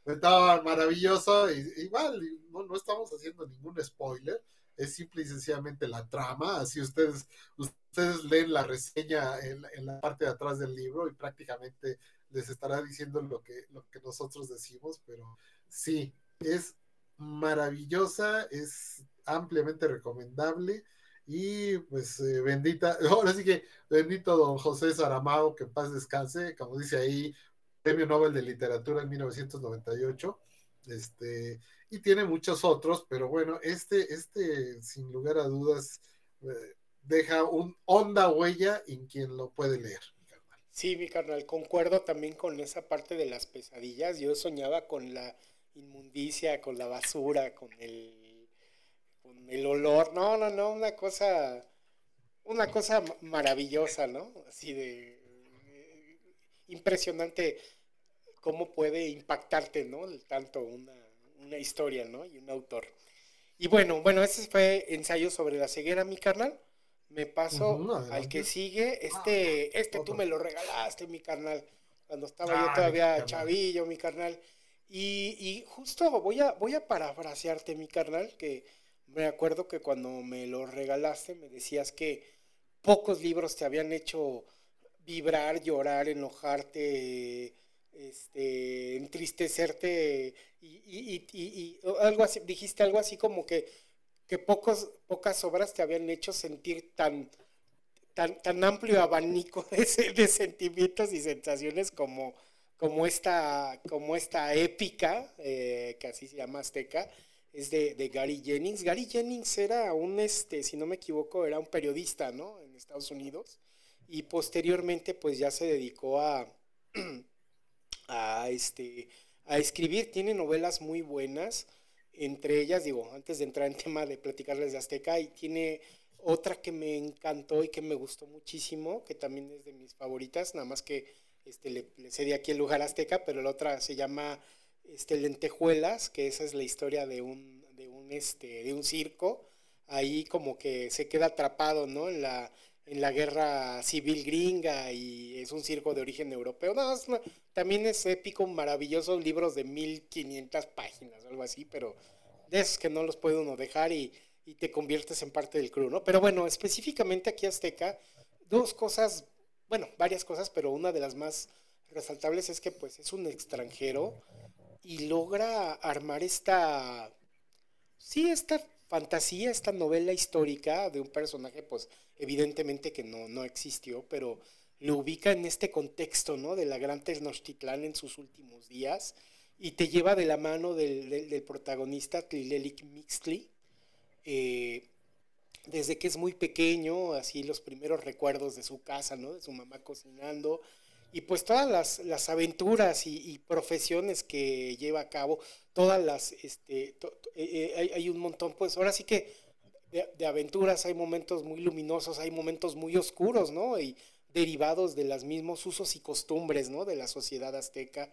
Speaker 2: estaba maravilloso, y, igual, no, no estamos haciendo ningún spoiler, es simple y sencillamente la trama, así ustedes, ustedes leen la reseña en, la parte de atrás del libro y prácticamente les estará diciendo lo que, lo que nosotros decimos, pero sí, es maravillosa, es ampliamente recomendable y pues eh, bendita, ahora sí que bendito don José Saramago, que en paz descanse, como dice ahí, Premio Nobel de Literatura en 1998, este, y tiene muchos otros, pero bueno, este, este sin lugar a dudas eh, deja un honda huella en quien lo puede leer.
Speaker 1: Sí, mi carnal, concuerdo también con esa parte de las pesadillas. Yo soñaba con la inmundicia, con la basura, con el, con el olor. No, no, no, una cosa, una cosa maravillosa, ¿no? Así de impresionante cómo puede impactarte, ¿no? Tanto una, una historia, ¿no? Y un autor. Y bueno, bueno, ese fue ensayo sobre la ceguera, mi carnal. Me paso al que sigue. Este, este tú me lo regalaste, mi carnal. Cuando estaba yo todavía chavillo, mi carnal. Y, y, justo voy a, voy a parafrasearte, mi carnal, que me acuerdo que cuando me lo regalaste me decías que pocos libros te habían hecho vibrar, llorar, enojarte, este, entristecerte y, y, algo así, dijiste algo así como que, que pocos, pocas obras te habían hecho sentir tan, tan, tan amplio abanico de, de sentimientos y sensaciones como, como, esta, como esta épica, eh, que así se llama Azteca, es de, de, Gary Jennings. Gary Jennings era un, este, si no me equivoco, era un periodista, ¿no? En Estados Unidos. Y posteriormente, pues ya se dedicó a, a, este, a escribir. Tiene novelas muy buenas, entre ellas, digo, antes de entrar en tema de platicarles de Azteca, y tiene otra que me encantó y que me gustó muchísimo, que también es de mis favoritas, nada más que este, le, le cedí aquí el lugar Azteca, pero la otra se llama este, Lentejuelas, que esa es la historia de un, de un, este, de un circo, ahí como que se queda atrapado, ¿no? En la, en la guerra civil gringa y es un circo de origen europeo. No, también es épico, maravilloso, libros de 1500 páginas, algo así, pero de esos que no los puede uno dejar y, te conviertes en parte del crew, ¿no? Pero bueno, específicamente aquí Azteca, dos cosas, bueno, varias cosas, pero una de las más resaltables es que pues es un extranjero y logra armar esta, sí, esta fantasía, esta novela histórica de un personaje pues evidentemente que no, no existió, pero lo ubica en este contexto, ¿no? De la gran Tenochtitlán en sus últimos días y te lleva de la mano del, del, protagonista Tlilelik Mixtli, eh, desde que es muy pequeño, así los primeros recuerdos de su casa, ¿no? De su mamá cocinando y pues todas las, las aventuras y, profesiones que lleva a cabo, todas las, este, eh, eh, hay, hay, un montón, pues ahora sí que de, aventuras, hay momentos muy luminosos, hay momentos muy oscuros, ¿no? Y derivados de los mismos usos y costumbres, ¿no? De la sociedad azteca.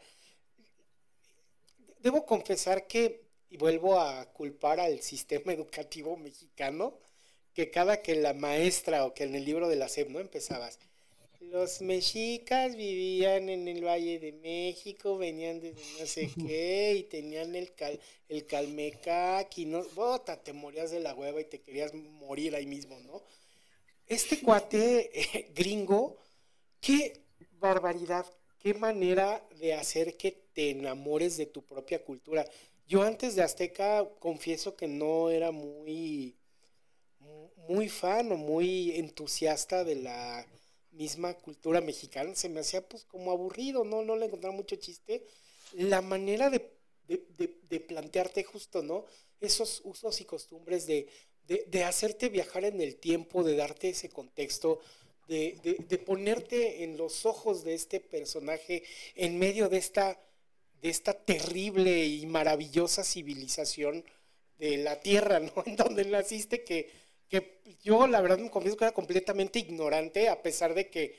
Speaker 1: Debo confesar que, y vuelvo a culpar al sistema educativo mexicano, que cada que la maestra o que en el libro de la SEP, ¿no? Empezabas, los mexicas vivían en el Valle de México, venían de no sé qué, y tenían el, cal, el calmecac, y no, bota, te morías de la hueva y te querías morir ahí mismo, ¿no? Este cuate eh, gringo, qué barbaridad, qué manera de hacer que te enamores de tu propia cultura. Yo antes de Azteca confieso que no era muy, muy fan o muy entusiasta de la misma cultura mexicana, se me hacía pues como aburrido, no, no le encontraba mucho chiste. La manera de, de, plantearte justo, ¿no? Esos usos y costumbres de, de, hacerte viajar en el tiempo, de darte ese contexto, de, ponerte en los ojos de este personaje en medio de esta, de esta terrible y maravillosa civilización de la Tierra, ¿no? En donde naciste que que yo la verdad me confieso que era completamente ignorante, a pesar de que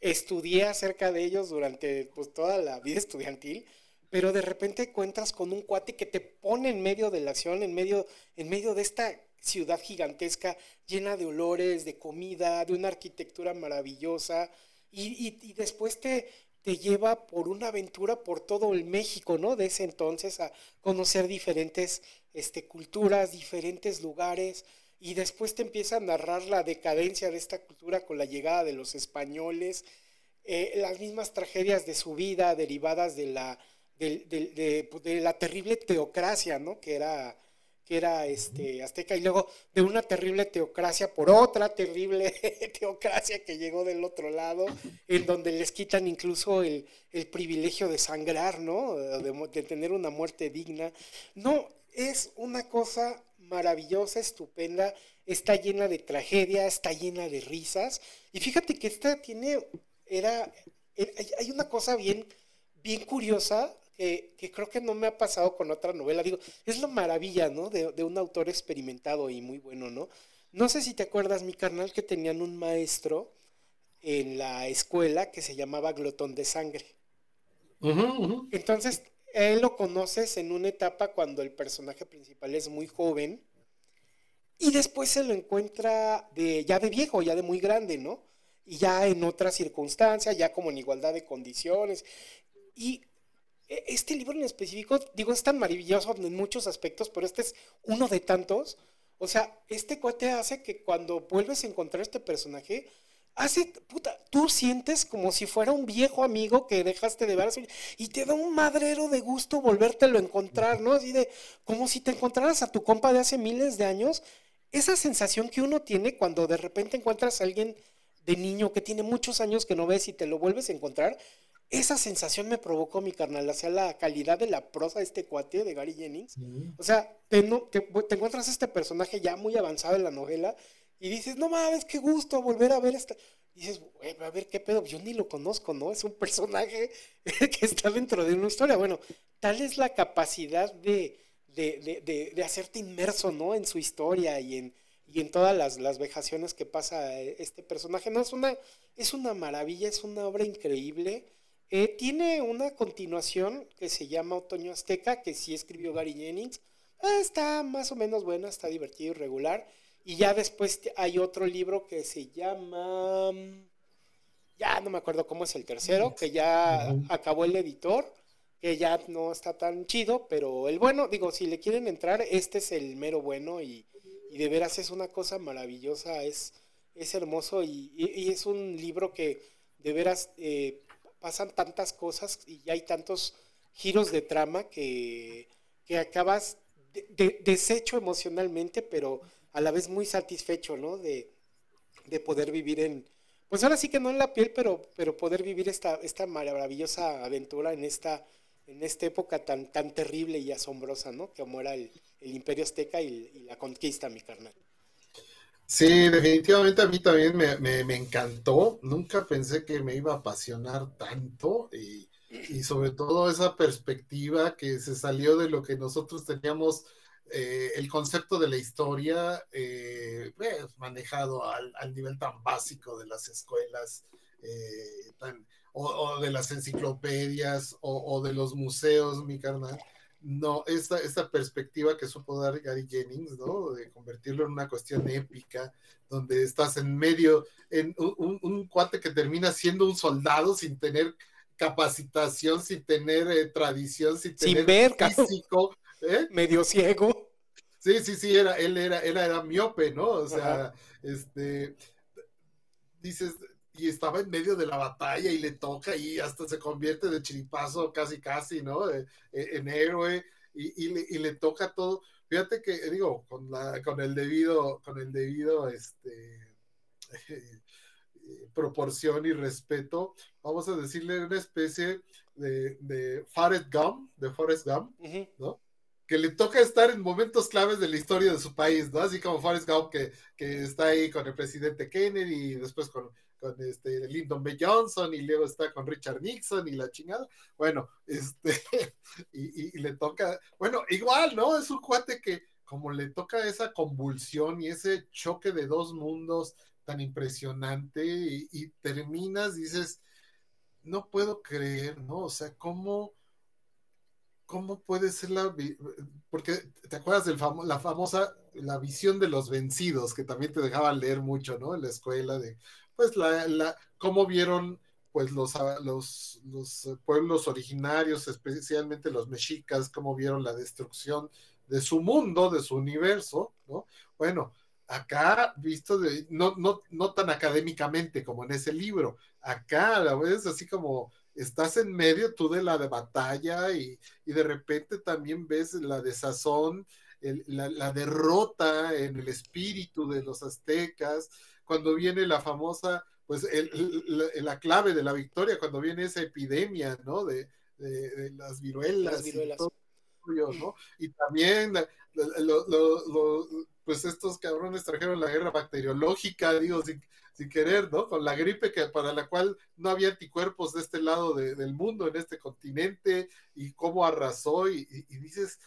Speaker 1: estudié acerca de ellos durante pues, toda la vida estudiantil, pero de repente encuentras con un cuate que te pone en medio de la acción, en medio, en medio de esta ciudad gigantesca, llena de olores, de comida, de una arquitectura maravillosa, y, y, después te, te lleva por una aventura por todo el México, ¿no? De ese entonces a conocer diferentes este, culturas, diferentes lugares, y después te empieza a narrar la decadencia de esta cultura con la llegada de los españoles, eh, las mismas tragedias de su vida derivadas de la, de, la terrible teocracia, ¿no? Que era, que era este, azteca, y luego de una terrible teocracia por otra terrible teocracia que llegó del otro lado, en donde les quitan incluso el, privilegio de sangrar, ¿no? de tener una muerte digna. No, es una cosa maravillosa, estupenda, está llena de tragedia, está llena de risas. Y fíjate que esta tiene, era, eh, hay una cosa bien, bien curiosa que, creo que no me ha pasado con otra novela. Digo, es la maravilla, ¿no? De, de, un autor experimentado y muy bueno, ¿no? No sé si te acuerdas, mi carnal, que tenían un maestro en la escuela que se llamaba Glotón de Sangre. Entonces, él lo conoces en una etapa cuando el personaje principal es muy joven y después se lo encuentra ya de viejo, ya de muy grande, ¿no? Y ya en otras circunstancias, ya como en igualdad de condiciones. Y e, este libro en específico, digo, es tan maravilloso en muchos aspectos, pero este es uno de tantos. O sea, este cuate hace que cuando vuelves a encontrar este personaje, hace, puta, tú sientes como si fuera un viejo amigo que dejaste de ver y te da un madrero de gusto volvértelo a encontrar, ¿no? Así de, como si te encontraras a tu compa de hace miles de años. Esa sensación que uno tiene cuando de repente encuentras a alguien de niño que tiene muchos años que no ves y te lo vuelves a encontrar, esa sensación me provocó mi carnal, hacia la calidad de la prosa de este cuate de Gary Jennings. O sea, te, te, encuentras a este personaje ya muy avanzado en la novela y dices, no mames, qué gusto volver a ver esta. Y dices, a ver qué pedo, yo ni lo conozco, ¿no? Es un personaje que está dentro de una historia. Bueno, tal es la capacidad de, de, hacerte inmerso, ¿no? En su historia y en, y en todas las, las, vejaciones que pasa este personaje. No, es una, es una maravilla, es una obra increíble. Eh, tiene una continuación que se llama Otoño Azteca, que sí escribió Gary Jennings. Ah, está más o menos buena, está divertido y regular. Y ya después hay otro libro que se llama, ya no me acuerdo cómo es el tercero, que ya acabó el editor, que ya no está tan chido, pero el bueno, digo, si le quieren entrar, este es el mero bueno y, de veras es una cosa maravillosa, es, es hermoso y, es un libro que de veras eh, pasan tantas cosas y ya hay tantos giros de trama que, que acabas deshecho emocionalmente, pero a la vez muy satisfecho, ¿no? De, poder vivir en, pues ahora sí que no en la piel, pero, pero poder vivir esta, esta maravillosa aventura en esta, en esta época tan, tan terrible y asombrosa, ¿no? Como era el, imperio azteca y, la conquista, mi carnal.
Speaker 2: Sí, definitivamente a mí también me, me, encantó. Nunca pensé que me iba a apasionar tanto y, y sobre todo esa perspectiva que se salió de lo que nosotros teníamos eh, el concepto de la historia eh, pues, manejado al, nivel tan básico de las escuelas eh, o, de las enciclopedias o, de los museos, mi carnal. No, esta, esta perspectiva que supo dar Gary Jennings, ¿no? De convertirlo en una cuestión épica, donde estás en medio, en un, cuate que termina siendo un soldado sin tener capacitación, sin tener tradición, sin tener
Speaker 1: ver, físico, ¿Eh? Medio ciego.
Speaker 2: Sí, sí, sí, era, él era, él era miope, ¿no? O sea, este, dices, y estaba en medio de la batalla y le toca y hasta se convierte de chiripazo casi, casi, ¿no? E, en héroe y, le, toca todo. Fíjate que, digo, con, la, con el debido, con el debido, este, proporción y respeto, vamos a decirle una especie de, de Forrest Gump, de Forrest Gump, ¿no? Que le toca estar en momentos claves de la historia de su país, ¿no? Así como Forrest Gump, que, está ahí con el presidente Kennedy y después con, con este Lyndon B. Johnson y luego está con Richard Nixon y la chingada. Bueno, este, y, le toca, bueno, igual, ¿no? Es un cuate que como le toca esa convulsión y ese choque de dos mundos tan impresionante y, y terminas, dices, no puedo creer, ¿no? O sea, ¿cómo ¿cómo puede ser la... Porque te acuerdas de la famosa, la visión de los vencidos, que también te dejaban leer mucho, ¿no? En la escuela, de, pues, la, la cómo vieron, pues, los, ah, los, los pueblos originarios, especialmente los mexicas, cómo vieron la destrucción de su mundo, de su universo, ¿no? Bueno, acá visto de, no, no, no tan académicamente como en ese libro, acá la ves así como estás en medio tú de la de batalla y, y de repente también ves la desazón, el, la, la, derrota en el espíritu de los aztecas, cuando viene la famosa, pues el, el, la clave de la victoria, cuando viene esa epidemia, ¿no? De, de, de las viruelas. Las viruelas. Y, todo, ¿no? y también lo, lo, lo, pues estos cabrones trajeron la guerra bacteriológica, digo, sin, sin, querer, ¿no? Con la gripe que para la cual no había anticuerpos de este lado de, del mundo, en este continente, y cómo arrasó, y, dices,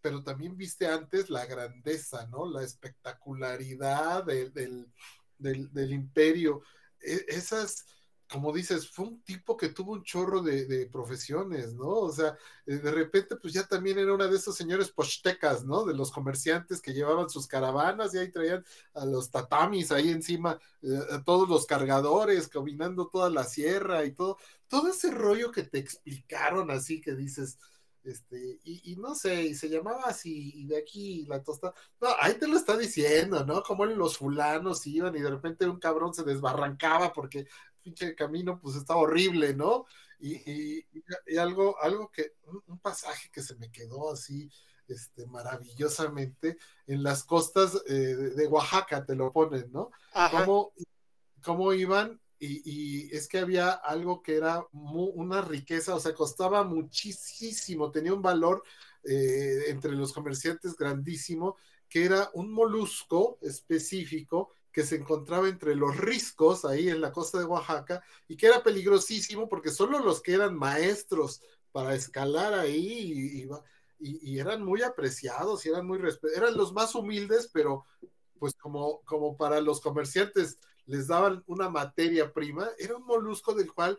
Speaker 2: pero también viste antes la grandeza, ¿no? La espectacularidad de, del, del, del, imperio. E, esas como dices, fue un tipo que tuvo un chorro de, profesiones, ¿no? O sea, eh, de repente, pues ya también era una de esos señores pochtecas, ¿no? De los comerciantes que llevaban sus caravanas y ahí traían a los tatamis ahí encima, eh, a todos los cargadores, caminando toda la sierra y todo, todo ese rollo que te explicaron así que dices, este, y, y, no sé, y se llamaba así, y de aquí la tosta, no, ahí te lo está diciendo, ¿no? Como los fulanos iban y de repente un cabrón se desbarrancaba porque pinche camino pues está horrible, ¿no? Y, y, y algo, algo que, un, pasaje que se me quedó así, este, maravillosamente, en las costas eh, de, de, Oaxaca te lo ponen, ¿no? Cómo, cómo, iban y, y, es que había algo que era muy, una riqueza, o sea, costaba muchísimo, tenía un valor eh, entre los comerciantes grandísimo, que era un molusco específico que se encontraba entre los riscos ahí en la costa de Oaxaca y que era peligrosísimo porque solo los que eran maestros para escalar ahí y, y, eran muy apreciados y eran muy eran los más humildes, pero pues como, como para los comerciantes les daban una materia prima, era un molusco del cual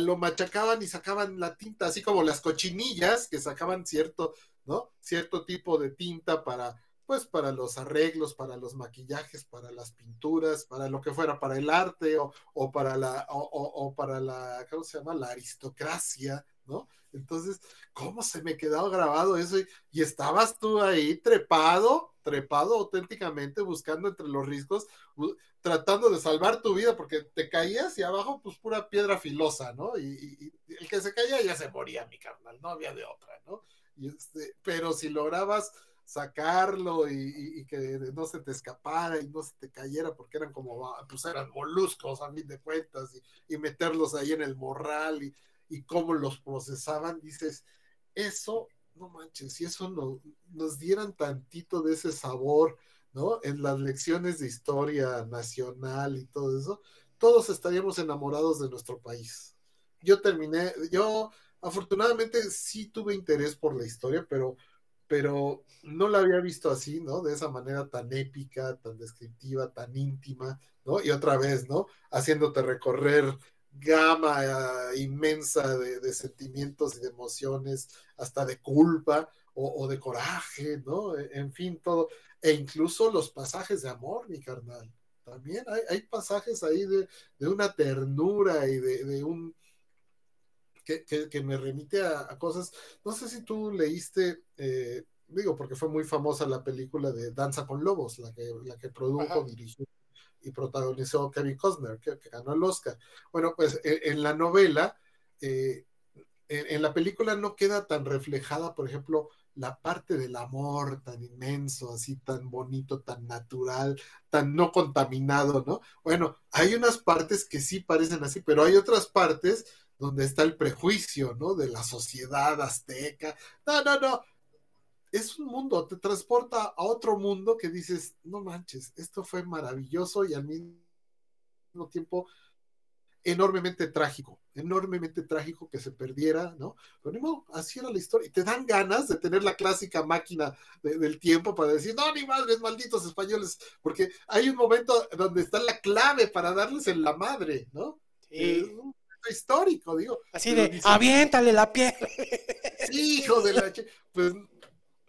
Speaker 2: lo machacaban y sacaban la tinta, así como las cochinillas que sacaban cierto, ¿no? Cierto tipo de tinta para pues para los arreglos, para los maquillajes, para las pinturas, para lo que fuera, para el arte o, o para la, o, o, para la, ¿cómo se llama? La aristocracia, ¿no? Entonces, ¿cómo se me quedó grabado eso? Y, estabas tú ahí trepado, trepado auténticamente, buscando entre los riscos, tratando de salvar tu vida, porque te caías y abajo, pues pura piedra filosa, ¿no? Y, el que se caía ya se moría, mi carnal, no había de otra, ¿no? Este, pero si lograbas sacarlo y, que no se te escapara y no se te cayera porque eran como, pues eran moluscos a fin de cuentas y, meterlos ahí en el morral y, y, cómo los procesaban, dices, eso, no manches, si eso no, nos dieran tantito de ese sabor, ¿no? En las lecciones de historia nacional y todo eso, todos estaríamos enamorados de nuestro país. Yo terminé, yo afortunadamente sí tuve interés por la historia, pero pero no la había visto así, ¿no? De esa manera tan épica, tan descriptiva, tan íntima, ¿no? Y otra vez, ¿no? Haciéndote recorrer gama uh, inmensa de, sentimientos y de emociones, hasta de culpa o, de coraje, ¿no? En fin, todo. E incluso los pasajes de amor, mi carnal. También hay, hay pasajes ahí de, una ternura y de un, que, que, que me remite a, a, cosas. No sé si tú leíste, eh, digo, porque fue muy famosa la película de Danza con Lobos, la que, la que produjo, Ajá. dirigió y protagonizó Kevin Costner, que, que, ganó el Oscar. Bueno, pues en, en la novela, eh, en, en, la película no queda tan reflejada, por ejemplo, la parte del amor tan inmenso, así tan bonito, tan natural, tan no contaminado, ¿no? Bueno, hay unas partes que sí parecen así, pero hay otras partes donde está el prejuicio, ¿no? De la sociedad azteca. No, no, no. Es un mundo, te transporta a otro mundo que dices, no manches, esto fue maravilloso y al mismo tiempo enormemente trágico, enormemente trágico que se perdiera, ¿no? Pero ni modo, así era la historia. Y te dan ganas de tener la clásica máquina de, del tiempo para decir, no, ni madres, malditos españoles, porque hay un momento donde está la clave para darles en la madre, ¿no? Sí. Eh, histórico, digo.
Speaker 1: Así de, dice, aviéntale la piel.
Speaker 2: Hijo de la... Pues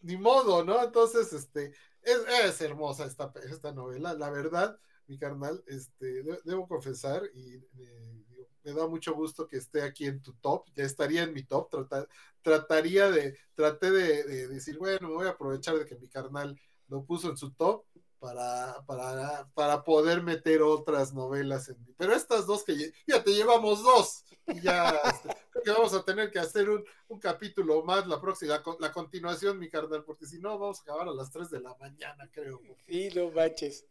Speaker 2: ni modo, ¿no? Entonces, este, es, es hermosa esta, esta, novela, la verdad, mi carnal, este, de, debo confesar y eh, me da mucho gusto que esté aquí en tu top, ya estaría en mi top, tratar, trataría de, traté de, de, decir, bueno, me voy a aprovechar de que mi carnal lo puso en su top para, para, para poder meter otras novelas en mí. Pero estas dos que ya te llevamos dos, y ya este, creo que vamos a tener que hacer un, un capítulo más la próxima, la, continuación, mi carnal, porque si no vamos a acabar a las 3 de la mañana, creo.
Speaker 1: Sí, no manches.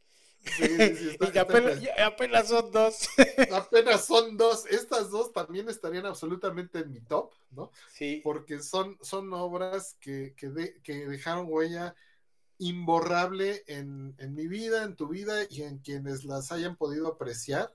Speaker 1: y apenas, apenas, son dos.
Speaker 2: apenas son dos. Estas dos también estarían absolutamente en mi top, ¿no?
Speaker 1: Sí.
Speaker 2: Porque son, son obras que, que, que dejaron huella imborrable en, en, mi vida, en tu vida y en quienes las hayan podido apreciar,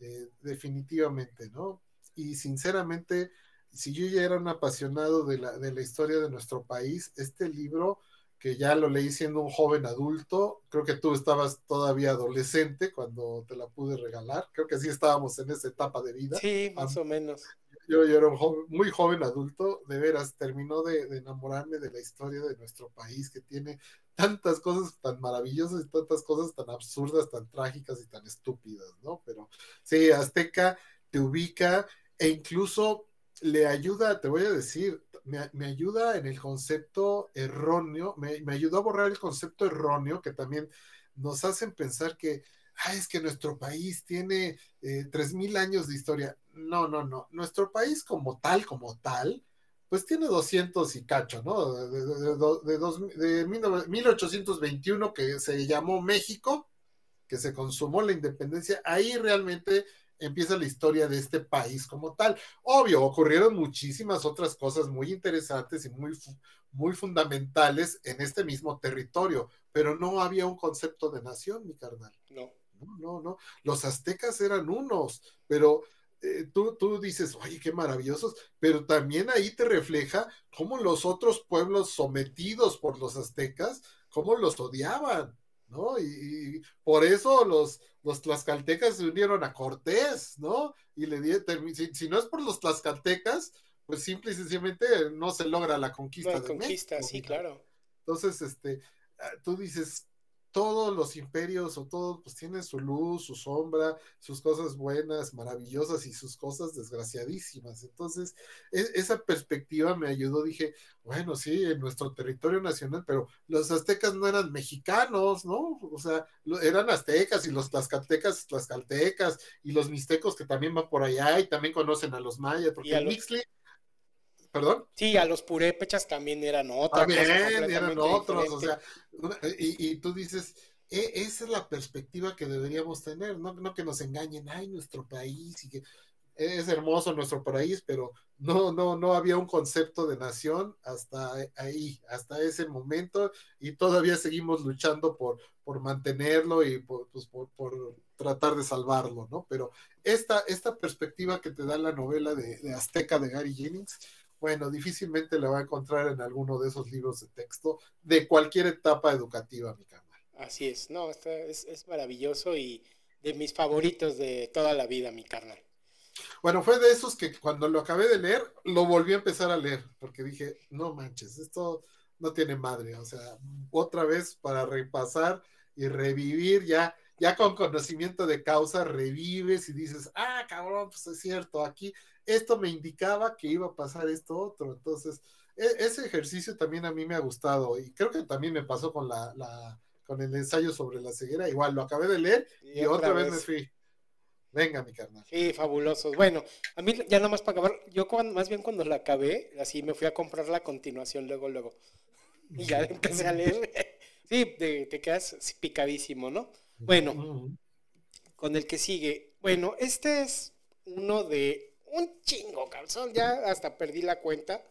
Speaker 2: eh, definitivamente, ¿no? Y sinceramente, si yo ya era un apasionado de la, de la historia de nuestro país, este libro que ya lo leí siendo un joven adulto, creo que tú estabas todavía adolescente cuando te la pude regalar, creo que sí estábamos en esa etapa de vida.
Speaker 1: Sí, más o menos.
Speaker 2: Yo, yo era un joven, muy joven adulto, de veras, terminó de, enamorarme de la historia de nuestro país, que tiene tantas cosas tan maravillosas y tantas cosas tan absurdas, tan trágicas y tan estúpidas, ¿no? Pero sí, Azteca te ubica e incluso le ayuda, te voy a decir, me, me ayuda en el concepto erróneo, me, me, ayudó a borrar el concepto erróneo que también nos hacen pensar que, ah, es que nuestro país tiene eh, tres mil años de historia. No, no, no. Nuestro país como tal, como tal, pues tiene 200 y cacho, ¿no? De, de, de, de, 1821 que se llamó México, que se consumó la independencia, ahí realmente empieza la historia de este país como tal. Obvio, ocurrieron muchísimas otras cosas muy interesantes y muy, muy fundamentales en este mismo territorio, pero no había un concepto de nación, mi carnal.
Speaker 1: No.
Speaker 2: No, no, no. Los aztecas eran unos, pero eh, tú, tú dices, oye, qué maravillosos, pero también ahí te refleja cómo los otros pueblos sometidos por los aztecas, cómo los odiaban, ¿no? Y, y por eso los, los tlaxcaltecas se unieron a Cortés, ¿no? Y le dieron, si, si, no es por los tlaxcaltecas, pues simple y sencillamente no se logra la conquista.
Speaker 1: No de conquista, México, sí, claro.
Speaker 2: Entonces, este, ah, tú dices, todos los imperios o todos pues tienen su luz, su sombra, sus cosas buenas, maravillosas y sus cosas desgraciadísimas. Entonces, es, esa perspectiva me ayudó, dije, bueno, sí, en nuestro territorio nacional, pero los aztecas no eran mexicanos, ¿no? O sea, eran aztecas y los tlaxcaltecas, tlaxcaltecas y los mixtecos que también van por allá y también conocen a los mayas, porque el Mixli ¿Perdón?
Speaker 1: Sí, a los purépechas también eran otros.
Speaker 2: También eran otros, o sea, y, y tú dices, e, esa es la perspectiva que deberíamos tener, no, no que nos engañen, ay, nuestro país, y que es hermoso nuestro país, pero no, no, no había un concepto de nación hasta ahí, hasta ese momento, y todavía seguimos luchando por, por mantenerlo y por, pues, por, por tratar de salvarlo, ¿no? Pero esta, esta perspectiva que te da la novela de, de Azteca de Gary Jennings, bueno, difícilmente la va a encontrar en alguno de esos libros de texto de cualquier etapa educativa, mi canal.
Speaker 1: Así es, no, es, es maravilloso y de mis favoritos de toda la vida, mi carnal.
Speaker 2: Bueno, fue de esos que cuando lo acabé de leer, lo volví a empezar a leer, porque dije, no manches, esto no tiene madre, o sea, otra vez para repasar y revivir ya, ya con conocimiento de causa, revives y dices, ah, cabrón, pues es cierto, aquí esto me indicaba que iba a pasar esto otro. Entonces, e ese ejercicio también a mí me ha gustado y creo que también me pasó con la, la con el ensayo sobre la ceguera. Igual lo acabé de leer y, y otra, vez, vez me fui. Venga, mi carnal.
Speaker 1: Sí, fabulosos. Bueno, a mí ya nomás para acabar, yo cuando, más bien cuando la acabé, así me fui a comprar la continuación luego, luego. Y ya empecé a leer. Sí, te, te quedas picadísimo, ¿no? Bueno, uh -huh. con el que sigue. Bueno, este es uno de un chingo, calzón. Ya hasta perdí la cuenta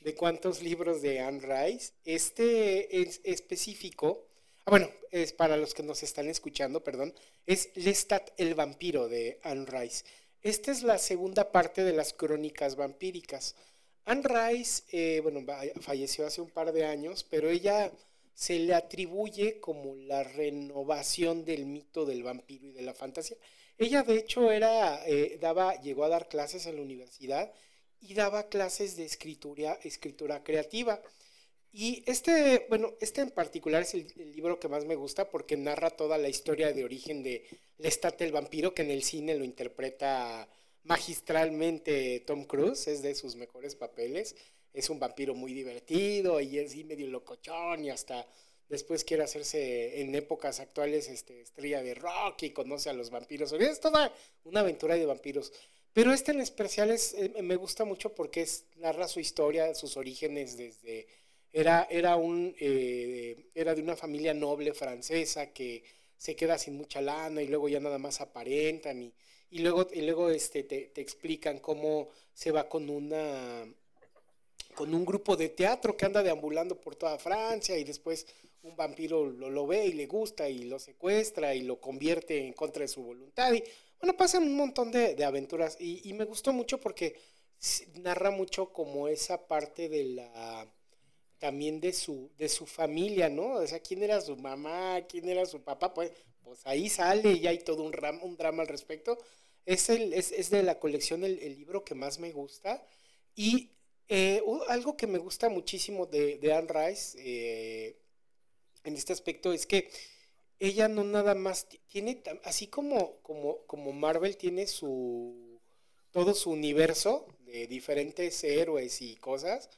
Speaker 1: de cuántos libros de Anne Rice. Este es específico. Ah, bueno, es para los que nos están escuchando, perdón. Es Lestat el vampiro de Anne Rice. Esta es la segunda parte de las crónicas vampíricas. Anne Rice, eh, bueno, falleció hace un par de años, pero ella se le atribuye como la renovación del mito del vampiro y de la fantasía. Ella de hecho era, eh, daba, llegó a dar clases en la universidad y daba clases de escritura, escritura creativa. Y este, bueno, este en particular es el, libro que más me gusta porque narra toda la historia de origen de Lestat el vampiro, que en el cine lo interpreta magistralmente Tom Cruise, es de sus mejores papeles. Es un vampiro muy divertido y es medio locochón y hasta después quiere hacerse en épocas actuales este, estrella de rock y conoce a los vampiros. Es toda una aventura de vampiros. Pero este en especial es, eh, me gusta mucho porque es, narra su historia, sus orígenes desde... Era, era, un, eh, era de una familia noble francesa que se queda sin mucha lana y luego ya nada más aparentan y, y luego, y luego este, te, te explican cómo se va con una con un grupo de teatro que anda deambulando por toda Francia y después un vampiro lo, ve y le gusta y lo secuestra y lo convierte en contra de su voluntad. Y bueno, pasan un montón de, aventuras y, me gustó mucho porque narra mucho como esa parte de la también de su de su familia, ¿no? O sea, quién era su mamá, quién era su papá, pues, pues ahí sale y hay todo un, un drama al respecto. Es, el, es, de la colección el, el libro que más me gusta y eh, algo que me gusta muchísimo de, de Anne Rice eh, en este aspecto es que ella no nada más tiene, así como, como, como Marvel tiene su todo su universo de diferentes héroes y cosas,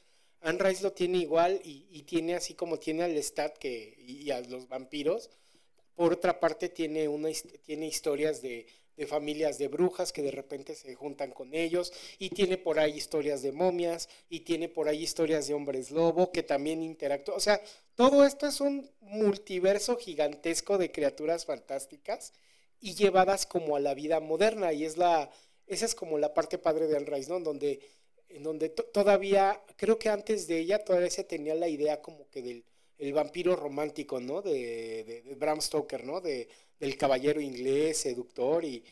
Speaker 1: Anne Rice lo tiene igual y, tiene así como tiene al Stat que, y a los vampiros. Por otra parte tiene, una, tiene historias de de familias de brujas que de repente se juntan con ellos y tiene por ahí historias de momias y tiene por ahí historias de hombres lobo que también interactúan. O sea, todo esto es un multiverso gigantesco de criaturas fantásticas y llevadas como a la vida moderna y es la esa es como la parte padre de Rice, ¿no? Donde en donde todavía creo que antes de ella todavía se tenía la idea como que del el vampiro romántico, ¿no? De, de, Bram Stoker, ¿no? De, del caballero inglés, seductor, y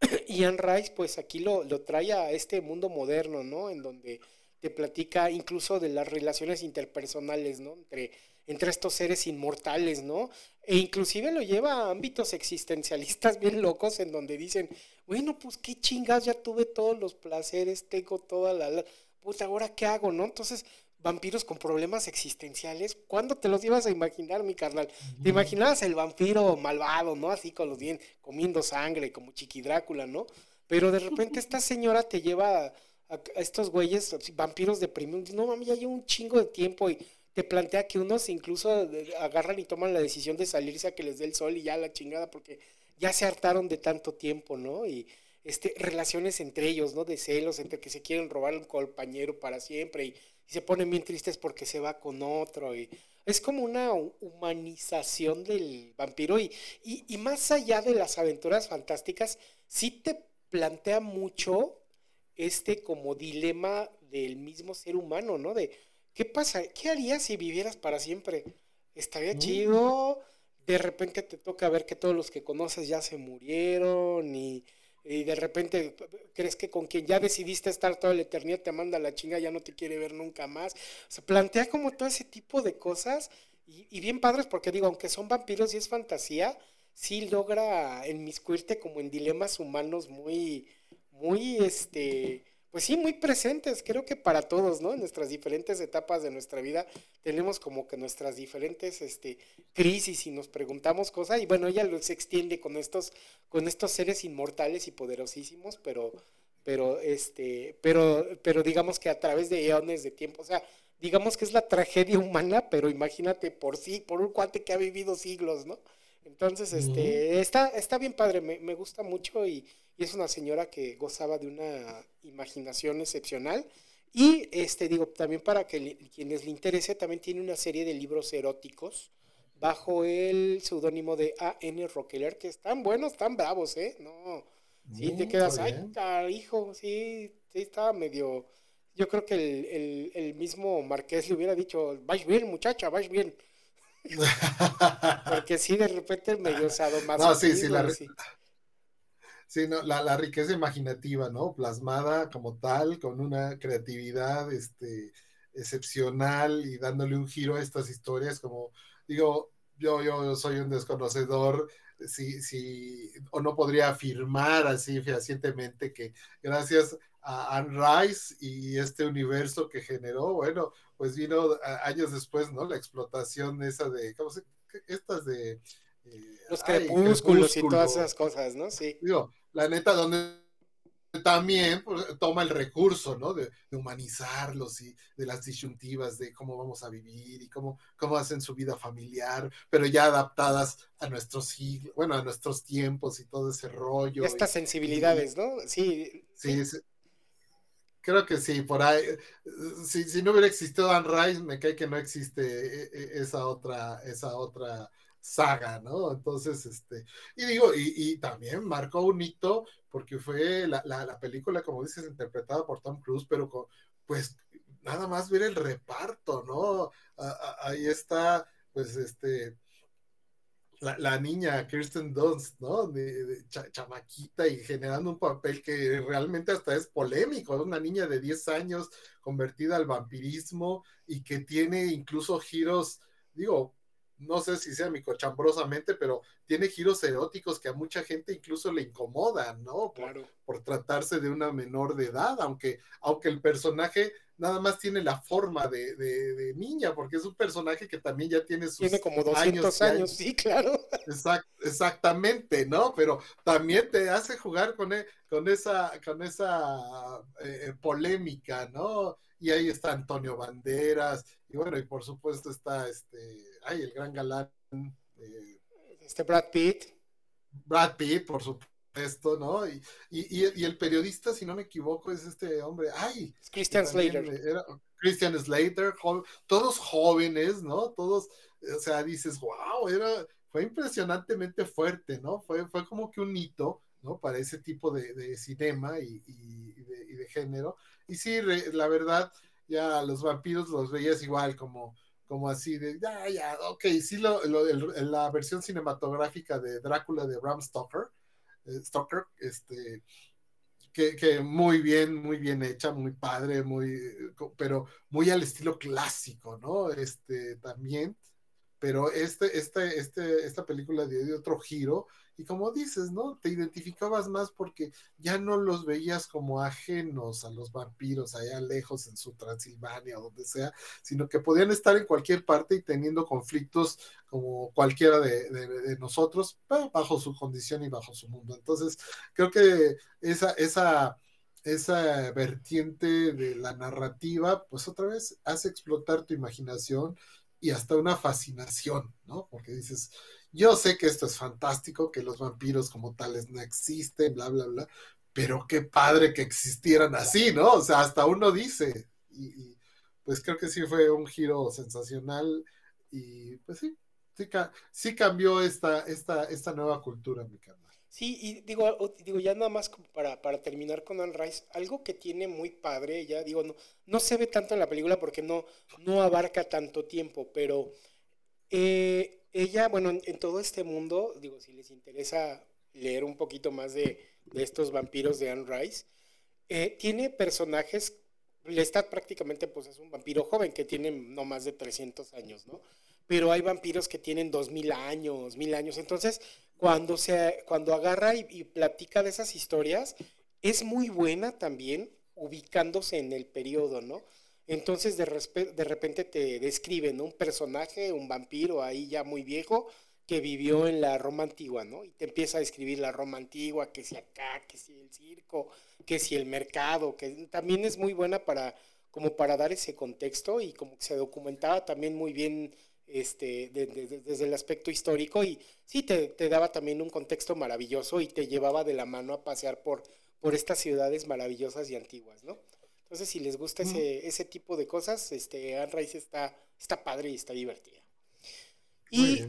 Speaker 1: Ian Rice, pues aquí lo, lo trae a este mundo moderno, ¿no? En donde te platica incluso de las relaciones interpersonales, ¿no? Entre, entre estos seres inmortales, ¿no? E inclusive lo lleva a ámbitos existencialistas bien locos en donde dicen, bueno, pues qué chingas, ya tuve todos los placeres, tengo toda la... la puta, ¿ahora qué hago, no? Entonces vampiros con problemas existenciales. ¿Cuándo te los ibas a imaginar, mi carnal? Te imaginabas el vampiro malvado, ¿no? Así con los dientes, comiendo sangre, como Chiqui Drácula, ¿no? Pero de repente esta señora te lleva a, estos güeyes, vampiros deprimidos. No, mami, ya llevo un chingo de tiempo y te plantea que unos incluso agarran y toman la decisión de salirse a que les dé el sol y ya la chingada porque ya se hartaron de tanto tiempo, ¿no? Y este, relaciones entre ellos, ¿no? De celos, entre que se quieren robar un compañero para siempre y y se ponen bien tristes porque se va con otro. Y es como una humanización del vampiro y, y, más allá de las aventuras fantásticas, sí te plantea mucho este como dilema del mismo ser humano, ¿no? De, ¿qué pasa? ¿Qué harías si vivieras para siempre? Estaría mm. chido, de repente te toca ver que todos los que conoces ya se murieron y y de repente crees que con quien ya decidiste estar toda la eternidad te manda la chinga, ya no te quiere ver nunca más. Se plantea como todo ese tipo de cosas y, bien padres porque digo, aunque son vampiros y es fantasía, sí logra inmiscuirte como en dilemas humanos muy, muy, este, pues sí, muy presentes, creo que para todos, ¿no? En nuestras diferentes etapas de nuestra vida tenemos como que nuestras diferentes este, crisis y nos preguntamos cosas y bueno, ella los extiende con estos, con estos seres inmortales y poderosísimos, pero, pero, este, pero, pero digamos que a través de eones de tiempo, o sea, digamos que es la tragedia humana, pero imagínate por sí, por un cuate que ha vivido siglos, ¿no? Entonces, este, está, está bien padre, me, me gusta mucho y y es una señora que gozaba de una imaginación excepcional. Y este digo, también para que quienes le interese, también tiene una serie de libros eróticos bajo el seudónimo de A.N. Rockefeller, que están buenos, están bravos, ¿eh? No, sí, te quedas, ay, hijo, sí, sí, estaba medio... Yo creo que el, el, mismo Marqués le hubiera dicho, vais bien, muchacha, vais bien. Porque sí, de repente medio sadomasoquismo. No, sí, sí, la, sí.
Speaker 2: Sí, no, la, riqueza imaginativa, ¿no? Plasmada como tal, con una creatividad este, excepcional y dándole un giro a estas historias, como digo, yo, yo soy un desconocedor, si, si, o no podría afirmar así fehacientemente que gracias a Anne Rice y este universo que generó, bueno, pues vino años después, ¿no? La explotación esa de, ¿cómo se? Estas de
Speaker 1: los crepúsculos y todas esas cosas, ¿no? Sí.
Speaker 2: Digo, la neta, donde también pues, toma el recurso, ¿no? De, humanizarlos y de las disyuntivas de cómo vamos a vivir y cómo, cómo hacen su vida familiar, pero ya adaptadas a nuestros siglos, bueno, a nuestros tiempos y todo ese rollo.
Speaker 1: estas sensibilidades, ¿no? Sí.
Speaker 2: Sí, creo que sí, por ahí. Si, si no hubiera existido Dan Rice, me cae que no existe e, e, esa otra, esa otra saga, ¿no? Entonces, este, y digo, y, también marcó un hito porque fue la, la, película, como dices, interpretada por Tom Cruise, pero con, pues nada más ver el reparto, ¿no? ahí está, pues, este, la, niña Kirsten Dunst, ¿no? De, chamaquita y generando un papel que realmente hasta es polémico, una niña de 10 años convertida al vampirismo y que tiene incluso giros, digo, no sé si sea micochambrosamente, pero tiene giros eróticos que a mucha gente incluso le incomodan, ¿no?
Speaker 1: Claro.
Speaker 2: Por, tratarse de una menor de edad, aunque, aunque el personaje nada más tiene la forma de, niña, porque es un personaje que también ya tiene sus
Speaker 1: Tiene como 200 años, sí, claro.
Speaker 2: exactamente, ¿no? Pero también te hace jugar con, e, con esa, con esa eh, polémica, ¿no? Y ahí está Antonio Banderas, y bueno, y por supuesto está este, ay, el gran galán.
Speaker 1: Eh, este Brad Pitt.
Speaker 2: Brad Pitt, por supuesto, ¿no? Y, y, el periodista, si no me equivoco, es este hombre, ay.
Speaker 1: Christian Slater.
Speaker 2: Christian Slater, todos jóvenes, ¿no? Todos, o sea, dices, wow, era, fue impresionantemente fuerte, ¿no? Fue, fue como que un hito, ¿no? Para ese tipo de, de cinema y, de, de, género. Y sí, la verdad, ya los vampiros los veías igual como, como así de, ya, ya, ok, sí, lo, la versión cinematográfica de Drácula de Bram Stoker, Stoker, este, que, que, muy bien, muy bien hecha, muy padre, muy, pero muy al estilo clásico, ¿no? Este, también, pero este, este, este, esta película dio otro giro y como dices, ¿no? Te identificabas más porque ya no los veías como ajenos a los vampiros allá lejos en su Transilvania o donde sea, sino que podían estar en cualquier parte y teniendo conflictos como cualquiera de, nosotros, bajo su condición y bajo su mundo. Entonces, creo que esa, esa, esa vertiente de la narrativa, pues otra vez hace explotar tu imaginación y hasta una fascinación, ¿no? Porque dices, yo sé que esto es fantástico, que los vampiros como tales no existen, bla, bla, bla, pero qué padre que existieran así, ¿no? O sea, hasta uno dice. Y, pues creo que sí fue un giro sensacional y pues sí, sí, cambió esta, esta, esta nueva cultura, mi canal.
Speaker 1: Sí, y digo, digo ya nada más para, para terminar con Anne Rice, algo que tiene muy padre, ya digo, no, no se ve tanto en la película porque no, no abarca tanto tiempo, pero eh, ella, bueno, en, todo este mundo, digo, si les interesa leer un poquito más de, estos vampiros de Anne Rice, eh, tiene personajes, Lestat prácticamente pues es un vampiro joven que tiene no más de 300 años, ¿no? Pero hay vampiros que tienen 2000 años, 1000 años, entonces cuando, se, cuando agarra y, y platica de esas historias, es muy buena también ubicándose en el periodo, ¿no? Entonces de, de repente te describen un personaje, un vampiro ahí ya muy viejo, que vivió en la Roma antigua, ¿no? Y te empieza a describir la Roma antigua, que si acá, que si el circo, que si el mercado, que también es muy buena para, como para dar ese contexto y como que se documentaba también muy bien este, desde el aspecto histórico y sí, te, te, daba también un contexto maravilloso y te llevaba de la mano a pasear por, por estas ciudades maravillosas y antiguas, ¿no? Entonces, si les gusta ese, ese tipo de cosas, este, Anne Rice está, está padre y está divertida. Y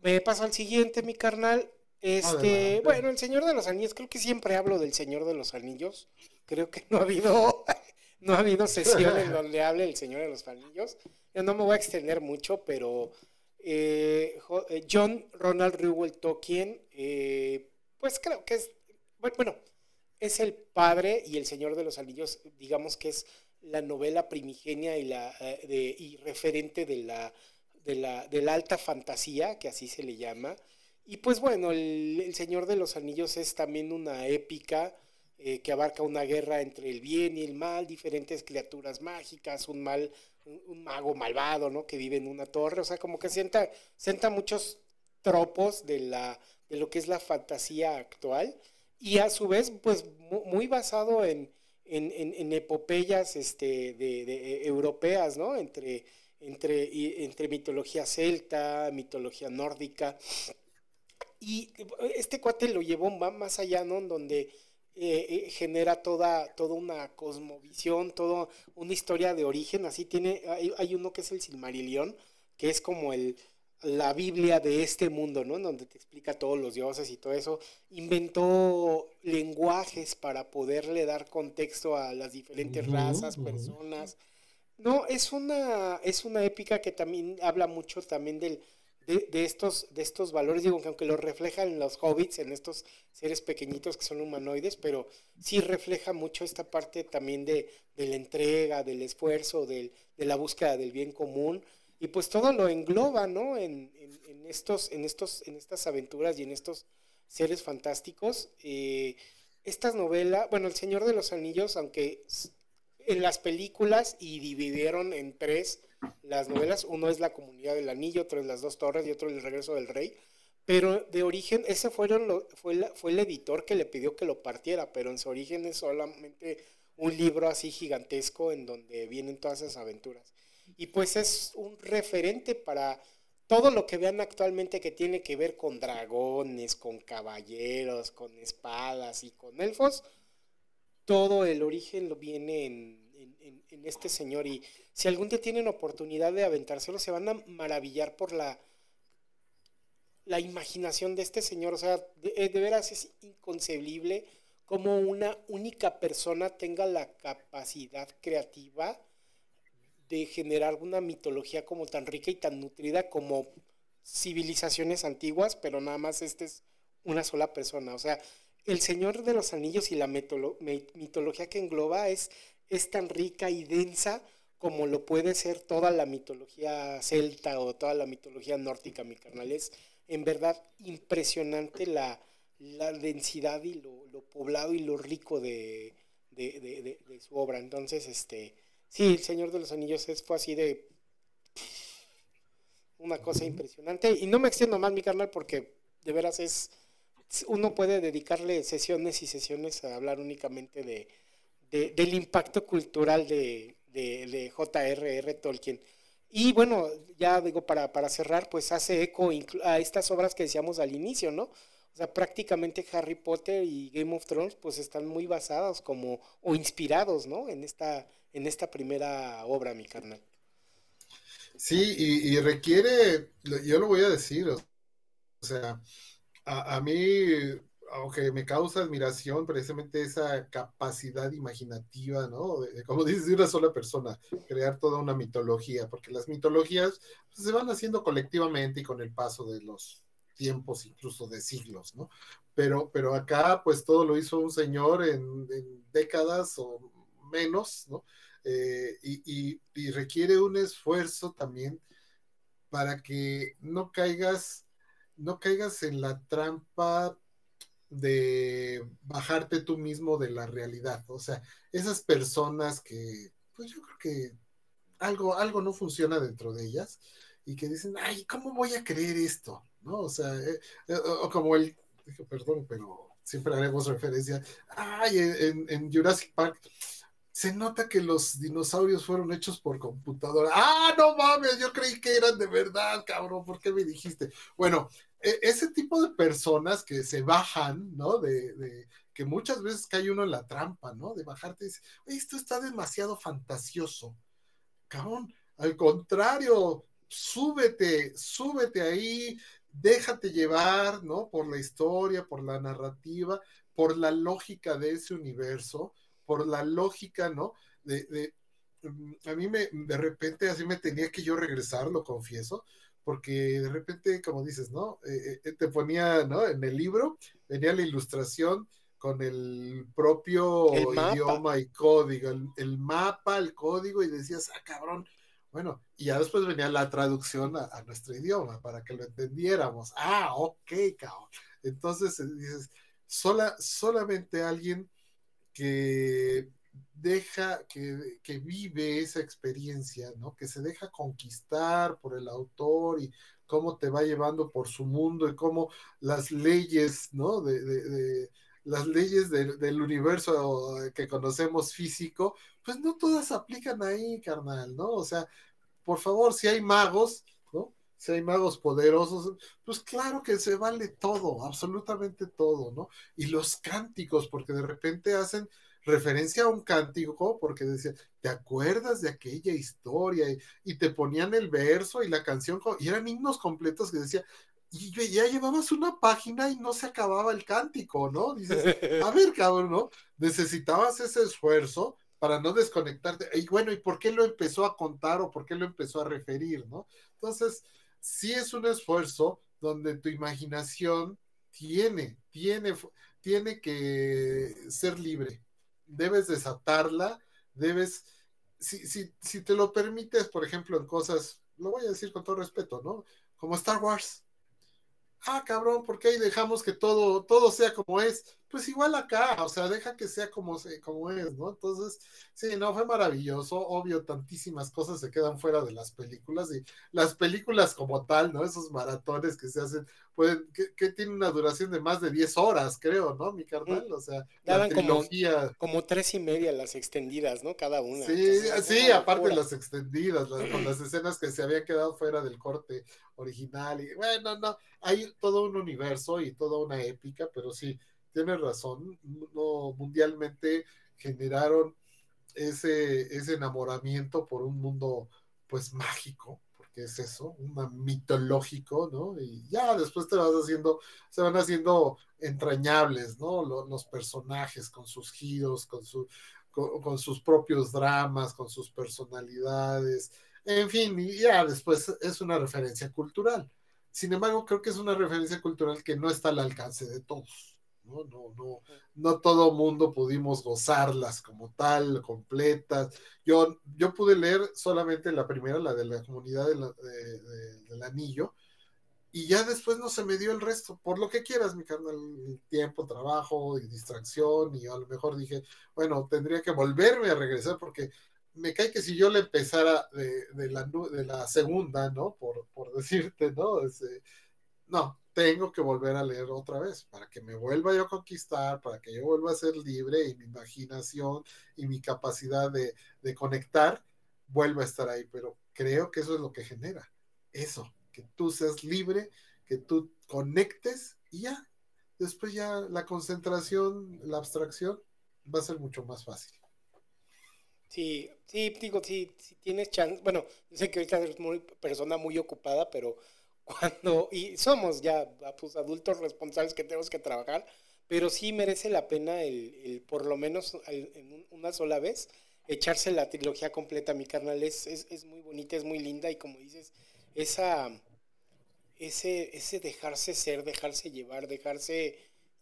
Speaker 1: me paso al siguiente, mi carnal. Este, bueno, el Señor de los Anillos, creo que siempre hablo del Señor de los Anillos. Creo que no ha habido, no ha habido sesión en donde hable el Señor de los Anillos. Yo no me voy a extender mucho, pero eh, eh, John Ronald Reuel Tolkien, eh, pues creo que es, bueno, es el padre y el Señor de los Anillos, digamos que es la novela primigenia y, la, eh, y referente de la, de, la, de la alta fantasía, que así se le llama. Y pues bueno, el, Señor de los Anillos es también una épica eh, que abarca una guerra entre el bien y el mal, diferentes criaturas mágicas, un mal, un, mago malvado, ¿no? Que vive en una torre, o sea, como que sienta, sienta muchos tropos de, la, de lo que es la fantasía actual y a su vez, pues muy basado en, en, epopeyas este, de, europeas, ¿no? Entre, entre, entre mitología celta, mitología nórdica. Y este cuate lo llevó más allá, ¿no? Donde eh, eh, genera toda, toda una cosmovisión, toda una historia de origen. Así tiene, hay, hay uno que es el Silmarillion, que es como el, la Biblia de este mundo, ¿no? Donde te explica todos los dioses y todo eso. Inventó lenguajes para poderle dar contexto a las diferentes razas, personas. No, es una, es una épica que también habla mucho también del, de, estos, de estos valores, digo que aunque lo reflejan en los hobbits, en estos seres pequeñitos que son humanoides, pero sí refleja mucho esta parte también de, de la entrega, del esfuerzo, del, de la búsqueda del bien común y pues todo lo engloba, ¿no? En, estos, en, estos, en estas aventuras y en estos seres fantásticos. Eh, estas novelas, bueno, El Señor de los Anillos, aunque en las películas y dividieron en tres las novelas, uno es La Comunidad del Anillo, otro es Las Dos Torres y otro El Regreso del Rey, pero de origen, ese fueron fue, fue el editor que le pidió que lo partiera, pero en su origen es solamente un libro así gigantesco en donde vienen todas esas aventuras y pues es un referente para todo lo que vean actualmente que tiene que ver con dragones, con caballeros, con espadas y con elfos, todo el origen lo viene en, este señor y si algún día tienen oportunidad de aventárselo se van a maravillar por la la imaginación de este señor, o sea, de, de veras es inconcebible como una única persona tenga la capacidad creativa de generar una mitología como tan rica y tan nutrida como civilizaciones antiguas, pero nada más este es una sola persona. O sea, el Señor de los Anillos y la mitología que engloba es, es tan rica y densa como lo puede ser toda la mitología celta o toda la mitología nórdica, mi carnal. Es en verdad impresionante la, densidad y lo, poblado y lo rico de, de, de, su obra. Entonces, este, Sí, El Señor de los Anillos es, fue así de una cosa impresionante. Y no me extiendo más, mi carnal, porque de veras es. Uno puede dedicarle sesiones y sesiones a hablar únicamente de, del impacto cultural de, de, J.R.R. Tolkien. Y bueno, ya digo, para, para cerrar, pues hace eco a estas obras que decíamos al inicio, ¿no? O sea, prácticamente Harry Potter y Game of Thrones pues están muy basados como o inspirados, ¿no? En esta en esta primera obra, mi carnal.
Speaker 2: Sí, y, requiere, yo lo voy a decir, o sea, a, mí, aunque me causa admiración precisamente esa capacidad imaginativa, ¿no? como dices, de una sola persona, crear toda una mitología, porque las mitologías pues, se van haciendo colectivamente y con el paso de los tiempos, incluso de siglos, ¿no? Pero, pero acá, pues todo lo hizo un señor en décadas o menos, ¿no? Eh, y, requiere un esfuerzo también para que no caigas, no caigas en la trampa de bajarte tú mismo de la realidad. O sea, esas personas que, pues yo creo que algo, algo no funciona dentro de ellas y que dicen, ay, ¿cómo voy a creer esto? ¿No? O sea, eh, eh, o como el, perdón, pero siempre haremos referencia, ay, en, en Jurassic Park, se nota que los dinosaurios fueron hechos por computadora. Ah, no mames, yo creí que eran de verdad, cabrón, ¿por qué me dijiste? Bueno, e, ese tipo de personas que se bajan, ¿no? De, que muchas veces cae uno en la trampa, ¿no? De bajarte y decir, esto está demasiado fantasioso. Cabrón, al contrario, súbete, súbete ahí, déjate llevar, ¿no? Por la historia, por la narrativa, por la lógica de ese universo por la lógica, ¿no? De, mm, a mí me, de repente así me tenía que yo regresar, lo confieso, porque de repente, como dices, ¿no? Eh, eh, te ponía, ¿no? En el libro venía la ilustración con el propio idioma y código, el, mapa, el código, y decías, ah, cabrón, bueno, y ya después venía la traducción a, nuestro idioma para que lo entendiéramos. Ah, ok, cabrón. Entonces eh, dices, sola, solamente alguien que deja, que, que, vive esa experiencia, ¿no? Que se deja conquistar por el autor y cómo te va llevando por su mundo y cómo las leyes, ¿no? De, las leyes del universo que conocemos físico, pues no todas aplican ahí, carnal, ¿no? O sea, por favor, si hay magos. Si hay magos poderosos, pues claro que se vale todo, absolutamente todo, ¿no? Y los cánticos, porque de repente hacen referencia a un cántico, porque decía, ¿te acuerdas de aquella historia? Y, te ponían el verso y la canción, y eran himnos completos que decía, y ya llevabas una página y no se acababa el cántico, ¿no? Dices, a ver, cabrón, ¿no? Necesitabas ese esfuerzo para no desconectarte. Y bueno, ¿y por qué lo empezó a contar o por qué lo empezó a referir, ¿no? Entonces, sí es un esfuerzo donde tu imaginación tiene, tiene, tiene que ser libre. Debes desatarla, debes, si, si, si te lo permites, por ejemplo, en cosas, lo voy a decir con todo respeto, ¿no? Como Star Wars ah, cabrón, ¿por qué ahí dejamos que todo, todo sea como es? Pues igual acá, o sea, deja que sea como, como es, ¿no? Entonces, sí, no, fue maravilloso, obvio, tantísimas cosas se quedan fuera de las películas y las películas como tal, ¿no? Esos maratones que se hacen, pueden, que, tienen una duración de más de 10 horas, creo, ¿no? Mi carnal, o sea,
Speaker 1: la trilogía. Como, tres y media las extendidas, ¿no? Cada una.
Speaker 2: Sí, sí, aparte las extendidas, con las escenas que se habían quedado fuera del corte original y bueno, no, hay todo un universo y toda una épica, pero sí, tienes razón, no, mundialmente generaron ese, ese enamoramiento por un mundo pues mágico, porque es eso, un mitológico, ¿no? Y ya después te vas haciendo, se van haciendo entrañables, ¿no? Los, personajes con sus giros, con, su, con, sus propios dramas, con sus personalidades, en fin, y ya después es una referencia cultural. Sin embargo, creo que es una referencia cultural que no está al alcance de todos. No, no, no, no todo mundo pudimos gozarlas como tal, completas. Yo, yo pude leer solamente la primera, la de la comunidad del anillo, y ya después no se me dio el resto, por lo que quieras, mi carnal, tiempo, trabajo y distracción, y a lo mejor dije, bueno, tendría que volverme a regresar porque me cae que si yo le empezara de, la, de la segunda, ¿no? Por, decirte, ¿no? no, tengo que volver a leer otra vez para que me vuelva yo a conquistar, para que yo vuelva a ser libre y mi imaginación y mi capacidad de, de conectar vuelva a estar ahí. Pero creo que eso es lo que genera. Eso, que tú seas libre, que tú conectes y ya. Después ya la concentración, la abstracción va a ser mucho más fácil.
Speaker 1: Sí, sí, digo, sí, si tienes chance. Bueno, sé que ahorita eres muy persona muy ocupada, pero cuando. Y somos ya pues, adultos responsables que tenemos que trabajar, pero sí merece la pena el, por lo menos en una sola vez, echarse la trilogía completa. Mi carnal es, es, es muy bonita, es muy linda y como dices, esa. Ese, ese dejarse ser, dejarse llevar, dejarse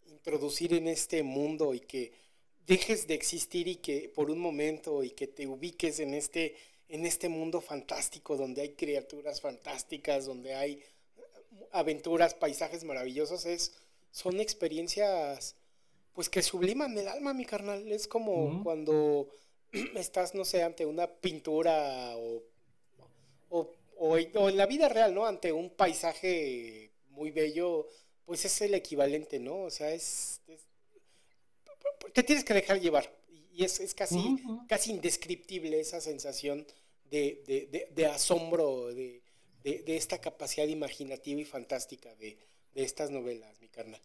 Speaker 1: introducir en este mundo y que dejes de existir y que por un momento y que te ubiques en este, en este mundo fantástico donde hay criaturas fantásticas, donde hay aventuras, paisajes maravillosos, es, son experiencias pues que subliman el alma, mi carnal. Es como cuando estás, no sé, ante una pintura o, o, en la vida real, ¿no? Ante un paisaje muy bello, pues es el equivalente, ¿no? O sea, es te tienes que dejar llevar. Y es, es casi, casi indescriptible esa sensación de, asombro, de, esta capacidad imaginativa y fantástica de, estas novelas, mi carnal.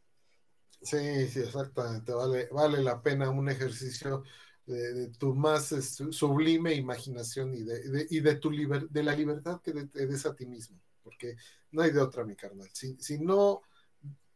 Speaker 2: Sí, sí, exactamente. Vale, vale la pena un ejercicio de, tu más este, sublime imaginación y de, y de tu de la libertad que te des a ti mismo, porque no hay de otra, mi carnal. Si, si no,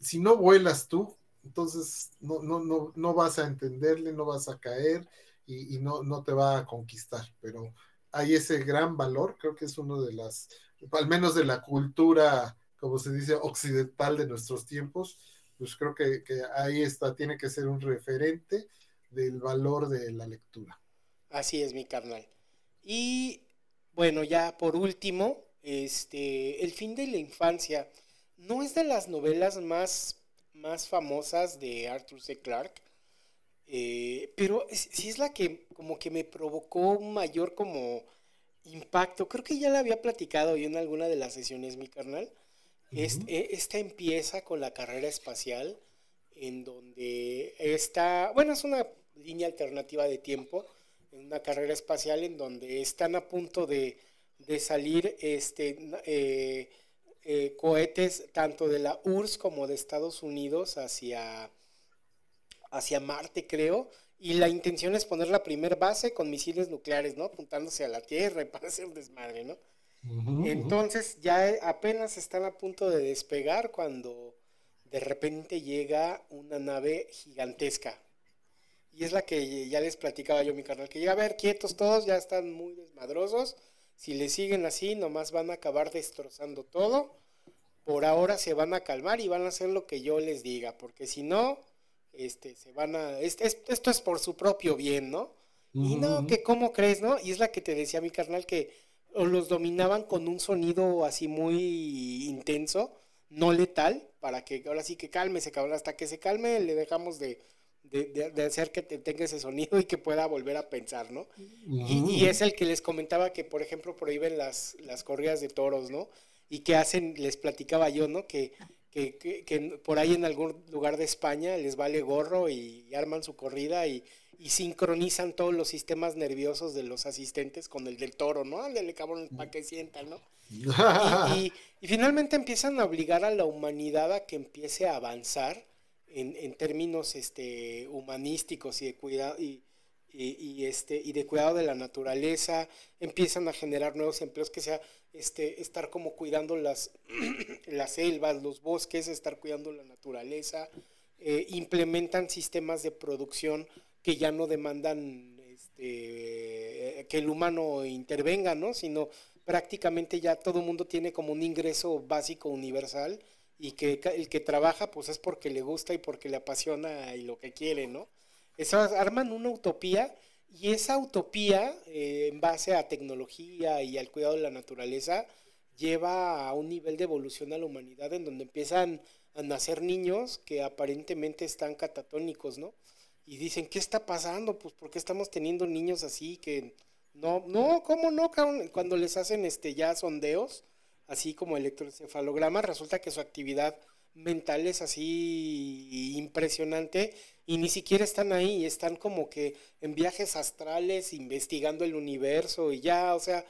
Speaker 2: si no vuelas tú, entonces no, no, no, no vas a entenderle, no vas a caer y, no, no te va a conquistar, pero hay ese gran valor, creo que es uno de las, al menos de la cultura, como se dice, occidental de nuestros tiempos, pues creo que, que ahí está, tiene que ser un referente del valor de la lectura.
Speaker 1: Así es, mi carnal. Y bueno, ya por último, este, El fin de la infancia no es de las novelas más más famosas de Arthur C. Clarke. Eh, pero sí es la que como que me provocó un mayor como impacto. Creo que ya la había platicado yo en alguna de las sesiones, mi carnal. E, esta empieza con la carrera espacial en donde está, bueno, es una línea alternativa de tiempo, en una carrera espacial en donde están a punto de, salir este, eh, eh, cohetes tanto de la URSS como de Estados Unidos hacia, hacia Marte, creo. Y la intención es poner la primera base con misiles nucleares, ¿no? Apuntándose a la Tierra y para hacer desmadre, ¿no? Entonces ya apenas están a punto de despegar cuando de repente llega una nave gigantesca. Y es la que ya les platicaba yo mi canal, que llega a ver quietos todos, ya están muy desmadrosos. Si le siguen así, nomás van a acabar destrozando todo. Por ahora se van a calmar y van a hacer lo que yo les diga, porque si no, este, se van a, esto es por su propio bien, ¿no? Y no, que cómo crees, ¿no? Y es la que te decía mi carnal que los dominaban con un sonido así muy intenso, no letal, para que ahora sí que calme, se cabrón, hasta que se calme le dejamos de, hacer que tenga ese sonido y que pueda volver a pensar, ¿no? y, es el que les comentaba que, por ejemplo, prohíben las, las corridas de toros, ¿no? Y que hacen, les platicaba yo, ¿no? Que, que, que, por ahí en algún lugar de España les vale gorro y arman su corrida y y sincronizan todos los sistemas nerviosos de los asistentes con el del toro, ¿no? Ándale, cabrón, para que sientan, ¿no? y, finalmente empiezan a obligar a la humanidad a que empiece a avanzar en, en términos este, humanísticos y de cuidado. Y, y, este, y de cuidado de la naturaleza, empiezan a generar nuevos empleos, que sea este, estar como cuidando las, las selvas, los bosques, estar cuidando la naturaleza, eh, implementan sistemas de producción que ya no demandan este, que el humano intervenga, ¿no? Sino prácticamente ya todo el mundo tiene como un ingreso básico universal y que el que trabaja pues es porque le gusta y porque le apasiona y lo que quiere, ¿no? Arman una utopía y esa utopía eh, en base a tecnología y al cuidado de la naturaleza lleva a un nivel de evolución a la humanidad en donde empiezan a nacer niños que aparentemente están catatónicos, ¿no? y dicen, ¿qué está pasando? Pues porque estamos teniendo niños así que no, no, ¿cómo no? Cuando les hacen este ya sondeos, así como electroencefalograma, resulta que su actividad mental es así impresionante y ni siquiera están ahí, están como que en viajes astrales investigando el universo y ya, o sea,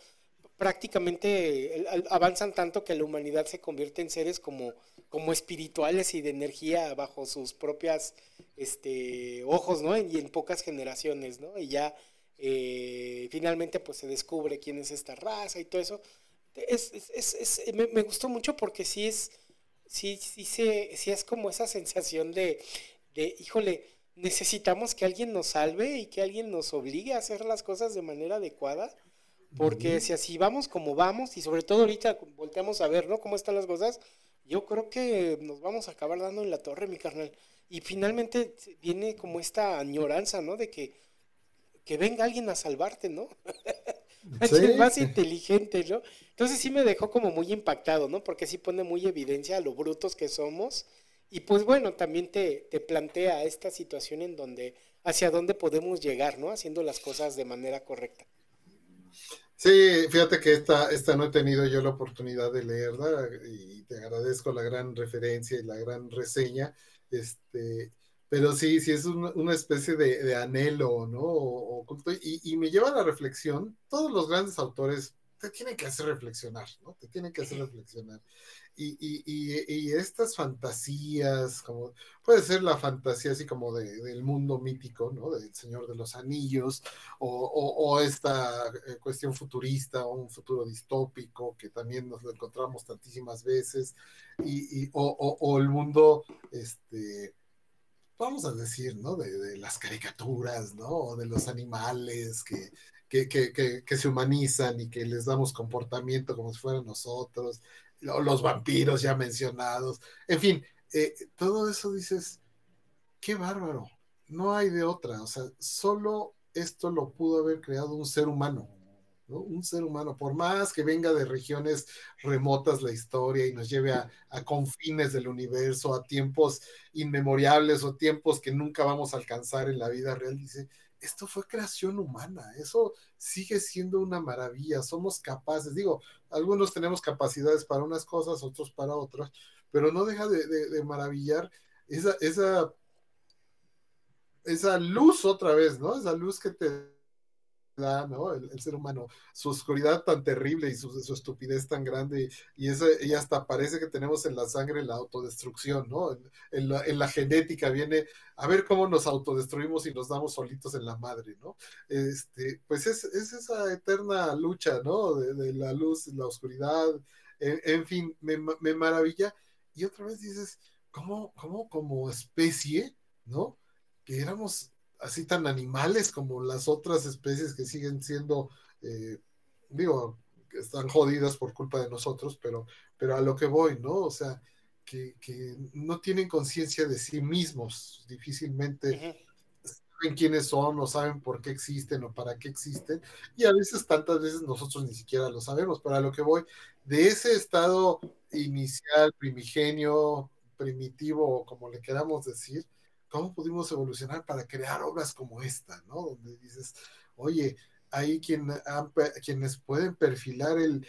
Speaker 1: prácticamente avanzan tanto que la humanidad se convierte en seres como como espirituales y de energía bajo sus propias este, ojos, ¿no? Y en pocas generaciones, ¿no? Y ya eh, finalmente pues se descubre quién es esta raza y todo eso. Es, es, es, me, gustó mucho porque sí es, sí, sí, sí es como esa sensación de, de, híjole, necesitamos que alguien nos salve y que alguien nos obligue a hacer las cosas de manera adecuada. Porque si así vamos como vamos, y sobre todo ahorita volteamos a ver, ¿no? Cómo están las cosas, yo creo que nos vamos a acabar dando en la torre, mi carnal. Y finalmente viene como esta añoranza, ¿no? De que, que venga alguien a salvarte, ¿no? Sí. más inteligente, ¿no? Entonces sí me dejó como muy impactado, ¿no? Porque sí pone muy evidencia a lo brutos que somos. Y pues bueno, también te, te plantea esta situación en donde, hacia dónde podemos llegar, ¿no? Haciendo las cosas de manera correcta.
Speaker 2: Sí, fíjate que esta, esta no he tenido yo la oportunidad de leerla y te agradezco la gran referencia y la gran reseña, este, pero sí, sí es una, especie de, anhelo, ¿no? y, y, me lleva a la reflexión, todos los grandes autores te tienen que hacer reflexionar, ¿no? Te tienen que hacer reflexionar. Y, y, y, estas fantasías, como puede ser la fantasía así como de, del mundo mítico, ¿no? Del Señor de los Anillos, o, o, esta eh, cuestión futurista, o un futuro distópico, que también nos lo encontramos tantísimas veces, y, o, o, el mundo, este, vamos a decir, ¿no? De, las caricaturas, ¿no? O de los animales que, que, que, que, se humanizan y que les damos comportamiento como si fueran nosotros, los vampiros ya mencionados, en fin, eh, todo eso dices, qué bárbaro, no hay de otra, o sea, solo esto lo pudo haber creado un ser humano, Un ser humano, por más que venga de regiones remotas la historia y nos lleve a, confines del universo, a tiempos inmemoriales o tiempos que nunca vamos a alcanzar en la vida real, dice, esto fue creación humana, eso sigue siendo una maravilla, somos capaces, digo, algunos tenemos capacidades para unas cosas, otros para otras, pero no deja de, maravillar esa, esa, esa luz otra vez, ¿no? Esa luz que te ¿no? El, ser humano, su oscuridad tan terrible y su, estupidez tan grande, y, eso, y hasta parece que tenemos en la sangre la autodestrucción, ¿no? En, la, genética viene a ver cómo nos autodestruimos y nos damos solitos en la madre, ¿no? Este, pues es, esa eterna lucha, ¿no? De, la luz, la oscuridad, en, fin, me, me, maravilla. Y otra vez dices, ¿cómo, cómo como especie, ¿no? Que éramos así tan animales como las otras especies que siguen siendo, eh, digo, que están jodidas por culpa de nosotros, pero, pero a lo que voy, ¿no? O sea, que, no tienen conciencia de sí mismos, difícilmente saben quiénes son o saben por qué existen o para qué existen, y a veces, tantas veces nosotros ni siquiera lo sabemos, pero a lo que voy, de ese estado inicial, primigenio, primitivo, como le queramos decir, ¿cómo pudimos evolucionar para crear obras como esta, ¿no? Donde dices, oye, hay quien, quienes pueden perfilar el,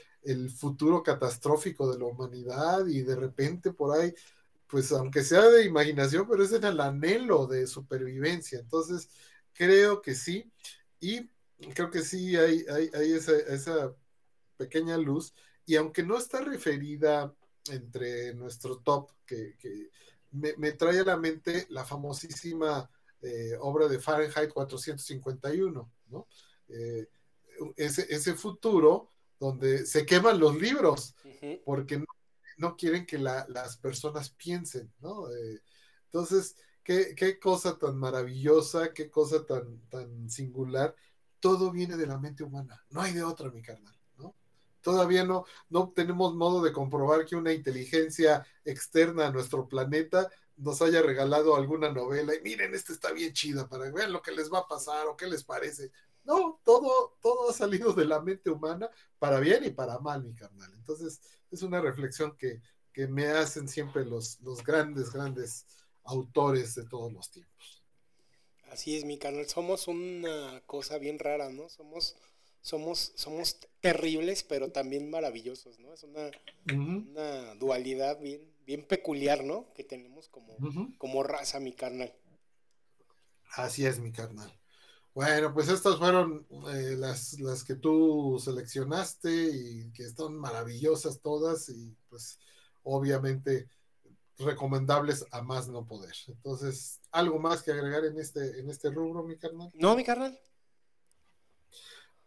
Speaker 2: futuro catastrófico de la humanidad y de repente por ahí, pues aunque sea de imaginación, pero es en el anhelo de supervivencia. Entonces, creo que sí. Y creo que sí hay, hay, esa, pequeña luz. Y aunque no está referida entre nuestro top, que me, trae a la mente la famosísima eh, obra de Fahrenheit 451, ¿no? Eh, ese, futuro donde se queman los libros porque no, quieren que las personas piensen, ¿no? Eh, entonces, qué, qué, cosa tan maravillosa, qué cosa tan, tan singular. Todo viene de la mente humana, no hay de otra, mi carnal todavía no, no tenemos modo de comprobar que una inteligencia externa a nuestro planeta nos haya regalado alguna novela y miren, esta está bien chida para ver lo que les va a pasar o qué les parece. No, todo, todo ha salido de la mente humana para bien y para mal, mi carnal. Entonces, es una reflexión que, que me hacen siempre los, los grandes, grandes autores de todos los tiempos.
Speaker 1: Así es, mi carnal. Somos una cosa bien rara, ¿no? Somos somos, somos terribles, pero también maravillosos, ¿no? Es una, una dualidad bien, bien peculiar, ¿no? Que tenemos como, como raza, mi carnal.
Speaker 2: Así es, mi carnal. Bueno, pues estas fueron eh, las, las que tú seleccionaste y que están maravillosas todas y pues obviamente recomendables a más no poder. Entonces, ¿algo más que agregar en este, en este rubro, mi carnal?
Speaker 1: No, mi carnal.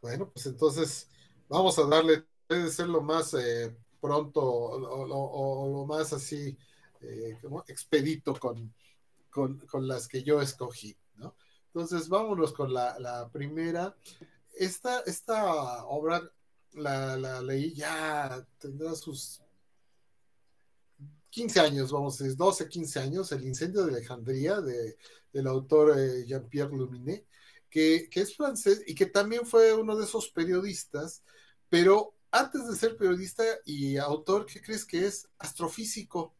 Speaker 2: Bueno, pues entonces vamos a darle, debe ser lo más eh, pronto o, lo más así eh, como expedito con, con, las que yo escogí, ¿no? Entonces vámonos con la, primera. Esta, esta obra la, la, leí ya, tendrá sus 15 años, vamos a decir, 12, 15 años, El incendio de Alejandría, de, del autor eh, Jean-Pierre Luminet que, es francés y que también fue uno de esos periodistas, pero antes de ser periodista y autor, ¿qué crees que es? Astrofísico.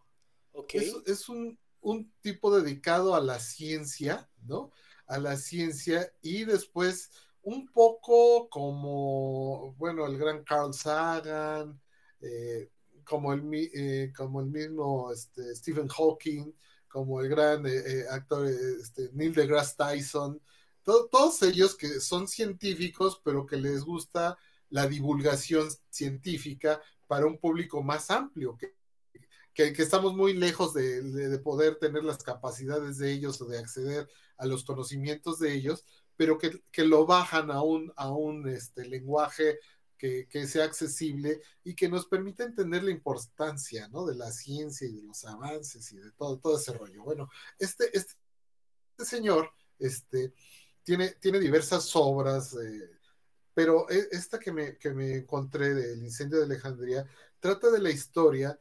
Speaker 2: Okay. Es, un, tipo dedicado a la ciencia, ¿no? A la ciencia y después un poco como, bueno, el gran Carl Sagan, eh, como, el, eh, como el mismo este, Stephen Hawking, como el gran eh, actor este, Neil deGrasse Tyson, todos ellos que son científicos, pero que les gusta la divulgación científica para un público más amplio, que, que, estamos muy lejos de, poder tener las capacidades de ellos o de acceder a los conocimientos de ellos, pero que, lo bajan a un, a un este, lenguaje que, sea accesible y que nos permita entender la importancia ¿no? de la ciencia y de los avances y de todo, todo ese rollo. Bueno, este, este señor, este, tiene, diversas obras, eh, pero e, esta que me, que me encontré del incendio de Alejandría trata de la historia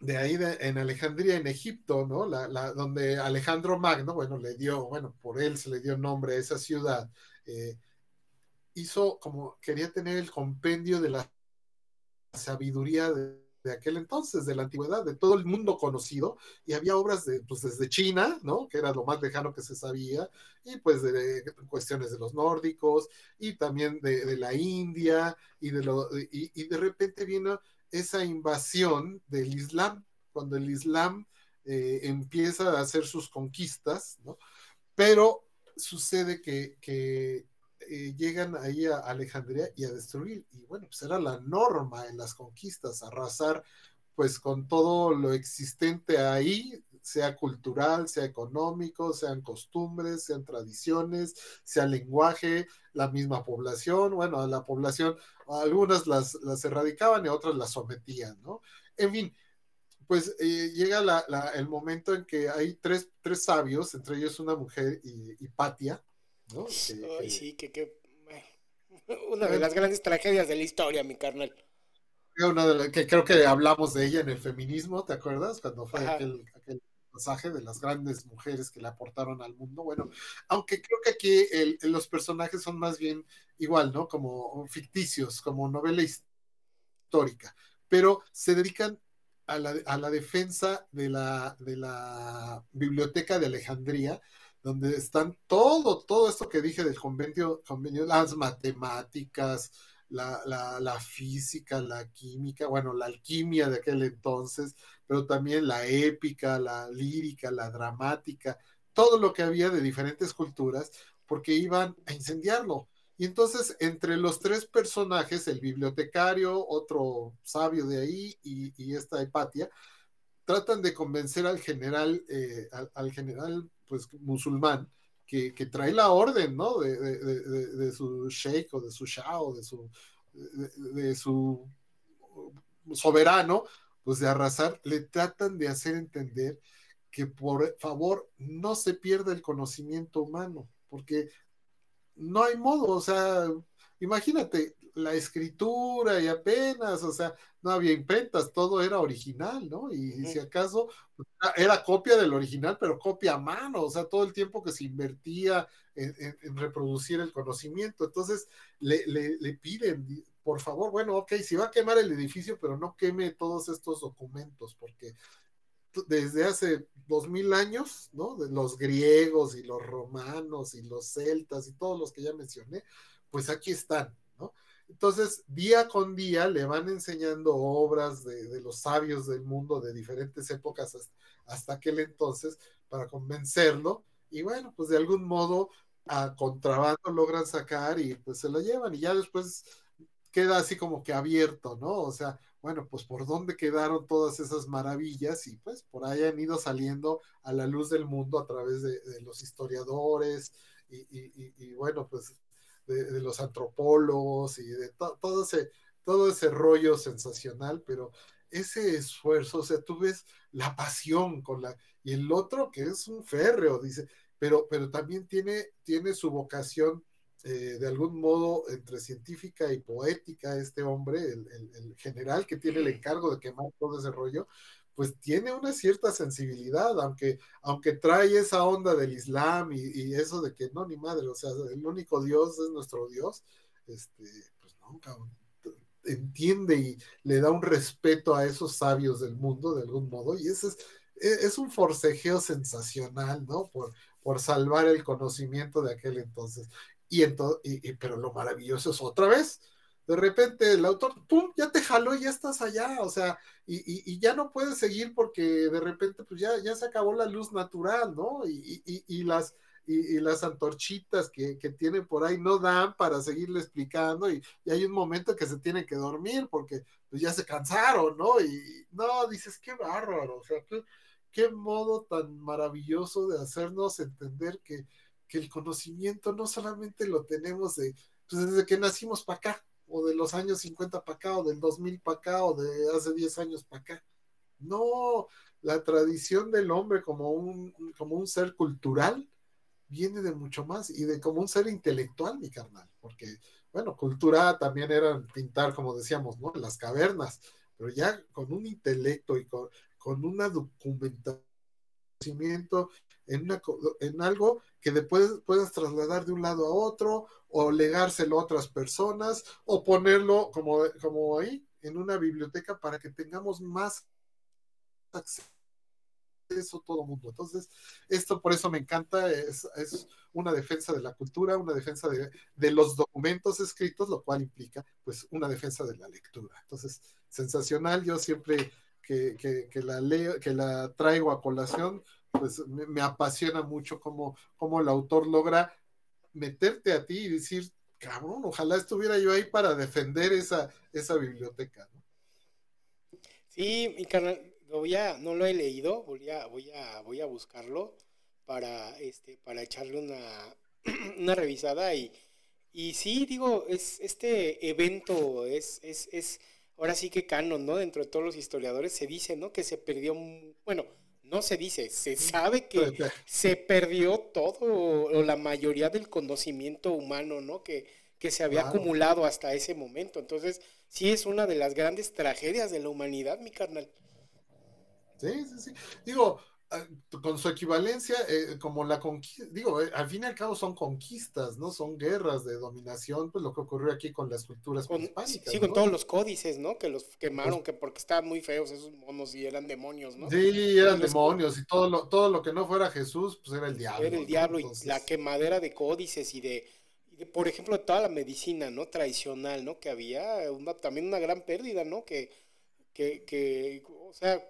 Speaker 2: de ahí en Alejandría, en Egipto, ¿no? Donde Alejandro Magno, bueno, le dio, bueno, por él se le dio nombre a esa ciudad, eh, hizo como, quería tener el compendio de la sabiduría de, de aquel entonces, de la antigüedad, de todo el mundo conocido, y había obras de, pues desde China, ¿no? Que era lo más lejano que se sabía, y pues de, cuestiones de los nórdicos, y también de, la India, y de, lo, y, de repente vino esa invasión del Islam, cuando el Islam eh, empieza a hacer sus conquistas, ¿no? Pero sucede que eh, llegan ahí a Alejandría y a destruir, y bueno, pues era la norma en las conquistas, arrasar pues con todo lo existente ahí, sea cultural, sea económico, sean costumbres, sean tradiciones, sea lenguaje, la misma población, bueno, la población, algunas las, las erradicaban y otras las sometían, ¿no? En fin, pues eh, llega la, el momento en que hay tres, tres, sabios, entre ellos una mujer y, y Patia, ¿no?
Speaker 1: Que, Ay, que, sí, que, que, una de las grandes tragedias de la historia, mi carnal.
Speaker 2: Una de la, que creo que hablamos de ella en el feminismo, ¿te acuerdas? Cuando fue aquel, aquel pasaje de las grandes mujeres que le aportaron al mundo. Bueno, aunque creo que aquí el, los personajes son más bien igual, ¿no? Como ficticios, como novela histórica, pero se dedican a la, a la defensa de la, de la biblioteca de Alejandría, donde están todo, todo esto que dije del convenio, convenio las matemáticas, la, la, física, la química, bueno, la alquimia de aquel entonces, pero también la épica, la lírica, la dramática, todo lo que había de diferentes culturas, porque iban a incendiarlo. Y entonces, entre los tres personajes, el bibliotecario, otro sabio de ahí y, y esta Hepatia, tratan de convencer al general, eh, al, general, pues, musulmán, que, que, trae la orden, ¿no? De, de, de, su sheikh o de su shah o de su, de, su soberano, pues de arrasar, le tratan de hacer entender que por favor no se pierda el conocimiento humano, porque no hay modo, o sea, imagínate, la escritura y apenas, o sea, no había imprentas, todo era original, ¿no? Y, si acaso pues, era copia del original, pero copia a mano, o sea, todo el tiempo que se invertía en, en, en reproducir el conocimiento. Entonces, le, le, le, piden, por favor, bueno, ok, si va a quemar el edificio, pero no queme todos estos documentos, porque desde hace dos mil años, ¿no? De los griegos y los romanos y los celtas y todos los que ya mencioné, pues aquí están. Entonces, día con día le van enseñando obras de, de los sabios del mundo de diferentes épocas hasta, aquel entonces para convencerlo. Y bueno, pues de algún modo a contrabando logran sacar y pues se lo llevan. Y ya después queda así como que abierto, ¿no? O sea, bueno, pues por dónde quedaron todas esas maravillas y pues por ahí han ido saliendo a la luz del mundo a través de, los historiadores y, bueno, pues de, de, los antropólogos y de to, todo, ese, todo ese rollo sensacional, pero ese esfuerzo, o sea, tú ves la pasión con la, y el otro que es un férreo, dice, pero, pero también tiene, tiene su vocación eh, de algún modo entre científica y poética, este hombre, el, el, el, general que tiene el encargo de quemar todo ese rollo, pues tiene una cierta sensibilidad, aunque, aunque trae esa onda del Islam y, eso de que no, ni madre, o sea, el único Dios es nuestro Dios, este, pues no, entiende y le da un respeto a esos sabios del mundo de algún modo, y ese es, e, es un forcejeo sensacional, ¿no? Por, por salvar el conocimiento de aquel entonces. Y, entonces, y, pero lo maravilloso es otra vez, de repente el autor, ¡pum!, ya te jaló y ya estás allá, o sea, y, y, ya no puedes seguir porque de repente pues ya, ya se acabó la luz natural, ¿no? Y, y las, y, las antorchitas que, que, tienen por ahí no dan para seguirle explicando y, hay un momento que se tienen que dormir porque pues ya se cansaron, ¿no? Y no, dices, qué bárbaro, o sea, qué, qué modo tan maravilloso de hacernos entender que, que el conocimiento no solamente lo tenemos de, pues desde que nacimos para acá, o de los años 50 para acá, o del 2000 para acá, o de hace 10 años para acá. No, la tradición del hombre como un, como un ser cultural viene de mucho más y de como un ser intelectual, mi carnal, porque, bueno, cultura también era pintar, como decíamos, ¿no? Las cavernas, pero ya con un intelecto y con, con una documentación en, una, en algo que después puedas trasladar de un lado a otro o legárselo a otras personas o ponerlo como, como ahí en una biblioteca para que tengamos más acceso todo mundo. Entonces, esto por eso me encanta, es, es una defensa de la cultura, una defensa de, de, los documentos escritos, lo cual implica pues una defensa de la lectura. Entonces, sensacional, yo siempre que, que, la leo, que la traigo a colación, pues me, apasiona mucho cómo, cómo el autor logra meterte a ti y decir, cabrón, ojalá estuviera yo ahí para defender esa, esa biblioteca.
Speaker 1: Sí, mi carnal, lo voy a, no lo he leído, voy a, voy a, voy a buscarlo para, este, para echarle una, una revisada y, y sí, digo, es, este evento es, es, es ahora sí que canon, ¿no? Dentro de todos los historiadores se dice, ¿no? Que se perdió, bueno, no se dice, se sabe que se perdió todo o la mayoría del conocimiento humano, ¿no? Que, que se había acumulado hasta ese momento. Entonces, sí es una de las grandes tragedias de la humanidad, mi carnal.
Speaker 2: Sí, sí, sí. Digo, con su equivalencia, eh, como la conquista, digo, eh, al fin y al cabo son conquistas, ¿no? Son guerras de dominación, pues lo que ocurrió aquí con las culturas
Speaker 1: con, Sí, con todos los códices, ¿no? Que los quemaron, pues que porque estaban muy feos esos monos y eran demonios, ¿no?
Speaker 2: Sí, eran demonios y todo lo, todo lo que no fuera Jesús, pues era el diablo.
Speaker 1: Era el diablo y la quemadera de códices y de, por ejemplo, toda la medicina, ¿no? Tradicional, ¿no? Que había también una gran pérdida, ¿no? Que, que, que, o sea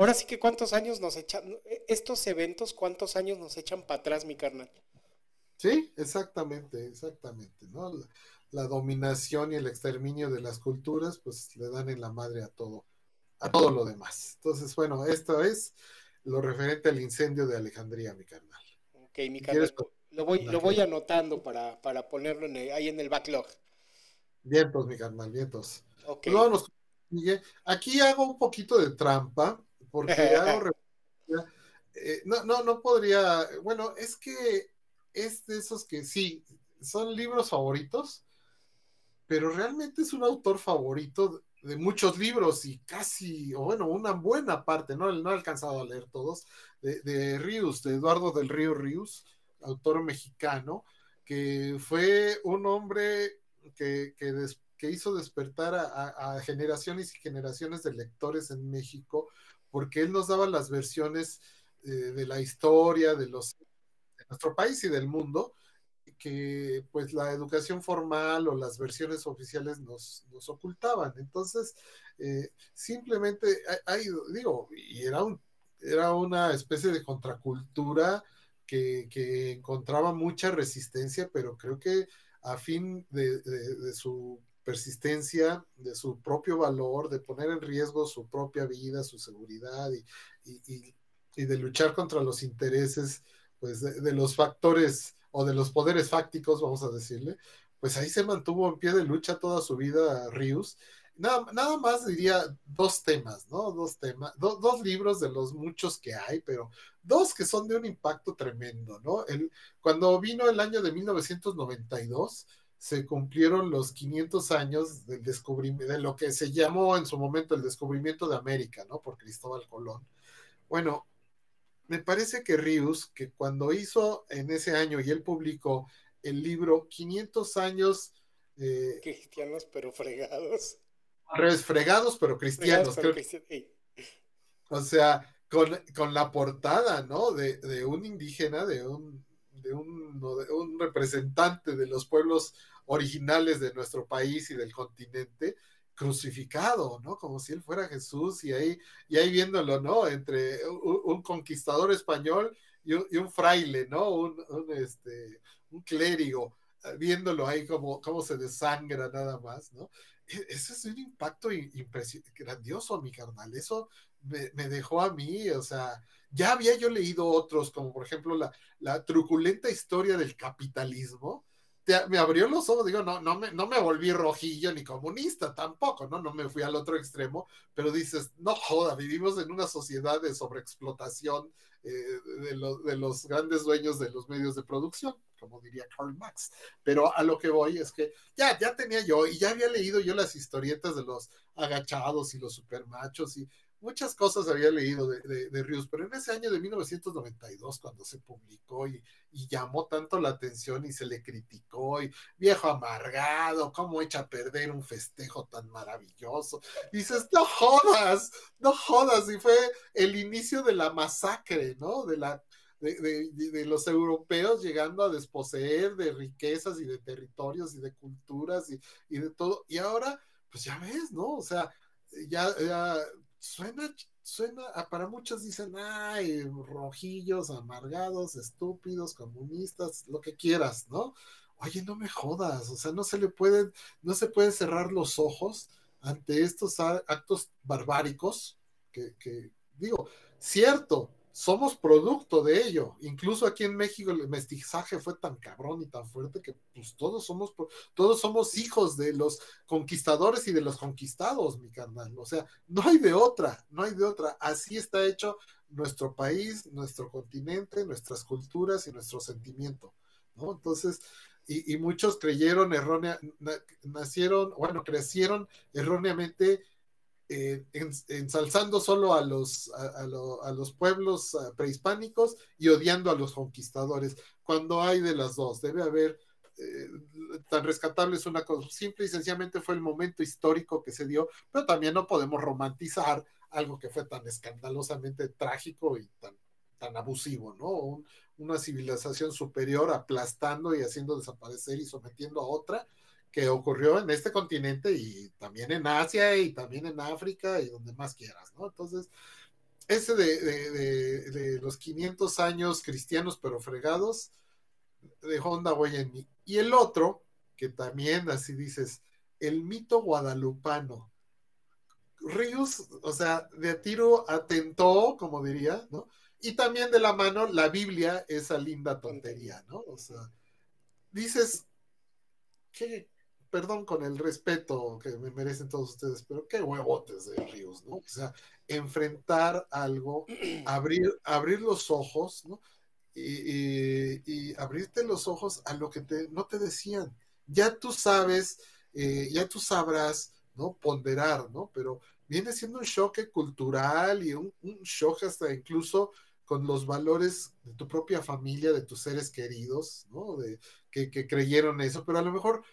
Speaker 1: Ahora sí que cuántos años nos echan, estos eventos, cuántos años nos echan para atrás, mi carnal.
Speaker 2: Sí, exactamente, exactamente, ¿no? La, dominación y el exterminio de las culturas, pues le dan en la madre a todo, a todo lo demás. Entonces, bueno, esto es lo referente al incendio de Alejandría, mi carnal.
Speaker 1: Ok, mi carnal. Lo voy, lo voy anotando para, para ponerlo ahí en el backlog.
Speaker 2: Vientos, mi carnal, vientos. Ok. Pues Aquí hago un poquito de trampa porque hago eh, no, no, no podría, bueno, es que es de esos que sí, son libros favoritos, pero realmente es un autor favorito de muchos libros y casi, o bueno, una buena parte, no, no he alcanzado a leer todos, de, de Rius, de Eduardo del Río Rius, autor mexicano, que fue un hombre que, que, hizo despertar a, generaciones y generaciones de lectores en México porque él nos daba las versiones eh, de la historia de, los, de nuestro país y del mundo, que pues la educación formal o las versiones oficiales nos, nos ocultaban. Entonces, eh, simplemente, hay, digo, y era, un, era una especie de contracultura que, que, encontraba mucha resistencia, pero creo que a fin de, de su persistencia, de su propio valor, de poner en riesgo su propia vida, su seguridad y, y, y de luchar contra los intereses pues, de, los factores o de los poderes fácticos, vamos a decirle, pues ahí se mantuvo en pie de lucha toda su vida Rius. Nada, nada más diría dos temas, ¿no? Dos temas, dos libros de los muchos que hay, pero dos que son de un impacto tremendo, ¿no? El, cuando vino el año de 1992, se cumplieron los 500 años del descubrimiento, de lo que se llamó en su momento el descubrimiento de América, ¿no? Por Cristóbal Colón. Bueno, me parece que Rius, que cuando hizo en ese año y él publicó el libro 500 años...
Speaker 1: Eh, cristianos pero fregados.
Speaker 2: fregados pero cristianos. O sea, con, con, la portada, ¿no? De, de un indígena, de un de un, representante de los pueblos originales de nuestro país y del continente crucificado, ¿no? Como si él fuera Jesús y ahí, y ahí viéndolo, ¿no? Entre un, conquistador español y un, fraile, ¿no? Un, este, un clérigo, eh, viéndolo ahí como, como se desangra nada más, ¿no? E, ese es un impacto grandioso, mi carnal. Eso me, me, dejó a mí, o sea, ya había yo leído otros, como por ejemplo la, la truculenta historia del capitalismo. me abrió los ojos, digo, no, no me, no me volví rojillo ni comunista tampoco, ¿no? No me fui al otro extremo, pero dices, no joda, vivimos en una sociedad de sobreexplotación eh, de, de los grandes dueños de los medios de producción como diría Karl Marx. Pero a lo que voy es que ya, ya tenía yo y ya había leído yo las historietas de los agachados y los supermachos y muchas cosas había leído de, de, Rius, pero en ese año de 1992, cuando se publicó y, llamó tanto la atención y se le criticó, y viejo amargado, cómo echa a perder un festejo tan maravilloso, dices, no jodas, no jodas, y fue el inicio de la masacre, ¿no? De la de, de, los europeos llegando a desposeer de riquezas y de territorios y de culturas y, y, de todo. Y ahora, pues ya ves, ¿no? O sea, ya, ya suena, suena, para muchos dicen, ay, rojillos, amargados, estúpidos, comunistas, lo que quieras, ¿no? Oye, no me jodas, o sea, no se le pueden, no se puede cerrar los ojos ante estos actos barbáricos que digo, cierto, somos producto de ello. Incluso aquí en México el mestizaje fue tan cabrón y tan fuerte que pues todos somos, todos somos hijos de los conquistadores y de los conquistados, mi carnal. O sea, no hay de otra, no hay de otra. Así está hecho nuestro país, nuestro continente, nuestras culturas y nuestro sentimiento. Entonces, y, y muchos creyeron errónea, nacieron, bueno, crecieron erróneamente eh, ensalzando solo a los, a, los pueblos ah, prehispánicos y odiando a los conquistadores, cuando hay de las dos, debe haber, eh, tan rescatable es una cosa, simple y sencillamente fue el momento histórico que se dio, pero también no podemos romantizar algo que fue tan escandalosamente trágico y tan, tan abusivo, ¿no? una civilización superior aplastando y haciendo desaparecer y sometiendo a otra, que ocurrió en este continente y también en Asia y también en África y donde más quieras, ¿no? Entonces, ese de, los 500 años cristianos pero fregados dejó onda huella en mí. Y el otro, que también así dices, el mito guadalupano. Ríos, o sea, de tiro atentó, como diría, ¿no? Y también de la mano la Biblia, esa linda tontería, ¿no? O sea, dices, ¿qué, perdón con el respeto que me merecen todos ustedes, pero qué huevotes de Ríos, ¿no? O sea, enfrentar algo, abrir, abrir los ojos, ¿no? Y, abrirte los ojos a lo que te, no te decían. Ya tú sabes, eh, ya tú sabrás, ¿no? Ponderar, ¿no? Pero viene siendo un choque cultural y un, un shock hasta incluso con los valores de tu propia familia, de tus seres queridos, ¿no? De, que, que creyeron eso, pero a lo mejor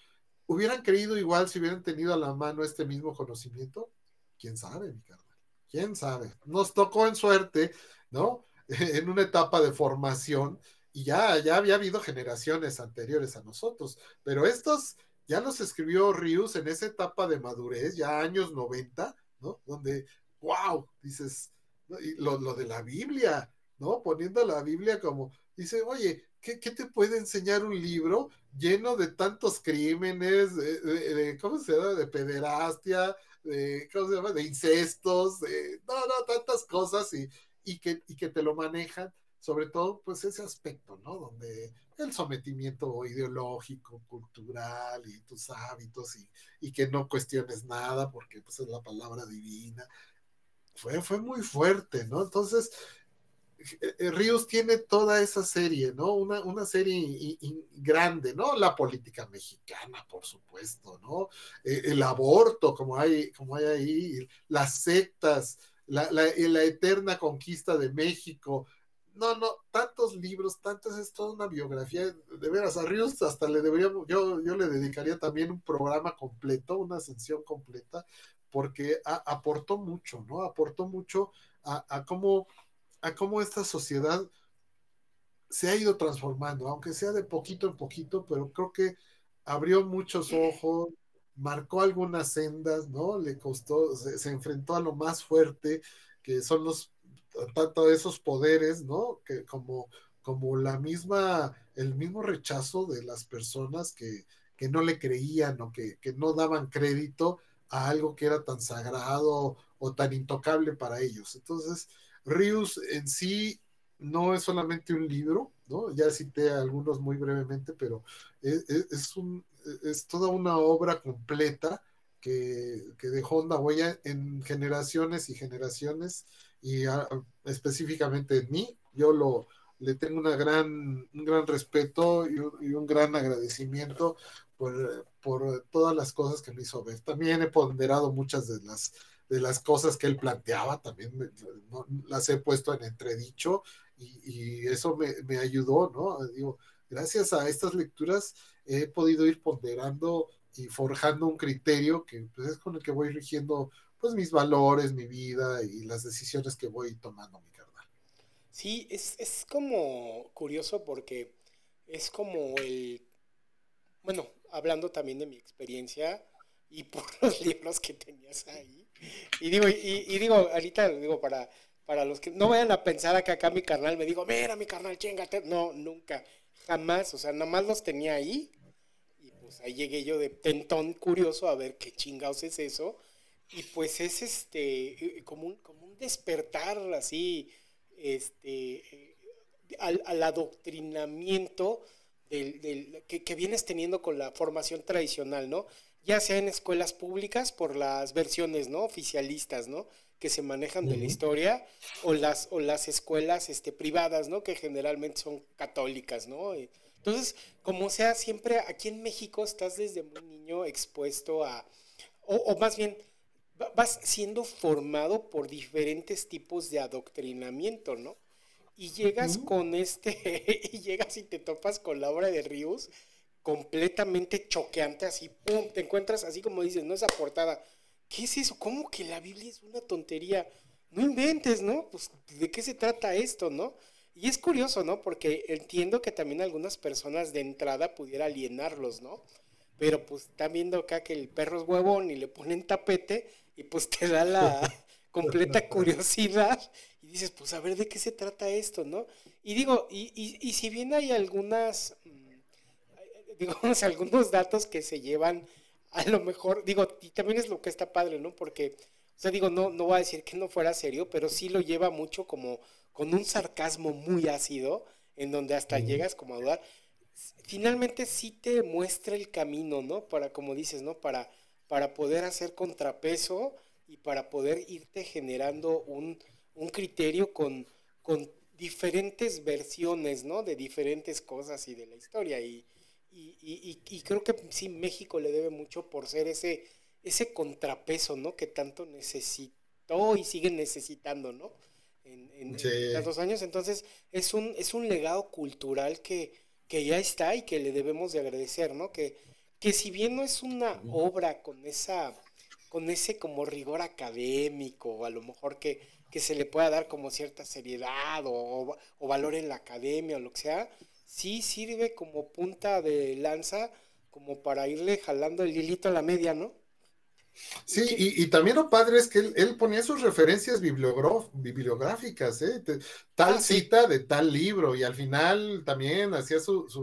Speaker 2: ¿Hubieran creído igual si hubieran tenido a la mano este mismo conocimiento? ¿Quién sabe, mi carnal? ¿Quién sabe? Nos tocó en suerte, ¿no? en una etapa de formación y ya, ya había habido generaciones anteriores a nosotros, pero estos ya los escribió Rius en esa etapa de madurez, ya años 90, ¿no? Donde, wow, dices, lo, lo de la Biblia, ¿no? Poniendo la Biblia como, dice, oye, ¿qué, te puede enseñar un libro lleno de tantos crímenes, de, ¿cómo se llama? De pederastia, de, ¿cómo se llama? De incestos, de, no, no, tantas cosas y, y, que, y que te lo manejan, sobre todo, pues ese aspecto, ¿no? Donde el sometimiento ideológico, cultural y tus hábitos y, y que no cuestiones nada porque pues es la palabra divina. Fue, fue muy fuerte, ¿no? Entonces, Ríos tiene toda esa serie, ¿no? Una, una serie grande, ¿no? La política mexicana, por supuesto, ¿no? Eh, el aborto, como hay, como hay ahí, las sectas, la, la, eterna conquista de México. No, no, tantos libros, tantas, es toda una biografía, de veras, a Ríos hasta le debería, yo, yo le dedicaría también un programa completo, una ascensión completa, porque aportó mucho, ¿no? Aportó mucho a cómo a cómo esta sociedad se ha ido transformando, aunque sea de poquito en poquito, pero creo que abrió muchos ojos, marcó algunas sendas, ¿no? Le costó, se, enfrentó a lo más fuerte, que son los, tanto esos poderes, ¿no? Que como, como la misma, el mismo rechazo de las personas que, que no le creían o que, que no daban crédito a algo que era tan sagrado o tan intocable para ellos. Entonces, Rius en sí no es solamente un libro, ¿no? Ya cité algunos muy brevemente, pero es, un, es toda una obra completa que, dejó una huella en generaciones y generaciones y específicamente en mí. Yo lo, le tengo una gran, un gran respeto y un, gran agradecimiento por, por, todas las cosas que me hizo ver. También he ponderado muchas de las de las cosas que él planteaba, también las he puesto en entredicho y, eso me, ayudó, ¿no? Digo, gracias a estas lecturas he podido ir ponderando y forjando un criterio que pues, es con el que voy rigiendo pues mis valores, mi vida y las decisiones que voy tomando, mi carnal.
Speaker 1: Sí, es, es como curioso porque es como el, bueno, hablando también de mi experiencia y por los libros que tenías ahí, y digo, y, digo, ahorita digo para, para los que no vayan a pensar acá, acá mi carnal me digo, mira mi carnal, chingate. No, nunca, jamás, o sea, nada más los tenía ahí. Y pues ahí llegué yo de tentón curioso a ver qué chingados es eso. Y pues es este, como un, como un despertar así, este, al, al adoctrinamiento del, que, que, vienes teniendo con la formación tradicional, ¿no? Ya sea en escuelas públicas por las versiones, ¿no? Oficialistas, ¿no? Que se manejan de la historia, o las, o las escuelas este, privadas, ¿no? Que generalmente son católicas, ¿no? Entonces, como sea, siempre aquí en México estás desde muy niño expuesto a, o, o más bien, vas siendo formado por diferentes tipos de adoctrinamiento, ¿no? y llegas con este, y llegas y te topas con la obra de Rius completamente choqueante, así, pum, te encuentras así como dices, no esa portada. ¿Qué es eso? ¿Cómo que la Biblia es una tontería? No inventes, ¿no? Pues, ¿de qué se trata esto, no? Y es curioso, ¿no? Porque entiendo que también algunas personas de entrada pudiera alienarlos, ¿no? Pero pues están viendo acá que el perro es huevón y le ponen tapete y pues te da la completa curiosidad y dices, pues a ver de qué se trata esto, ¿no? Y digo, y, y, si bien hay algunas, digamos, algunos datos que se llevan a lo mejor, digo, y también es lo que está padre, ¿no? Porque, o sea, digo, no, no voy a decir que no fuera serio, pero sí lo lleva mucho como con un sarcasmo muy ácido, en donde hasta llegas como a dudar. Finalmente sí te muestra el camino, ¿no? Para, como dices, ¿no? Para, para poder hacer contrapeso y para poder irte generando un, un criterio con, con diferentes versiones, ¿no? De diferentes cosas y de la historia. Y, y, y, creo que sí, México le debe mucho por ser ese, ese contrapeso, ¿no? Que tanto necesitó y sigue necesitando, ¿no? En, en, años. Entonces, es un, es un legado cultural que, que ya está y que le debemos de agradecer, ¿no? Que, que si bien no es una obra con esa con ese como rigor académico, o a lo mejor que, que se le pueda dar como cierta seriedad o, valor en la academia o lo que sea, sí sirve como punta de lanza como para irle jalando el hilito a la media, ¿no?
Speaker 2: Sí, y, también lo padre es que él, ponía sus referencias bibliográficas, ¿eh? tal ah, cita de tal libro, y al final también hacía sus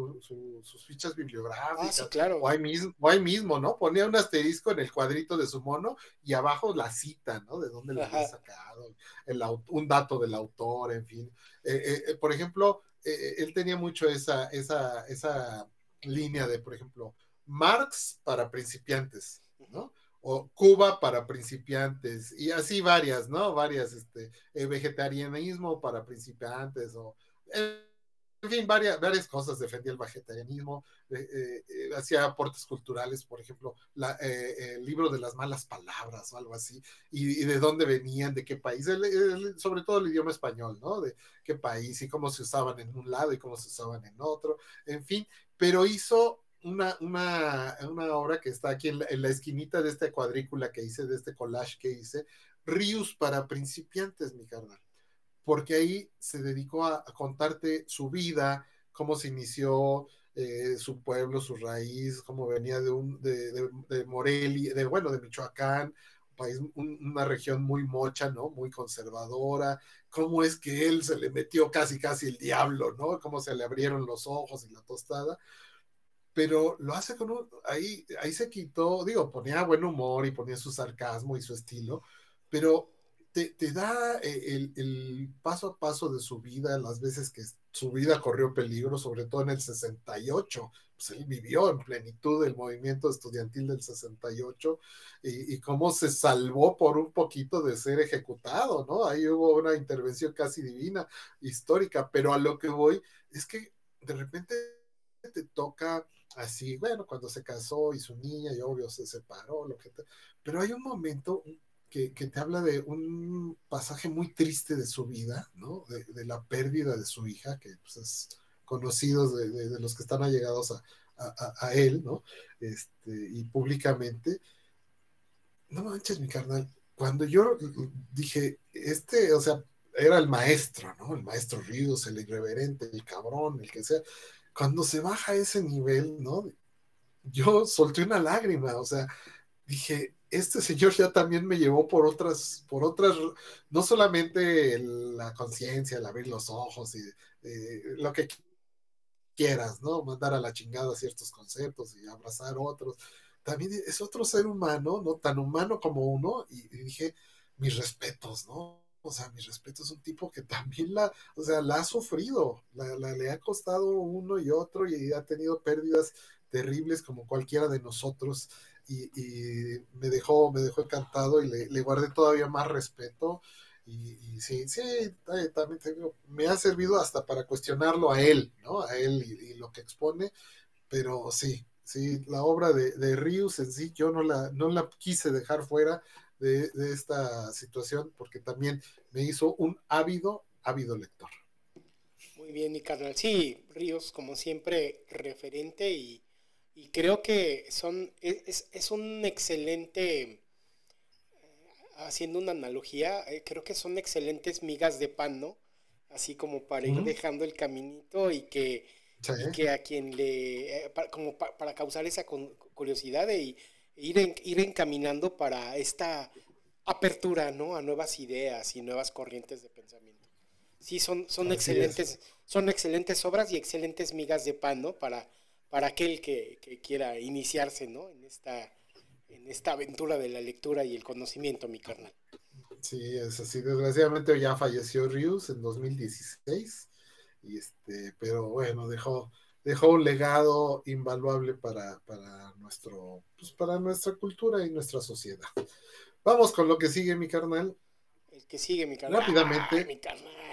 Speaker 2: fichas bibliográficas. Ah,
Speaker 1: claro.
Speaker 2: O ahí, mismo, o ahí mismo, ¿no? Ponía un asterisco en el cuadrito de su mono y abajo la cita, ¿no? De dónde lo había sacado, un dato del autor, en fin. Eh, eh, eh, por ejemplo, él tenía mucho esa, esa, esa línea de, por ejemplo, Marx para principiantes, ¿no? o Cuba para principiantes, y así varias, ¿no? Varias, este, eh, vegetarianismo para principiantes, o en fin, varias, cosas, defendía el vegetarianismo, eh, eh, hacía aportes culturales, por ejemplo, la, el libro de las malas palabras o algo así, y, de dónde venían, de qué país, sobre todo el idioma español, ¿no? De qué país y cómo se usaban en un lado y cómo se usaban en otro, en fin, pero hizo una, obra que está aquí en la, esquinita de esta cuadrícula que hice, de este collage que hice, Ríos para principiantes, mi carnal. Porque ahí se dedicó a, contarte su vida, cómo se inició, eh, su pueblo, su raíz, cómo venía de, un, de, de, Morelia, de, bueno, de Michoacán, país, una región muy mocha, ¿no? Muy conservadora, cómo es que él se le metió casi, casi el diablo, ¿no? Cómo se le abrieron los ojos y la tostada pero lo hace con un, ahí, ahí se quitó, digo, ponía buen humor y ponía su sarcasmo y su estilo, pero te, te da eh, el, el, paso a paso de su vida, las veces que su vida corrió peligro, sobre todo en el 68, pues él vivió en plenitud del movimiento estudiantil del 68 y, y cómo se salvó por un poquito de ser ejecutado, ¿no? Ahí hubo una intervención casi divina, histórica, pero a lo que voy es que de repente te toca así, bueno, cuando se casó y su niña, y obvio se separó, lo que pero hay un momento que, te habla de un pasaje muy triste de su vida, ¿no? De, la pérdida de su hija, que pues, es conocido de, los que están allegados a, él, ¿no? Este, y públicamente. No manches, mi carnal. Cuando yo dije, este, o sea, era el maestro, ¿no? El maestro Ríos, el irreverente, el cabrón, el que sea cuando se baja a ese nivel, ¿no? Yo solté una lágrima, o sea, dije, este señor ya también me llevó por otras, por otras, no solamente la conciencia, el abrir los ojos y eh, lo que quieras, ¿no? Mandar a la chingada ciertos conceptos y abrazar otros. También es otro ser humano, ¿no? Tan humano como uno, y, dije, mis respetos, ¿no? O sea, mis respetos es un tipo que también la, o sea, la ha sufrido, la, le ha costado uno y otro y ha tenido pérdidas terribles como cualquiera de nosotros y, me dejó, me dejó encantado y le, guardé todavía más respeto. Y, sí, sí, también me ha servido hasta para cuestionarlo a él, ¿no? A él y, lo que expone, pero sí, sí, la obra de, de Rius en sí, yo no la, no la quise dejar fuera de, de esta situación porque también me hizo un ávido, ávido lector.
Speaker 1: Muy bien, mi carnal. Sí, Ríos, como siempre, referente y, y creo que son, es, es un excelente, eh, haciendo una analogía, eh, creo que son excelentes migas de pan, ¿no? Así como para ir dejando el caminito y que, que a quien le, eh, como para causar esa curiosidad de ir, ir encaminando para esta apertura, ¿no? A nuevas ideas y nuevas corrientes de pensamiento. Sí, son, son excelentes, son excelentes obras y excelentes migas de pan, ¿no? Para para aquel que, quiera iniciarse ¿no? en, esta, en esta aventura de la lectura y el conocimiento, mi carnal.
Speaker 2: Sí, es así. Desgraciadamente ya falleció Rius en 2016, y este, pero bueno, dejó, dejó un legado invaluable para, nuestro, pues para nuestra cultura y nuestra sociedad. Vamos con lo que sigue, mi carnal.
Speaker 1: El que sigue, mi carnal.
Speaker 2: Rápidamente.
Speaker 1: mi carnal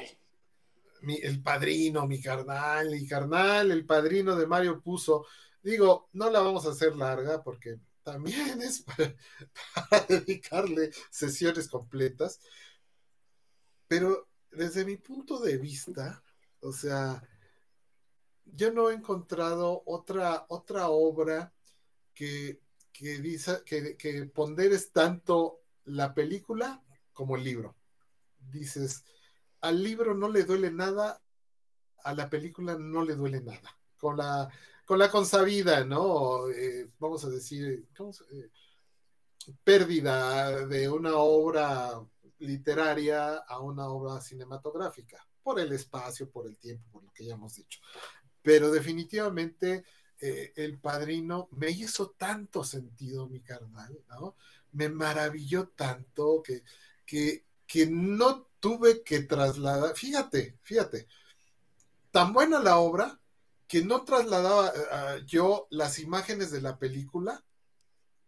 Speaker 2: el padrino, mi carnal, mi carnal, el padrino de Mario Puso. Digo, no la vamos a hacer larga porque también es para, dedicarle sesiones completas. Pero desde mi punto de vista, o sea, yo no he encontrado otra, otra obra que, que, dice, que, que ponderes tanto la película como el libro. Dices, al libro no le duele nada, a la película no le duele nada. Con la, con la consabida, ¿no? Eh, vamos a decir, eh, pérdida de una obra literaria a una obra cinematográfica, por el espacio, por el tiempo, por lo que ya hemos dicho. Pero definitivamente eh, El Padrino me hizo tanto sentido, mi carnal, ¿no? Me maravilló tanto que, que, que no tuve que trasladar, fíjate, fíjate, tan buena la obra que no trasladaba eh, yo las imágenes de la película,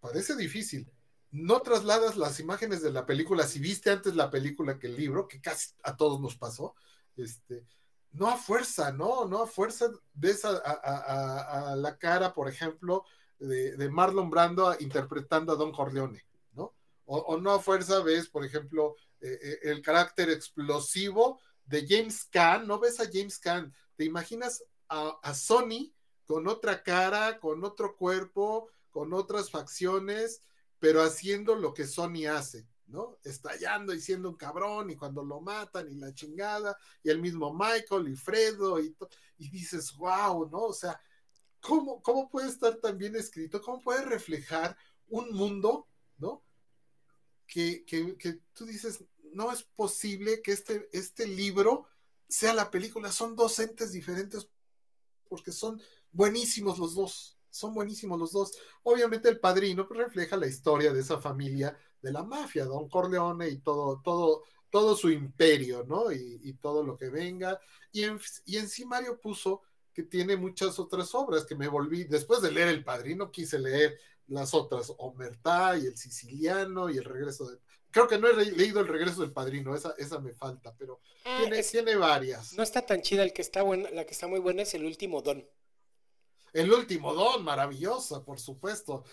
Speaker 2: parece difícil. No trasladas las imágenes de la película, si viste antes la película que el libro, que casi a todos nos pasó, este, no a fuerza, no, no a fuerza ves a, la cara, por ejemplo, de, Marlon Brando interpretando a Don Corleone, ¿no? O, o, no a fuerza ves, por ejemplo, eh, eh, el carácter explosivo de James Caan, no ves a James Caan, te imaginas a, Sony con otra cara, con otro cuerpo, con otras facciones, pero haciendo lo que Sony hace, ¿no? Estallando y siendo un cabrón y cuando lo matan y la chingada, y el mismo Michael y Fredo y, y dices, wow, ¿no? O sea, ¿cómo, ¿cómo puede estar tan bien escrito? ¿Cómo puede reflejar un mundo, ¿no? Que, que, que tú dices, no es posible que este, este libro sea la película. Son dos entes diferentes porque son buenísimos los dos. Son buenísimos los dos. Obviamente el padrino refleja la historia de esa familia de la mafia, Don Corleone y todo, todo, todo su imperio, ¿no? Y, todo lo que venga. Y, en, y Mario puso que tiene muchas otras obras que me volví, después de leer El Padrino, quise leer las otras, Omertá y El Siciliano y El Regreso de, creo que no he leído El regreso del padrino, esa, esa me falta, pero ah, tiene, tiene, varias.
Speaker 1: No está tan chida, el que está buena, la que está muy buena es El último don.
Speaker 2: El último don, maravillosa, por supuesto.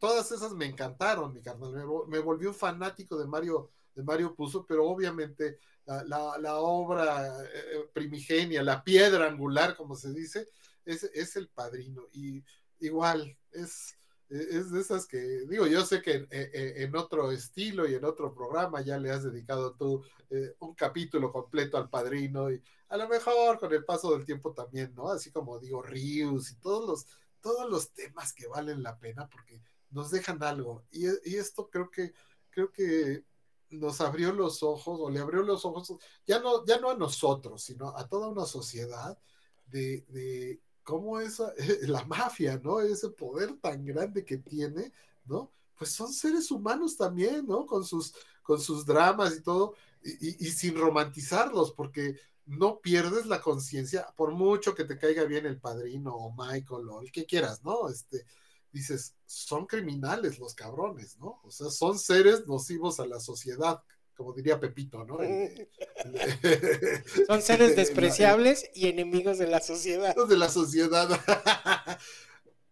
Speaker 2: todas esas me encantaron, mi carnal. Me, volvió un fanático de Mario, de Mario Puzo, pero obviamente la, obra eh, eh, primigenia, la piedra angular, como se dice, es, es el padrino. Y igual, es, es de esas que, digo, yo sé que e-, e-, en, otro estilo y en otro programa ya le has dedicado tú eh, un capítulo completo al padrino y a lo mejor con el paso del tiempo también, ¿no? Así como digo, Rius y todos los, todos los temas que valen la pena porque nos dejan algo. Y, y esto creo que, creo que nos abrió los ojos, o le abrió los ojos, ya no, ya no a nosotros, sino a toda una sociedad de, de cómo esa, la mafia, ¿no? Ese poder tan grande que tiene, ¿no? Pues son seres humanos también, ¿no? Con sus, con sus dramas y todo, y, y, sin romantizarlos, porque no pierdes la conciencia, por mucho que te caiga bien el padrino o Michael o el que quieras, ¿no? Este, dices, son criminales los cabrones, ¿no? O sea, son seres nocivos a la sociedad, como diría Pepito, ¿no?
Speaker 1: son seres despreciables y enemigos de la sociedad.
Speaker 2: De la sociedad.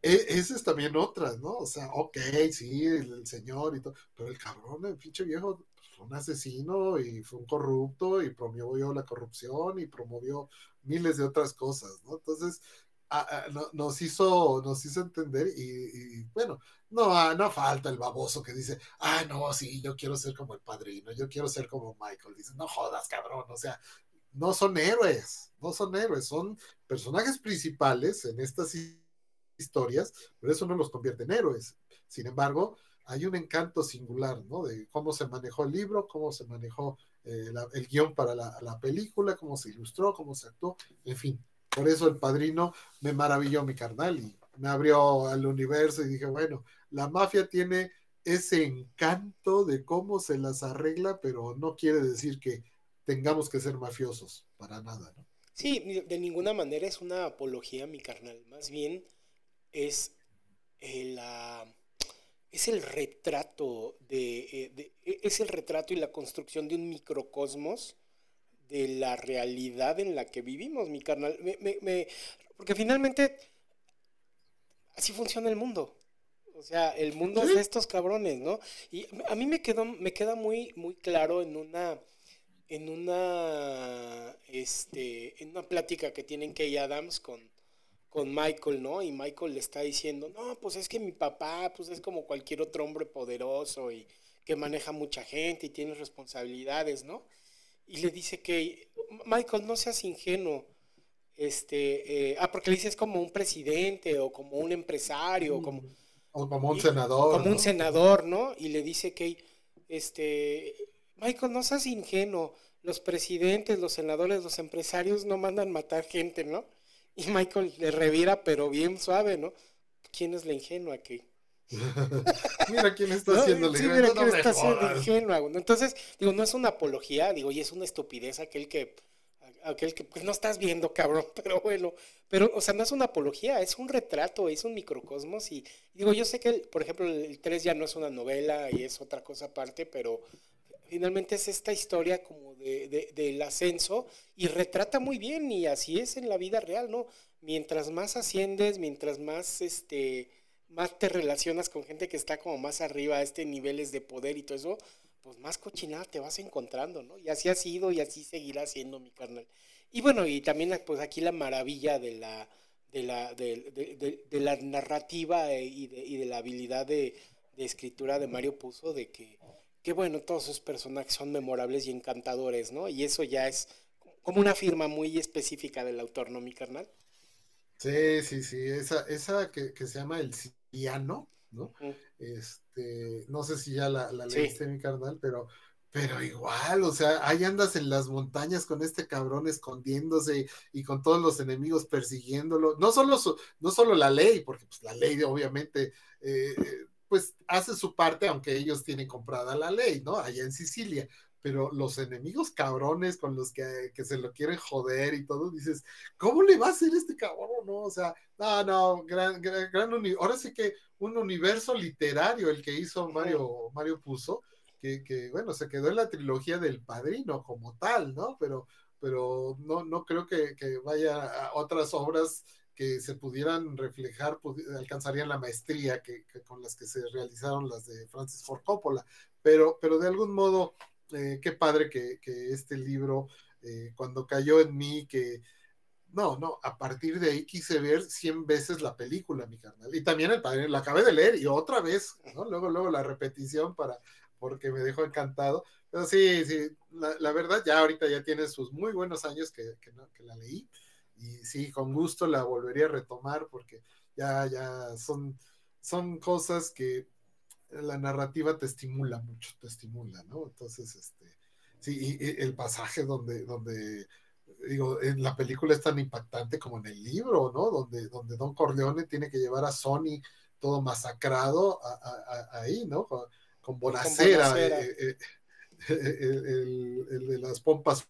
Speaker 2: E, esa es también otra, ¿no? O sea, ok, sí, el, señor y todo, pero el cabrón, el pinche viejo, pues, fue un asesino y fue un corrupto y promovió la corrupción y promovió miles de otras cosas, ¿no? Entonces, nos, hizo, nos hizo entender y, bueno, no, no falta el baboso que dice, ah, no, sí, yo quiero ser como el padrino, yo quiero ser como Michael. Dice, no jodas, cabrón, o sea, no son héroes, no son héroes, son personajes principales en estas historias, pero eso no los convierte en héroes. Sin embargo, hay un encanto singular, ¿no? De cómo se manejó el libro, cómo se manejó eh, el guion para la, la película, cómo se ilustró, cómo se actuó, en fin, por eso el padrino me maravilló mi carnal y me abrió al universo y dije, bueno, la mafia tiene ese encanto de cómo se las arregla, pero no quiere decir que tengamos que ser mafiosos, para nada, ¿no?
Speaker 1: Sí, de ninguna manera es una apología, mi carnal. Más bien es el, es el retrato de, de, es el retrato y la construcción de un microcosmos de la realidad en la que vivimos, mi carnal. porque finalmente así funciona el mundo. O sea, el mundo es de estos cabrones, ¿no? Y a mí me quedó, me queda muy, muy claro en una, en una, este, en una plática que tienen Kay Adams con, con Michael, ¿no? Y Michael le está diciendo, no, pues es que mi papá, pues es como cualquier otro hombre poderoso y que maneja mucha gente y tiene responsabilidades, ¿no? Y le dice que, Michael, no seas ingenuo. Este, eh, ah, porque le dice es como un presidente o como un empresario, como,
Speaker 2: o como un senador.
Speaker 1: Como un senador, ¿no? Y le dice que, este, Michael, no seas ingenuo. Los presidentes, los senadores, los empresarios no mandan matar gente, ¿no? Y Michael le revira, pero bien suave, ¿no? ¿Quién es la ingenua que?
Speaker 2: Mira quién está haciendo sí,
Speaker 1: mira quién está haciendo Entonces, digo, no es una apología, digo, y es una estupidez aquel que, aquel que, pues no estás viendo, cabrón, pero bueno, pero, o sea, no es una apología, es un retrato, es un microcosmos, y digo, yo sé que, por ejemplo, el 3 ya no es una novela y es otra cosa aparte, pero finalmente es esta historia como de, de, del ascenso y retrata muy bien, y así es en la vida real, ¿no? Mientras más asciendes, mientras más, este más te relacionas con gente que está como más arriba a este niveles de poder y todo eso, pues más cochinada te vas encontrando, ¿no? Y así ha sido y así seguirá siendo mi carnal. Y bueno, y también pues aquí la maravilla de la, de la, de, de, la narrativa e, y de, y de la habilidad de, escritura de Mario Puzo, de que, que bueno, todos sus personajes son memorables y encantadores, ¿no? Y eso ya es como una firma muy específica del autor, ¿no, mi carnal?
Speaker 2: Sí, sí, sí, esa, esa que, que se llama El Ciano, ¿no? Este, no sé si ya la, la leíste, mi carnal, pero, pero igual, o sea, ahí andas en las montañas con este cabrón escondiéndose y con todos los enemigos persiguiéndolo. No solo, no solo la ley, porque pues la ley obviamente, eh, pues hace su parte, aunque ellos tienen comprada la ley, ¿no? Allá en Sicilia, pero los enemigos cabrones con los que, se lo quieren joder y todo, dices, ¿cómo le va a hacer este cabrón? No, o sea, no, no, gran, gran, gran ahora sí que un universo literario el que hizo Mario, Mario Puzo, que, que, bueno, se quedó en la trilogía del padrino como tal, ¿no? Pero, pero no, no creo que, que vaya a otras obras que se pudieran reflejar, alcanzarían la maestría que, que, con las que se realizaron las de Francis Ford Coppola, pero, pero de algún modo eh, qué padre que, este libro, eh, cuando cayó en mí, que no, no, a partir de ahí quise ver 100 veces la película, mi carnal. Y también el padre, la acabé de leer y otra vez, ¿no? Luego, luego la repetición para, porque me dejó encantado. Pero sí, sí, la, verdad ya ahorita ya tiene sus muy buenos años que, que, la leí. Y sí, con gusto la volvería a retomar porque ya, ya son son cosas que la narrativa te estimula mucho, te estimula, ¿no? Entonces, este, sí, y, el pasaje donde, donde, digo, en la película es tan impactante como en el libro, ¿no? Donde, donde Don Corleone tiene que llevar a Sony todo masacrado ahí, ¿no? Con, con Bonacera, eh, eh, el, el, de las pompas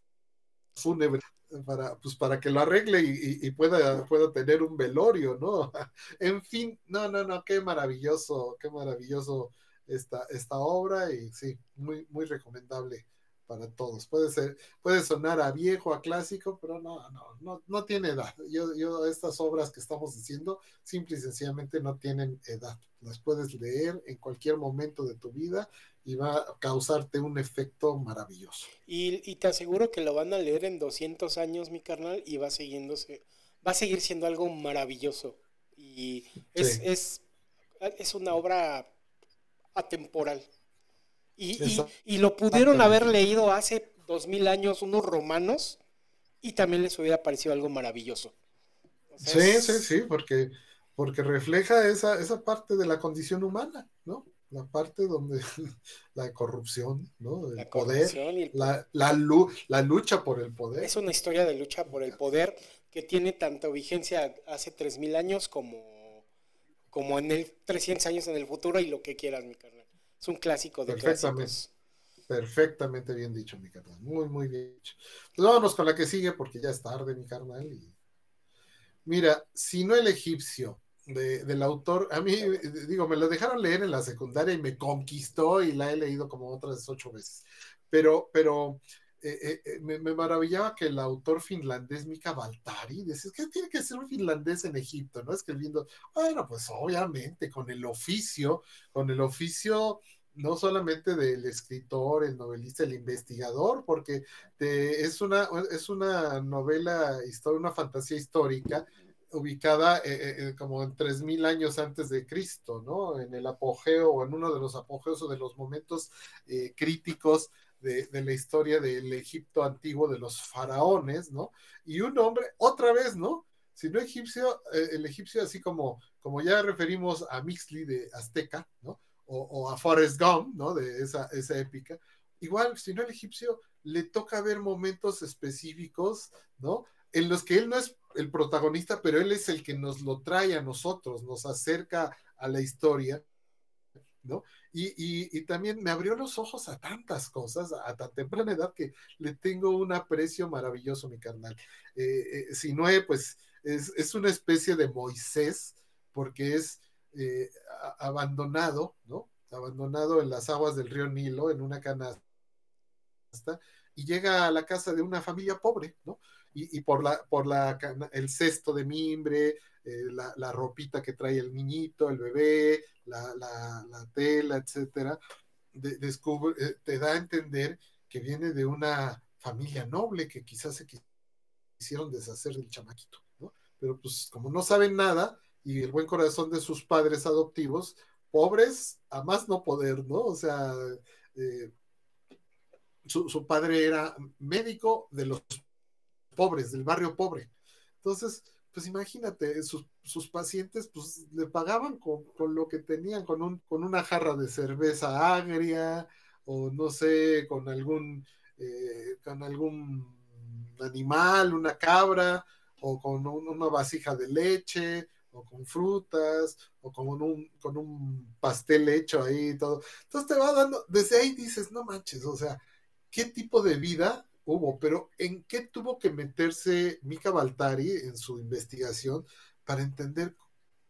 Speaker 2: fúnebres para, pues para que lo arregle y, pueda, pueda tener un velorio, ¿no? En fin, no, no, no, qué maravilloso, qué maravilloso esta, esta obra y sí, muy, muy recomendable para todos. Puede ser, puede sonar a viejo, a clásico, pero no, no, no, no tiene edad. Yo, yo, estas obras que estamos diciendo, simple y sencillamente no tienen edad. Las puedes leer en cualquier momento de tu vida y va a causarte un efecto maravilloso.
Speaker 1: Y, y te aseguro que lo van a leer en 200 años, mi carnal, y va siguiéndose, va a seguir siendo algo maravilloso. Y es, es, es una obra atemporal. Y, lo pudieron haber leído hace dos mil años unos romanos y también les hubiera parecido algo maravilloso.
Speaker 2: sí, sí, sí, porque, porque refleja esa, esa parte de la condición humana, ¿no? La parte donde la corrupción, ¿no? El poder, la, la, la, lucha por el poder.
Speaker 1: Es una historia de lucha por el poder que tiene tanta vigencia hace tres mil años como, como en el 300 años en el futuro y lo que quieras, mi carnal. Es un clásico de
Speaker 2: Perfectamente. Perfectamente bien dicho, mi carnal. Muy, muy bien dicho. Pues vámonos con la que sigue porque ya es tarde, mi carnal. Mira, si no el egipcio del autor, a mí, digo, me lo dejaron leer en la secundaria y me conquistó y la he leído como otras ocho veces. Pero, pero eh, eh, eh, me, maravillaba que el autor finlandés Mika Baltari decía, que tiene que ser un finlandés en Egipto, ¿no? Escribiendo, bueno, pues obviamente con el oficio, con el oficio no solamente del escritor, el novelista, el investigador, porque es, una, es una novela, una fantasía histórica ubicada como en 3.000 años antes de Cristo, ¿no? En el apogeo o en uno de los apogeos o de los momentos críticos de, la historia del Egipto antiguo de los faraones, ¿no? Y un hombre, otra vez, ¿no? Si no egipcio, eh, el egipcio así como, como ya referimos a Mixley de Azteca, ¿no? O, a Forrest Gump, ¿no? De esa, esa épica. Igual, si no el egipcio, le toca ver momentos específicos, ¿no? En los que él no es el protagonista, pero él es el que nos lo trae a nosotros, nos acerca a la historia, ¿no? Y, también me abrió los ojos a tantas cosas a tan temprana edad que le tengo un aprecio maravilloso, mi carnal. Eh, eh no pues es, una especie de Moisés, porque es eh, abandonado, ¿no? Abandonado en las aguas del río Nilo, en una canasta, y llega a la casa de una familia pobre, ¿no? Y, por, la, por la, el cesto de mimbre, eh, la, ropita que trae el niñito, el bebé, la, tela, etcétera, descubre, eh, te da a entender que viene de una familia noble que quizás se quisieron deshacer del chamaquito, ¿no? Pero pues como no saben nada y el buen corazón de sus padres adoptivos, pobres a más no poder, ¿no? O sea, eh, su, su, padre era médico de los pobres, del barrio pobre. Entonces, pues imagínate, sus, pacientes pues le pagaban con, lo que tenían, con, un, con una jarra de cerveza agria o no sé, con algún, eh, con algún animal, una cabra o con una vasija de leche o con frutas o con un, con un pastel hecho ahí y todo. Entonces te va dando, desde ahí dices, no manches, o sea, ¿qué tipo de vida hubo, pero ¿en qué tuvo que meterse Mika Baltari en su investigación para entender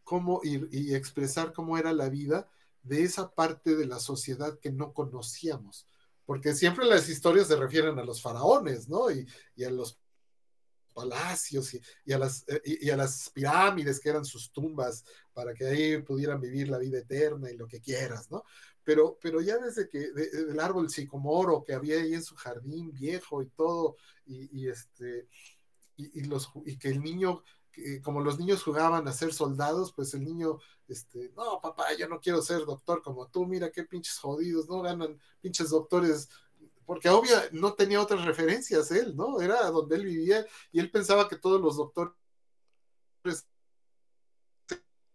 Speaker 2: cómo ir y expresar cómo era la vida de esa parte de la sociedad que no conocíamos? Porque siempre las historias se refieren a los faraones, ¿no? Y, a los palacios y, a las, y, a las pirámides que eran sus tumbas para que ahí pudieran vivir la vida eterna y lo que quieras, ¿no? Pero, pero ya desde que el árbol sicomoro que había ahí en su jardín viejo y todo, y, este, y, los, y que el niño, como los niños jugaban a ser soldados, pues el niño, este, no, papá, yo no quiero ser doctor como tú, mira qué pinches jodidos, no ganan pinches doctores porque obvio no tenía otras referencias él, ¿no? Era donde él vivía y él pensaba que todos los doctores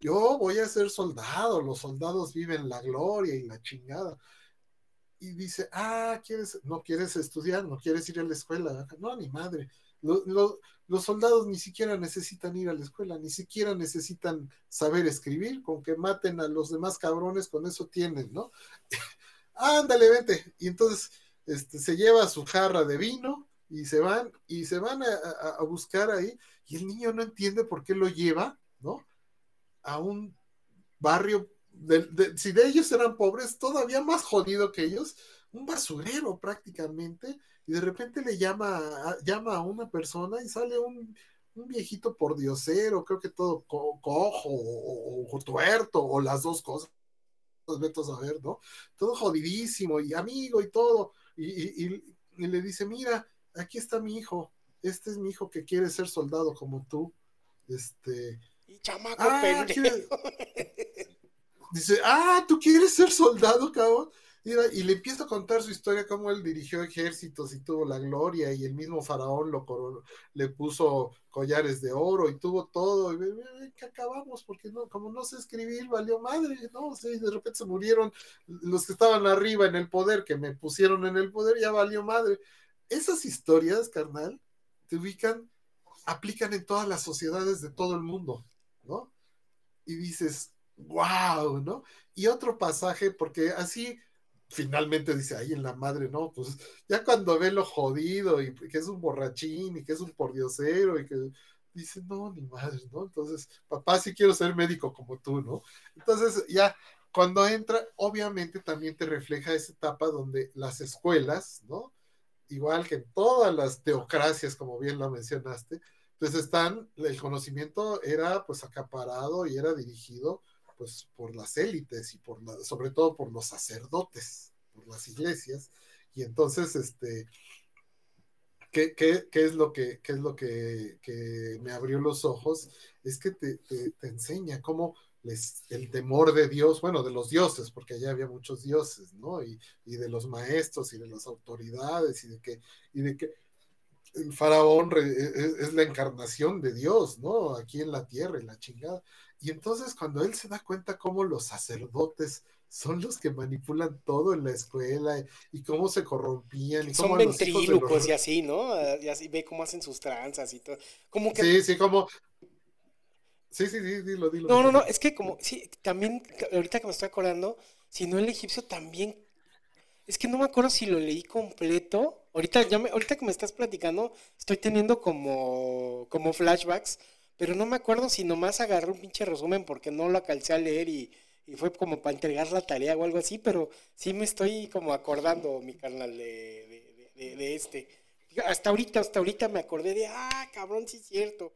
Speaker 2: yo voy a ser soldado, los soldados viven la gloria y la chingada. Y dice, ah, ¿quieres, no quieres estudiar, no quieres ir a la escuela. No, ni madre. los soldados ni siquiera necesitan ir a la escuela, ni siquiera necesitan saber escribir, con que maten a los demás cabrones, con eso tienen, ¿no? Ándale, vente. Y entonces este, se lleva su jarra de vino y se van, y se van a buscar ahí, y el niño no entiende por qué lo lleva, ¿no? A un barrio, si de ellos eran pobres, todavía más jodido que ellos, un basurero prácticamente, y de repente le llama, a, llama a una persona y sale un, viejito por diosero, creo que todo cojo o, tuerto, o las dos cosas, vetos a ver, ¿no? Todo jodidísimo y amigo y todo, y, y le dice, mira, aquí está mi hijo, este es mi hijo que quiere ser soldado como tú, este,
Speaker 1: chamaco ah,
Speaker 2: Dice, ah, ¿tú quieres ser soldado, cabrón? y le empieza a contar su historia, cómo él dirigió ejércitos y tuvo la gloria, y el mismo faraón lo le puso collares de oro y tuvo todo. Y que acabamos, porque no, como no sé escribir, valió madre, ¿no? y de repente se murieron los que estaban arriba en el poder, que me pusieron en el poder, ya valió madre. Esas historias, carnal, te ubican, aplican en todas las sociedades de todo el mundo. Y dices, wow, ¿no? Y otro pasaje, porque así finalmente dice, ahí en la madre, no, pues ya cuando ve lo jodido y que es un borrachín y que es un pordiosero y que dice, no, ni madre, ¿no? Entonces, papá, sí quiero ser médico como tú, ¿no? Entonces, ya cuando entra, obviamente también te refleja esa etapa donde las escuelas, ¿no? Igual que en todas las teocracias, como bien lo mencionaste, entonces están, el conocimiento era pues acaparado y era dirigido pues por las élites y por sobre todo por los sacerdotes, por las iglesias. Y entonces, este, ¿qué, es lo, que, es lo que, me abrió los ojos? Es que te, enseña cómo el temor de Dios, bueno, de los dioses, porque allá había muchos dioses, ¿no? Y, y de los maestros y de las autoridades y de que, y de que el faraón e, e, es, la encarnación de Dios, ¿no? Aquí en la tierra, en la chingada. Y entonces cuando él se da cuenta cómo los sacerdotes son los que manipulan todo en la escuela y cómo se corrompían. Y
Speaker 1: son ventrílocos y así, ¿no? Y así ve cómo hacen sus tranzas y todo. Como que...
Speaker 2: Sí, sí, como... Sí, sí, sí, dilo, dilo.
Speaker 1: No, no, no, es que como, sí, también, ahorita que me estoy acordando, si no el egipcio también, es que no me acuerdo si lo leí completo Ahorita, ya me, ahorita que me estás platicando, estoy teniendo como, como flashbacks, pero no me acuerdo si nomás agarré un pinche resumen porque no lo alcancé a leer y, fue como para entregar la tarea o algo así, pero sí me estoy como acordando, mi carnal, de, de, este. Hasta ahorita, hasta ahorita me acordé de, ah, cabrón, sí es cierto.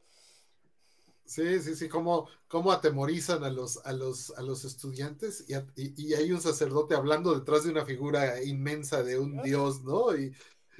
Speaker 2: Sí, sí, sí, cómo, cómo atemorizan a los, a los, a los estudiantes y, y, hay un sacerdote hablando detrás de una figura inmensa de un dios, ¿no? Y,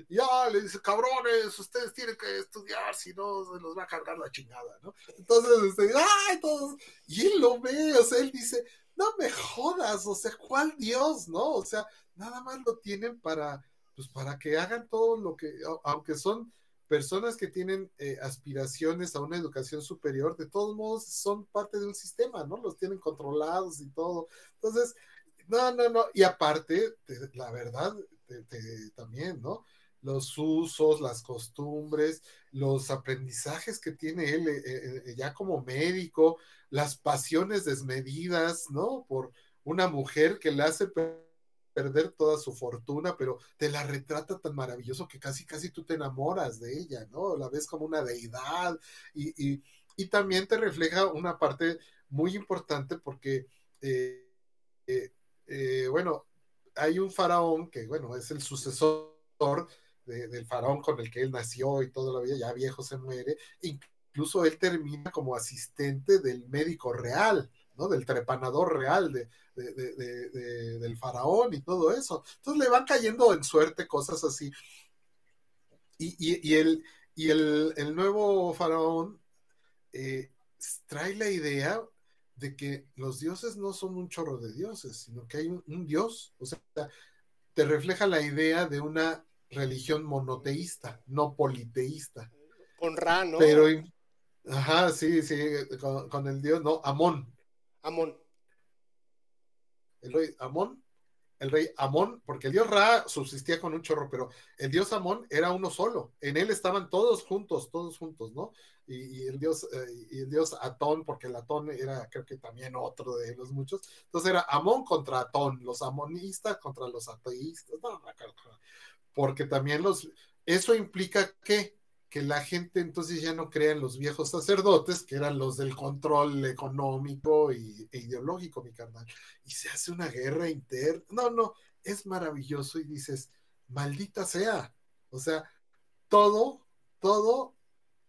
Speaker 2: ya le dice, cabrones, ustedes tienen que estudiar, si no se los va a cargar la chingada, ¿no? Entonces, este, ¡ay! Todos, y él lo ve, o sea, él dice, no me jodas, o sea, ¿cuál Dios, no? O sea, nada más lo tienen para, pues para que hagan todo lo que, aunque son personas que tienen eh, aspiraciones a una educación superior, de todos modos son parte de un sistema, ¿no? Los tienen controlados y todo. Entonces, no, no, no, y aparte, la verdad, también, ¿no? los usos, las costumbres, los aprendizajes que tiene él eh, eh, ya como médico, las pasiones desmedidas, ¿no? Por una mujer que le hace perder toda su fortuna, pero te la retrata tan maravilloso que casi, casi tú te enamoras de ella, ¿no? La ves como una deidad y, también te refleja una parte muy importante porque, bueno, hay un faraón que, bueno, es el sucesor del faraón con el que él nació y toda la vida, ya viejo se muere, incluso él termina como asistente del médico real, ¿no? Del trepanador real de, del faraón y todo eso. Entonces le van cayendo en suerte cosas así. Y, el, y el, nuevo faraón eh, trae la idea de que los dioses no son un chorro de dioses, sino que hay un, un dios, o sea, te refleja la idea de una religión monoteísta, no politeísta.
Speaker 1: Con Ra, ¿no?
Speaker 2: Pero, ajá, sí, sí, con, el dios, no, Amón.
Speaker 1: Amón.
Speaker 2: El rey Amón, el rey Amón, porque el dios Ra subsistía con un chorro, pero el dios Amón era uno solo. En él estaban todos juntos, todos juntos, ¿no? Y, el dios eh, y el dios Atón, porque el Atón era, creo que también otro de los muchos. Entonces era Amón contra Atón, los amonistas contra los ateístas, no, porque también los, eso implica que que la gente entonces ya no crea en los viejos sacerdotes, que eran los del control económico y, e ideológico, mi carnal. Y se hace una guerra interna. No, no, es maravilloso y dices, maldita sea. O sea, todo, todo,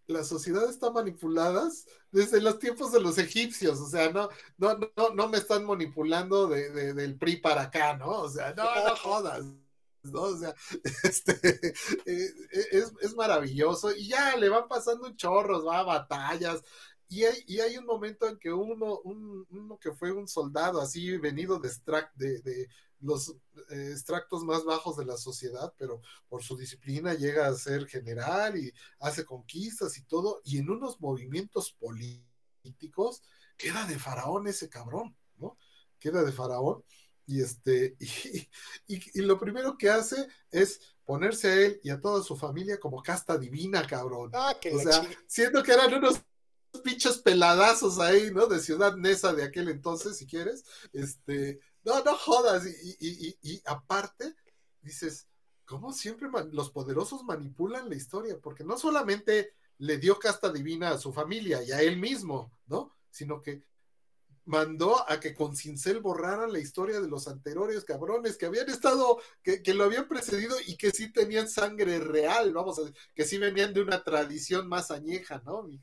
Speaker 2: la sociedad está manipulada desde los tiempos de los egipcios. O sea, no, no, no, no me están manipulando de, del PRI para acá, ¿no? O sea, no, no jodas. ¿no? O sea, este, eh, es, es, maravilloso y ya le van pasando un chorros, va a batallas. Y hay, y hay un momento en que uno, uno que fue un soldado así venido de, de los eh, extractos más bajos de la sociedad, pero por su disciplina llega a ser general y hace conquistas y todo, y en unos movimientos políticos queda de faraón ese cabrón, ¿no? Queda de faraón y este, y, lo primero que hace es ponerse a él y a toda su familia como casta divina, cabrón.
Speaker 1: Ah,
Speaker 2: o sea, siento que eran unos pinches peladazos ahí, ¿no? De Ciudad Nesa de aquel entonces, si quieres. Este, no, no jodas. Y, y aparte, dices, ¿cómo siempre los poderosos manipulan la historia? Porque no solamente le dio casta divina a su familia y a él mismo, ¿no? Sino que mandó a que con cincel borraran la historia de los anteriores cabrones que habían estado, que, lo habían precedido y que sí tenían sangre real, vamos a decir, que sí venían de una tradición más añeja, ¿no? Mi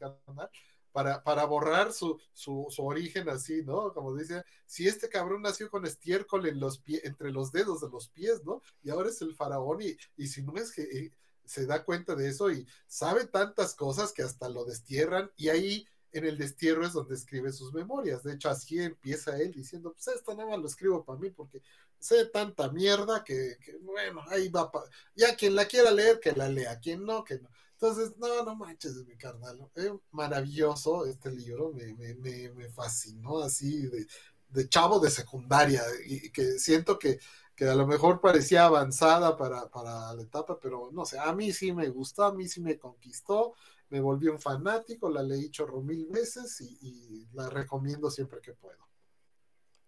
Speaker 2: Para, para borrar su, su, origen así, ¿no? Como dice, si este cabrón nació con estiércol en los pies, entre los dedos de los pies, ¿no? Y ahora es el faraón y, y si no es que eh, se da cuenta de eso y sabe tantas cosas que hasta lo destierran y ahí en el destierro es donde escribe sus memorias. De hecho, así empieza él diciendo, pues esto nada más lo escribo para mí porque sé tanta mierda que, bueno, ahí va. Ya quien la quiera leer, que la lea, quien no, que no. Entonces, no, no manches, mi carnal. Es maravilloso este libro, me, me, me, fascinó así de, de, chavo de secundaria y que siento que, que a lo mejor parecía avanzada para, para la etapa, pero no sé, a mí sí me gustó, a mí sí me conquistó me volví un fanático, la leí chorro mil veces y, la recomiendo siempre que puedo.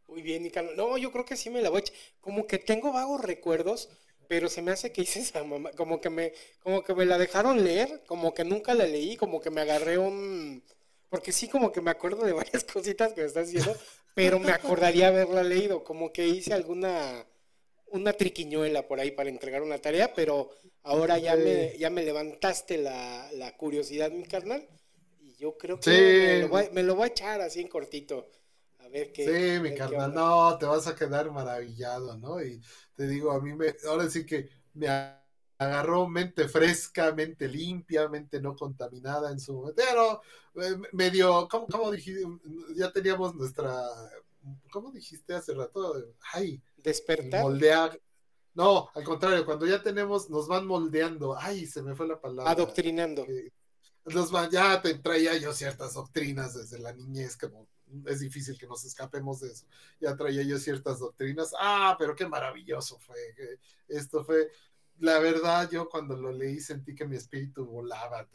Speaker 1: Muy bien, Nicano. No, yo creo que sí me la voy a echar. Como que tengo vagos recuerdos, pero se me hace que hice esa mamá, como que me, como que me la dejaron leer, como que nunca la leí, como que me agarré un, porque sí como que me acuerdo de varias cositas que me estás diciendo, pero me acordaría haberla leído, como que hice alguna, una triquiñuela por ahí para entregar una tarea, pero ahora ya me, ya me levantaste la, curiosidad, mi carnal, y yo creo que me, lo voy, a echar así en cortito. A ver qué.
Speaker 2: Sí, mi carnal, no, te vas a quedar maravillado, ¿no? Y te digo, a mí me, ahora sí que me agarró mente fresca, mente limpia, mente no contaminada en su momento, pero eh, medio, ¿cómo, cómo dijiste? Ya teníamos nuestra, ¿cómo dijiste hace rato? Ay,
Speaker 1: despertar.
Speaker 2: Moldear. No, al contrario, cuando ya tenemos, nos van moldeando. Ay, se me fue la palabra.
Speaker 1: Adoctrinando.
Speaker 2: nos van, ya te traía yo ciertas doctrinas desde la niñez, como es difícil que nos escapemos de eso. Ya traía yo ciertas doctrinas. Ah, pero qué maravilloso fue. Esto fue, la verdad, yo cuando lo leí sentí que mi espíritu volaba.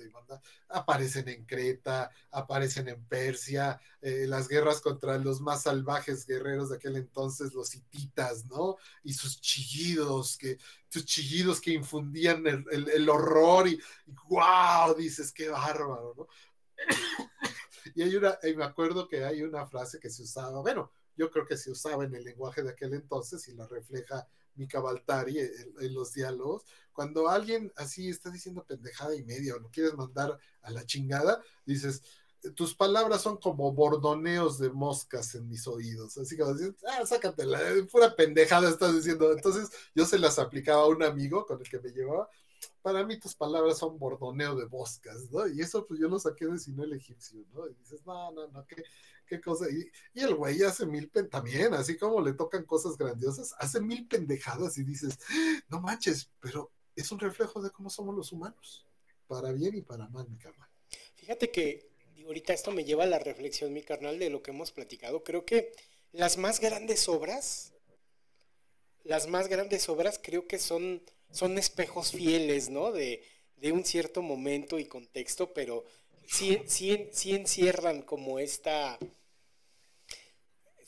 Speaker 2: Aparecen en Creta, aparecen en Persia, eh, las guerras contra los más salvajes guerreros de aquel entonces, los hititas, ¿no? Y sus chillidos, que, sus chillidos que infundían el, horror y, ¡guau! Dices, qué bárbaro, ¿no? y hay una, y me acuerdo que hay una frase que se usaba, bueno, yo creo que se usaba en el lenguaje de aquel entonces y la refleja Mika Baltari en, los diálogos, cuando alguien así está diciendo pendejada y media o lo quieres mandar a la chingada, dices, tus palabras son como bordoneos de moscas en mis oídos. Así como dices, ah, sácatela, pura pendejada estás diciendo. Entonces yo se las aplicaba a un amigo con el que me llevaba. Para mí tus palabras son bordoneo de moscas, ¿no? Y eso pues yo lo saqué de Sino el Egipcio, ¿no? Y dices, no, no, no, qué, qué cosa. Y, el güey hace mil pen también, así como le tocan cosas grandiosas, hace mil pendejadas y dices, no manches, pero es un reflejo de cómo somos los humanos, para bien y para mal, mi cama.
Speaker 1: Fíjate que ahorita esto me lleva a la reflexión, mi carnal, de lo que hemos platicado. Creo que las más grandes obras, las más grandes obras creo que son, son espejos fieles, ¿no? De, de un cierto momento y contexto, pero sí, sí, sí encierran como esta...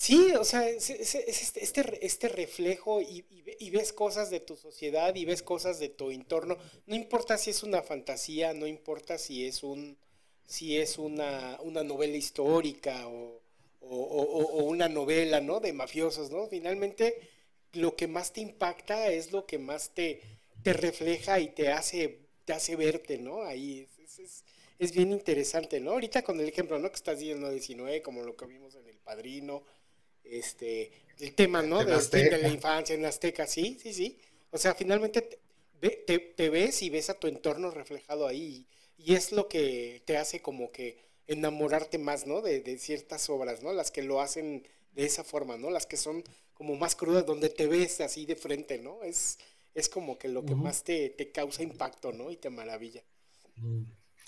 Speaker 1: Sí, o sea, es, este, este, este, reflejo y, y, ves cosas de tu sociedad y ves cosas de tu entorno. No importa si es una fantasía, no importa si es un si es una, una novela histórica o, o, una novela, ¿no? De mafiosos, ¿no? Finalmente, lo que más te impacta es lo que más te, te refleja y te hace, te hace verte, ¿no? Ahí es, es, bien interesante, ¿no? Ahorita con el ejemplo, ¿no? Que estás diciendo 19, como lo que vimos en El Padrino, este, el tema, ¿no? De, de, la infancia en Azteca, sí, sí, sí. O sea, finalmente te, te, ves y ves a tu entorno reflejado ahí y, es lo que te hace como que enamorarte más, ¿no? De, de, ciertas obras, ¿no? Las que lo hacen de esa forma, ¿no? Las que son como más crudas, donde te ves así de frente, ¿no? Es, es como que lo que más te, te, causa impacto, ¿no? Y te maravilla.
Speaker 2: Mm.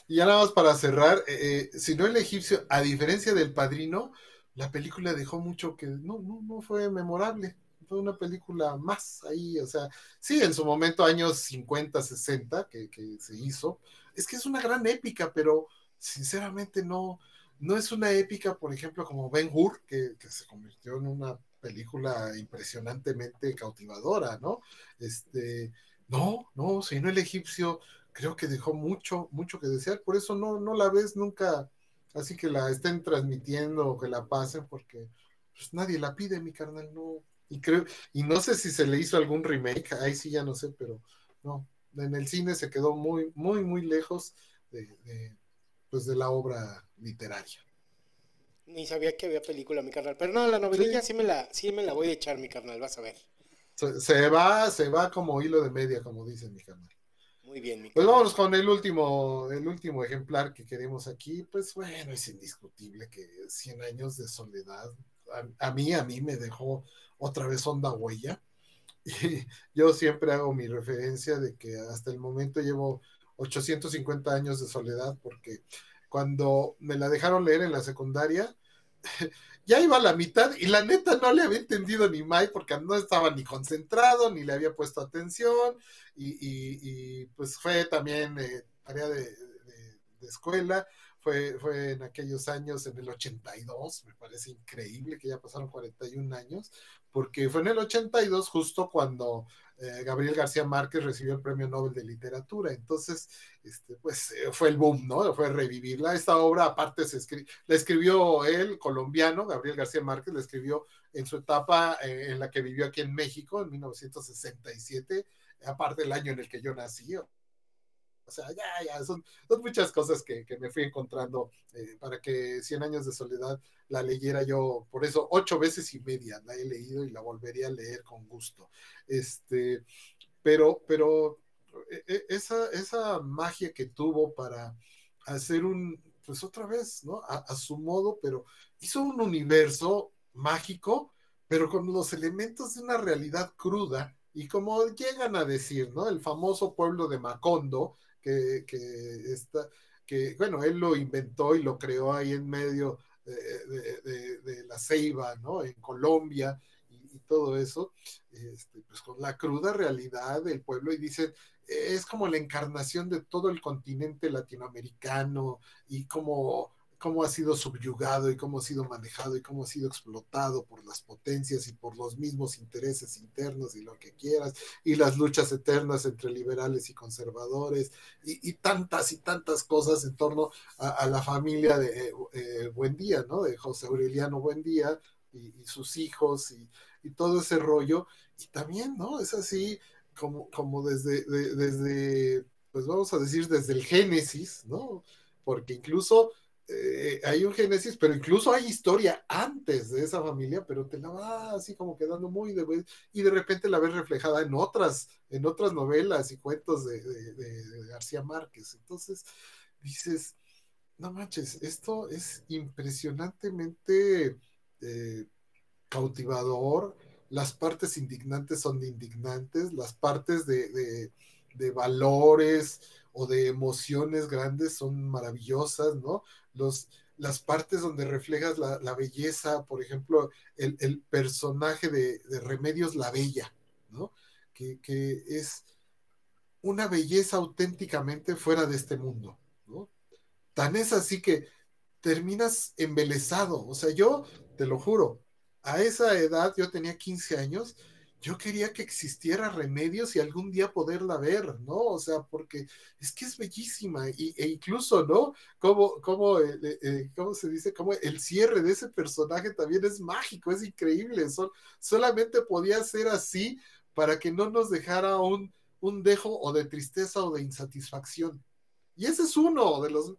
Speaker 2: Y ya nada más para cerrar, eh, eh, si no el egipcio, a diferencia del padrino, la película dejó mucho que no, no, no fue memorable. Fue una película más ahí, o sea, sí, en su momento, años 50, 60, que, que se hizo. Es que es una gran épica, pero sinceramente no, no es una épica, por ejemplo, como Ben Hur, que, se convirtió en una película impresionantemente cautivadora, ¿no? Este, no, no, si no el egipcio, creo que dejó mucho, mucho que desear, por eso no, no la ves nunca, así que la estén transmitiendo o que la pasen, porque pues, nadie la pide, mi carnal, no, y creo, y no sé si se le hizo algún remake, ahí sí ya no sé, pero no, en el cine se quedó muy, muy, muy lejos de, de pues de la obra literaria.
Speaker 1: Ni sabía que había película, mi carnal. Pero no, la novelilla sí, me, la, sí me la voy a echar, mi carnal, vas a ver.
Speaker 2: Se, va, se va como hilo de media, como dice mi carnal.
Speaker 1: Muy bien, mi
Speaker 2: Pues vámonos con el último, el último ejemplar que queremos aquí. Pues bueno, es indiscutible que 100 años de soledad, a, mí, a mí me dejó otra vez onda huella. Y yo siempre hago mi referencia de que hasta el momento llevo 850 años de soledad porque cuando me la dejaron leer en la secundaria, ya iba a la mitad y la neta no le había entendido ni Mike porque no estaba ni concentrado, ni le había puesto atención y, pues fue también eh, tarea de, de, escuela, fue, fue en aquellos años, en el 82, me parece increíble que ya pasaron 41 años, porque fue en el 82 justo cuando eh, Gabriel García Márquez recibió el Premio Nobel de Literatura. Entonces, este, pues eh, fue el boom, ¿no? Fue revivirla. Esta obra, aparte, se la escribió él, colombiano, Gabriel García Márquez, la escribió en su etapa eh, en la que vivió aquí en México, en 1967, aparte del año en el que yo nací. O sea, ya, ya, son, son muchas cosas que, que me fui encontrando eh, para que Cien años de soledad la leyera yo, por eso ocho veces y media la he leído y la volvería a leer con gusto. Este, pero, pero e, e, esa, esa magia que tuvo para hacer un, pues otra vez, ¿no? A, a su modo, pero hizo un universo mágico, pero con los elementos de una realidad cruda y como llegan a decir, ¿no? El famoso pueblo de Macondo, que, está, que, bueno, él lo inventó y lo creó ahí en medio de, la ceiba, ¿no? En Colombia y, y todo eso, este, pues con la cruda realidad del pueblo y dicen, es como la encarnación de todo el continente latinoamericano y como cómo ha sido subyugado y cómo ha sido manejado y cómo ha sido explotado por las potencias y por los mismos intereses internos y lo que quieras, y las luchas eternas entre liberales y conservadores, y, tantas y tantas cosas en torno a, la familia de eh, Buendía, ¿no? De José Aureliano Buendía y, y sus hijos y, y, todo ese rollo, y también, ¿no? Es así como, como desde, de, desde, pues vamos a decir, desde el Génesis, ¿no? Porque incluso eh, hay un génesis, pero incluso hay historia antes de esa familia, pero te la va así como quedando muy de y de repente la ves reflejada en otras, en otras novelas y cuentos de, García Márquez. Entonces dices, no manches, esto es impresionantemente eh, cautivador. Las partes indignantes son indignantes, las partes de valores o de emociones grandes son maravillosas, ¿no? Los, las partes donde reflejas la, la belleza, por ejemplo, el, el personaje de, de, Remedios la Bella, ¿no? Que, que, es una belleza auténticamente fuera de este mundo, ¿no? Tan es así que terminas embelesado, o sea, yo te lo juro, a esa edad yo tenía 15 años yo quería que existiera remedios y algún día poderla ver, ¿no? O sea, porque es que es bellísima y, e incluso, ¿no? Como, como, eh, eh, ¿cómo se dice? Como el cierre de ese personaje también es mágico, es increíble. Sol, solamente podía ser así para que no nos dejara un, un dejo o de tristeza o de insatisfacción. Y ese es uno de los,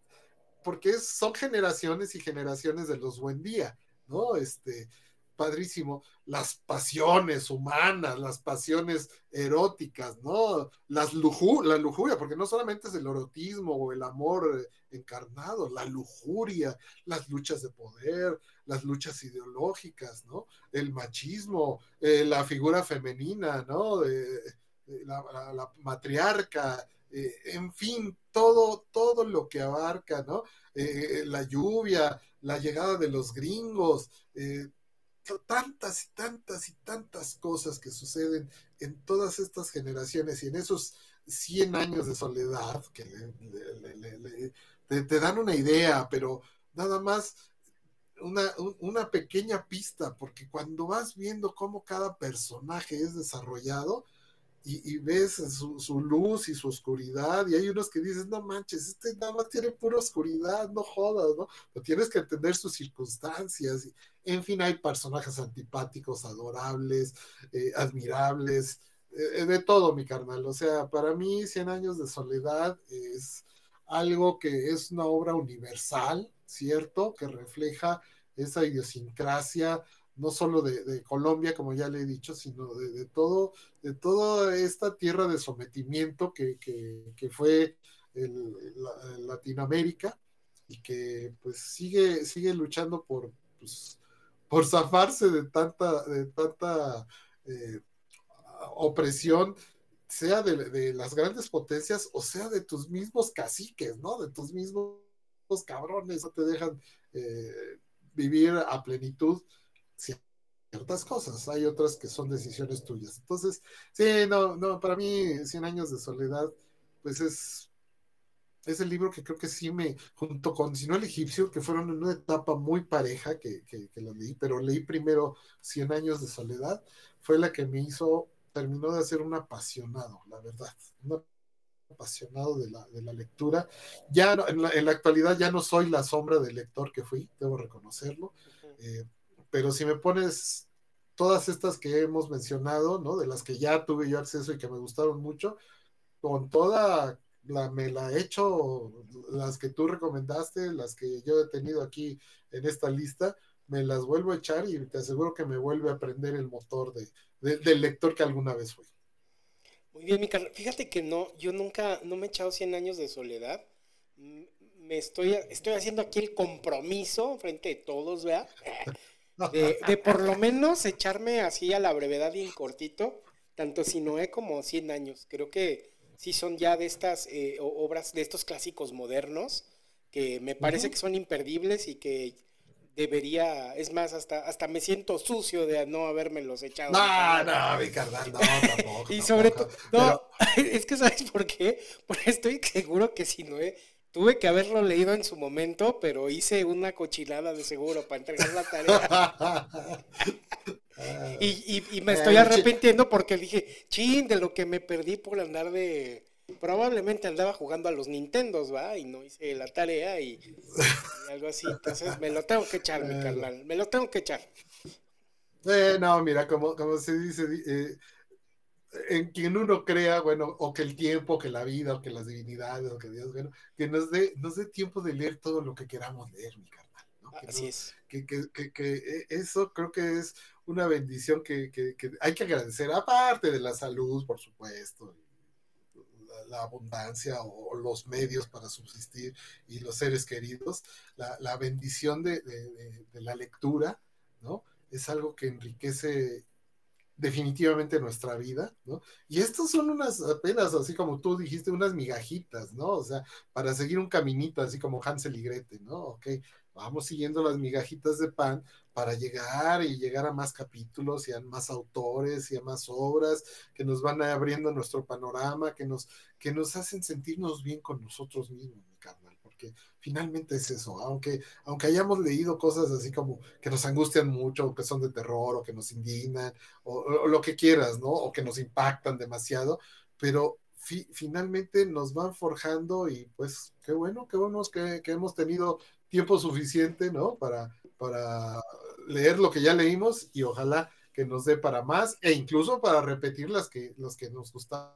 Speaker 2: porque son generaciones y generaciones de los buen día, ¿no? Este, padrísimo, las pasiones humanas, las pasiones eróticas, ¿no? Las luju la lujuria, porque no solamente es el erotismo o el amor eh, encarnado, la lujuria, las luchas de poder, las luchas ideológicas, ¿no? El machismo, eh, la figura femenina, ¿no? La, matriarca, eh, en fin, todo, todo lo que abarca, ¿no? la lluvia, la llegada de los gringos, tantas y tantas y tantas cosas que suceden en todas estas generaciones y en esos 100 años de soledad que le, le, le, te, te, dan una idea, pero nada más una, una pequeña pista, porque cuando vas viendo cómo cada personaje es desarrollado, y, y, ves su, su, luz y su oscuridad, y hay unos que dices, no manches, este nada más tiene pura oscuridad, no jodas, ¿no? Pero tienes que entender sus circunstancias, y, en fin, hay personajes antipáticos, adorables, eh, admirables, eh, de todo, mi carnal, o sea, para mí, Cien años de soledad es algo que es una obra universal, ¿cierto? Que refleja esa idiosincrasia no solo de, Colombia, como ya le he dicho, sino de, todo, de toda esta tierra de sometimiento que, que, que fue la, Latinoamérica y que pues sigue, sigue luchando por, pues, por zafarse de tanta, de tanta eh, opresión, sea de, de, las grandes potencias o sea de tus mismos caciques, ¿no? De tus mismos cabrones, no te dejan eh, vivir a plenitud ciertas cosas, hay otras que son decisiones tuyas. Entonces, sí, no, no, para mí, Cien años de soledad, pues es, es el libro que creo que sí me, junto con, si no el egipcio, que fueron en una etapa muy pareja que, que, que lo leí, pero leí primero Cien años de soledad, fue la que me hizo, terminó de ser un apasionado, la verdad, un apasionado de la, de la lectura. Ya en la, en la, actualidad ya no soy la sombra del lector que fui, debo reconocerlo. Eh, pero si me pones todas estas que hemos mencionado, ¿no? De las que ya tuve yo acceso y que me gustaron mucho, con toda la, me la he hecho, las que tú recomendaste, las que yo he tenido aquí en esta lista, me las vuelvo a echar y te aseguro que me vuelve a aprender el motor de, de, del lector que alguna vez fui.
Speaker 1: Muy bien, mi Carlos. Fíjate que no, yo nunca, no me he echado 100 años de soledad. Me estoy, estoy haciendo aquí el compromiso frente de todos, ¿verdad? De, de, por lo menos echarme así a la brevedad bien cortito, tanto Sinoé como 100 años. Creo que sí son ya de estas eh, obras, de estos clásicos modernos, que me parece uh -huh. que son imperdibles y que debería, es más, hasta, hasta me siento sucio de no haberme los echado.
Speaker 2: No, no, mi carnal, no, tampoco.
Speaker 1: y sobre todo, no, pero... es que ¿sabes por qué? Porque estoy seguro que Sinoé Tuve que haberlo leído en su momento, pero hice una cochinada de seguro para entregar la tarea. y, y, y, me estoy arrepintiendo porque dije, chin, de lo que me perdí por andar de... Probablemente andaba jugando a los Nintendos, ¿va? Y no hice la tarea y, y algo así. Entonces me lo tengo que echar, mi carnal. Me lo tengo que echar.
Speaker 2: Eh, no, mira, como, como se dice, eh, en quien uno crea, bueno, o que el tiempo, que la vida, o que las divinidades, o que Dios, bueno, que nos dé, nos dé tiempo de leer todo lo que queramos leer, mi carnal. ¿no? Que
Speaker 1: Así
Speaker 2: no,
Speaker 1: es.
Speaker 2: Que, que, que, que, eso creo que es una bendición que, hay que agradecer, aparte de la salud, por supuesto, la, la abundancia o, o, los medios para subsistir y los seres queridos, la, la bendición de, de, de, de la lectura, ¿no? Es algo que enriquece definitivamente nuestra vida, ¿no? Y estos son unas apenas, así como tú dijiste, unas migajitas, ¿no? O sea, para seguir un caminito, así como Hansel y Gretel, ¿no? Ok, vamos siguiendo las migajitas de pan para llegar y llegar a más capítulos y a más autores y a más obras que nos van abriendo nuestro panorama, que nos, que nos hacen sentirnos bien con nosotros mismos, porque finalmente es eso, aunque, aunque hayamos leído cosas así como que nos angustian mucho, o que son de terror, o que nos indignan, o, lo que quieras, ¿no? O que nos impactan demasiado, pero finalmente nos van forjando y pues qué bueno, qué bueno que, que hemos tenido tiempo suficiente, ¿no? Para, para leer lo que ya leímos y ojalá que nos dé para más e incluso para repetir las que, los que nos gustaron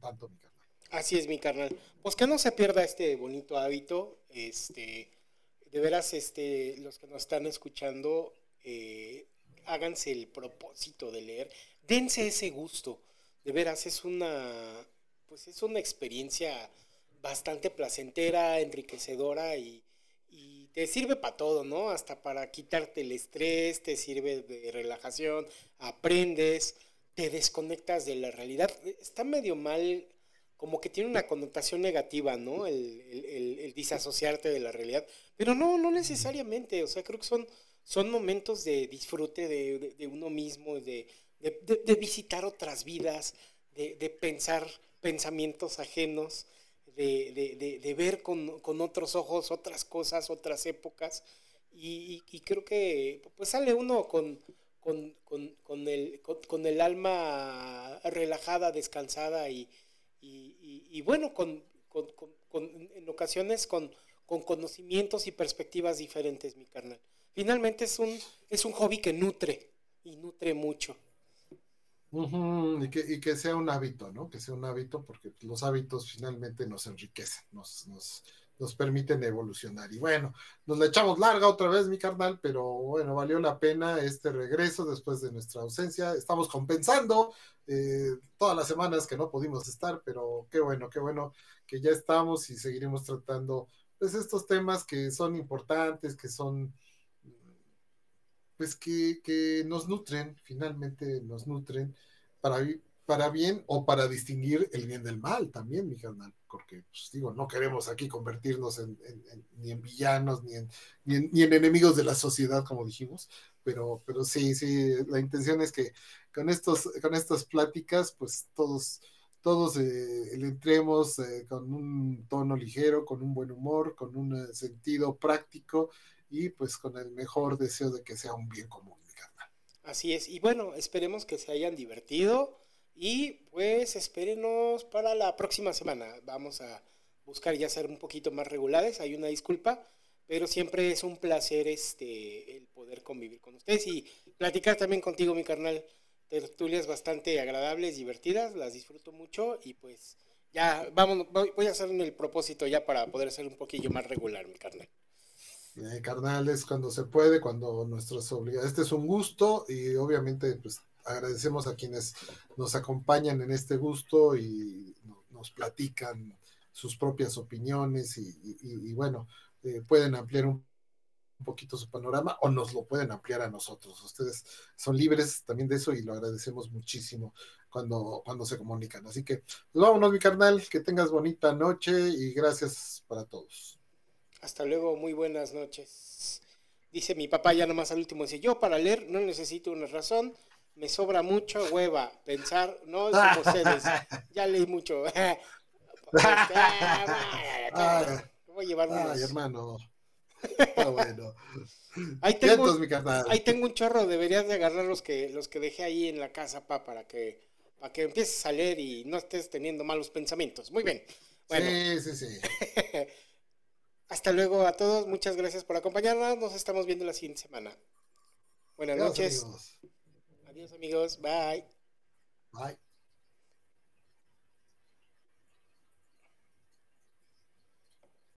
Speaker 2: tanto, mi.
Speaker 1: Así es, mi carnal. Pues que no se pierda este bonito hábito. Este, de veras, este, los que nos están escuchando, eh, háganse el propósito de leer. Dense ese gusto. De veras, es una, pues es una experiencia bastante placentera, enriquecedora y, te sirve para todo, ¿no? Hasta para quitarte el estrés, te sirve de relajación, aprendes, te desconectas de la realidad. Está medio mal, como que tiene una connotación negativa, ¿no? El, el, disasociarte de la realidad. Pero no, no necesariamente. O sea, creo que son, son momentos de disfrute de, de, uno mismo, de, de, visitar otras vidas, de, pensar pensamientos ajenos de, ver con, otros ojos otras cosas, otras épocas. Y, creo que pues sale uno con, con, el, con, el alma relajada, descansada y, y bueno, con, en ocasiones con, conocimientos y perspectivas diferentes, mi carnal. Finalmente es un, es un hobby que nutre y nutre mucho
Speaker 2: y, que, y, que, sea un hábito, ¿no? Que sea un hábito porque los hábitos finalmente nos enriquecen, nos, nos, nos permiten evolucionar. Y bueno, nos la echamos larga otra vez, mi carnal, pero bueno, valió la pena este regreso después de nuestra ausencia. Estamos compensando eh, todas las semanas que no pudimos estar, pero qué bueno, qué bueno que ya estamos y seguiremos tratando pues estos temas que son importantes, que son pues que, nos nutren, finalmente nos nutren para, para bien o para distinguir el bien del mal también, mi carnal, porque pues, digo, no queremos aquí convertirnos en, ni en villanos, ni en, ni en, enemigos de la sociedad, como dijimos, pero, pero sí, sí, la intención es que con, estos, con estas pláticas, pues todos todos eh, le entremos eh, con un tono ligero, con un buen humor, con un eh, sentido práctico y pues con el mejor deseo de que sea un bien común, mi carnal.
Speaker 1: Así es, y bueno, esperemos que se hayan divertido y pues espérenos para la próxima semana. Vamos a buscar ya ser un poquito más regulares, hay una disculpa, pero siempre es un placer este el poder convivir con ustedes y platicar también contigo, mi carnal. Tertulias bastante agradables, divertidas, las disfruto mucho y pues ya, vamos, voy a hacer el propósito ya para poder ser un poquillo más regular, mi carnal.
Speaker 2: Eh, carnales, cuando se puede, cuando nuestras obligaciones. Este es un gusto y obviamente pues agradecemos a quienes nos acompañan en este gusto y nos platican sus propias opiniones y, bueno, eh, pueden ampliar un, poquito su panorama o nos lo pueden ampliar a nosotros. Ustedes son libres también de eso y lo agradecemos muchísimo cuando, cuando se comunican. Así que, pues vámonos, mi carnal, que tengas bonita noche y gracias para todos.
Speaker 1: Hasta luego, muy buenas noches. Dice mi papá ya nomás al último, dice, yo para leer no necesito una razón, me sobra mucho hueva, pensar, no como ustedes, ya leí mucho.
Speaker 2: Voy a llevar Ay, hermano. bueno.
Speaker 1: Ahí tengo, ahí tengo un chorro, deberías de agarrar los que, los que dejé ahí en la casa, pa, para que, para que empieces a leer y no estés teniendo malos pensamientos. Muy bien.
Speaker 2: Sí, sí, sí.
Speaker 1: Hasta luego a todos, muchas gracias por acompañarnos, nos estamos viendo la siguiente semana. Buenas noches. Adiós amigos, bye.
Speaker 2: Bye.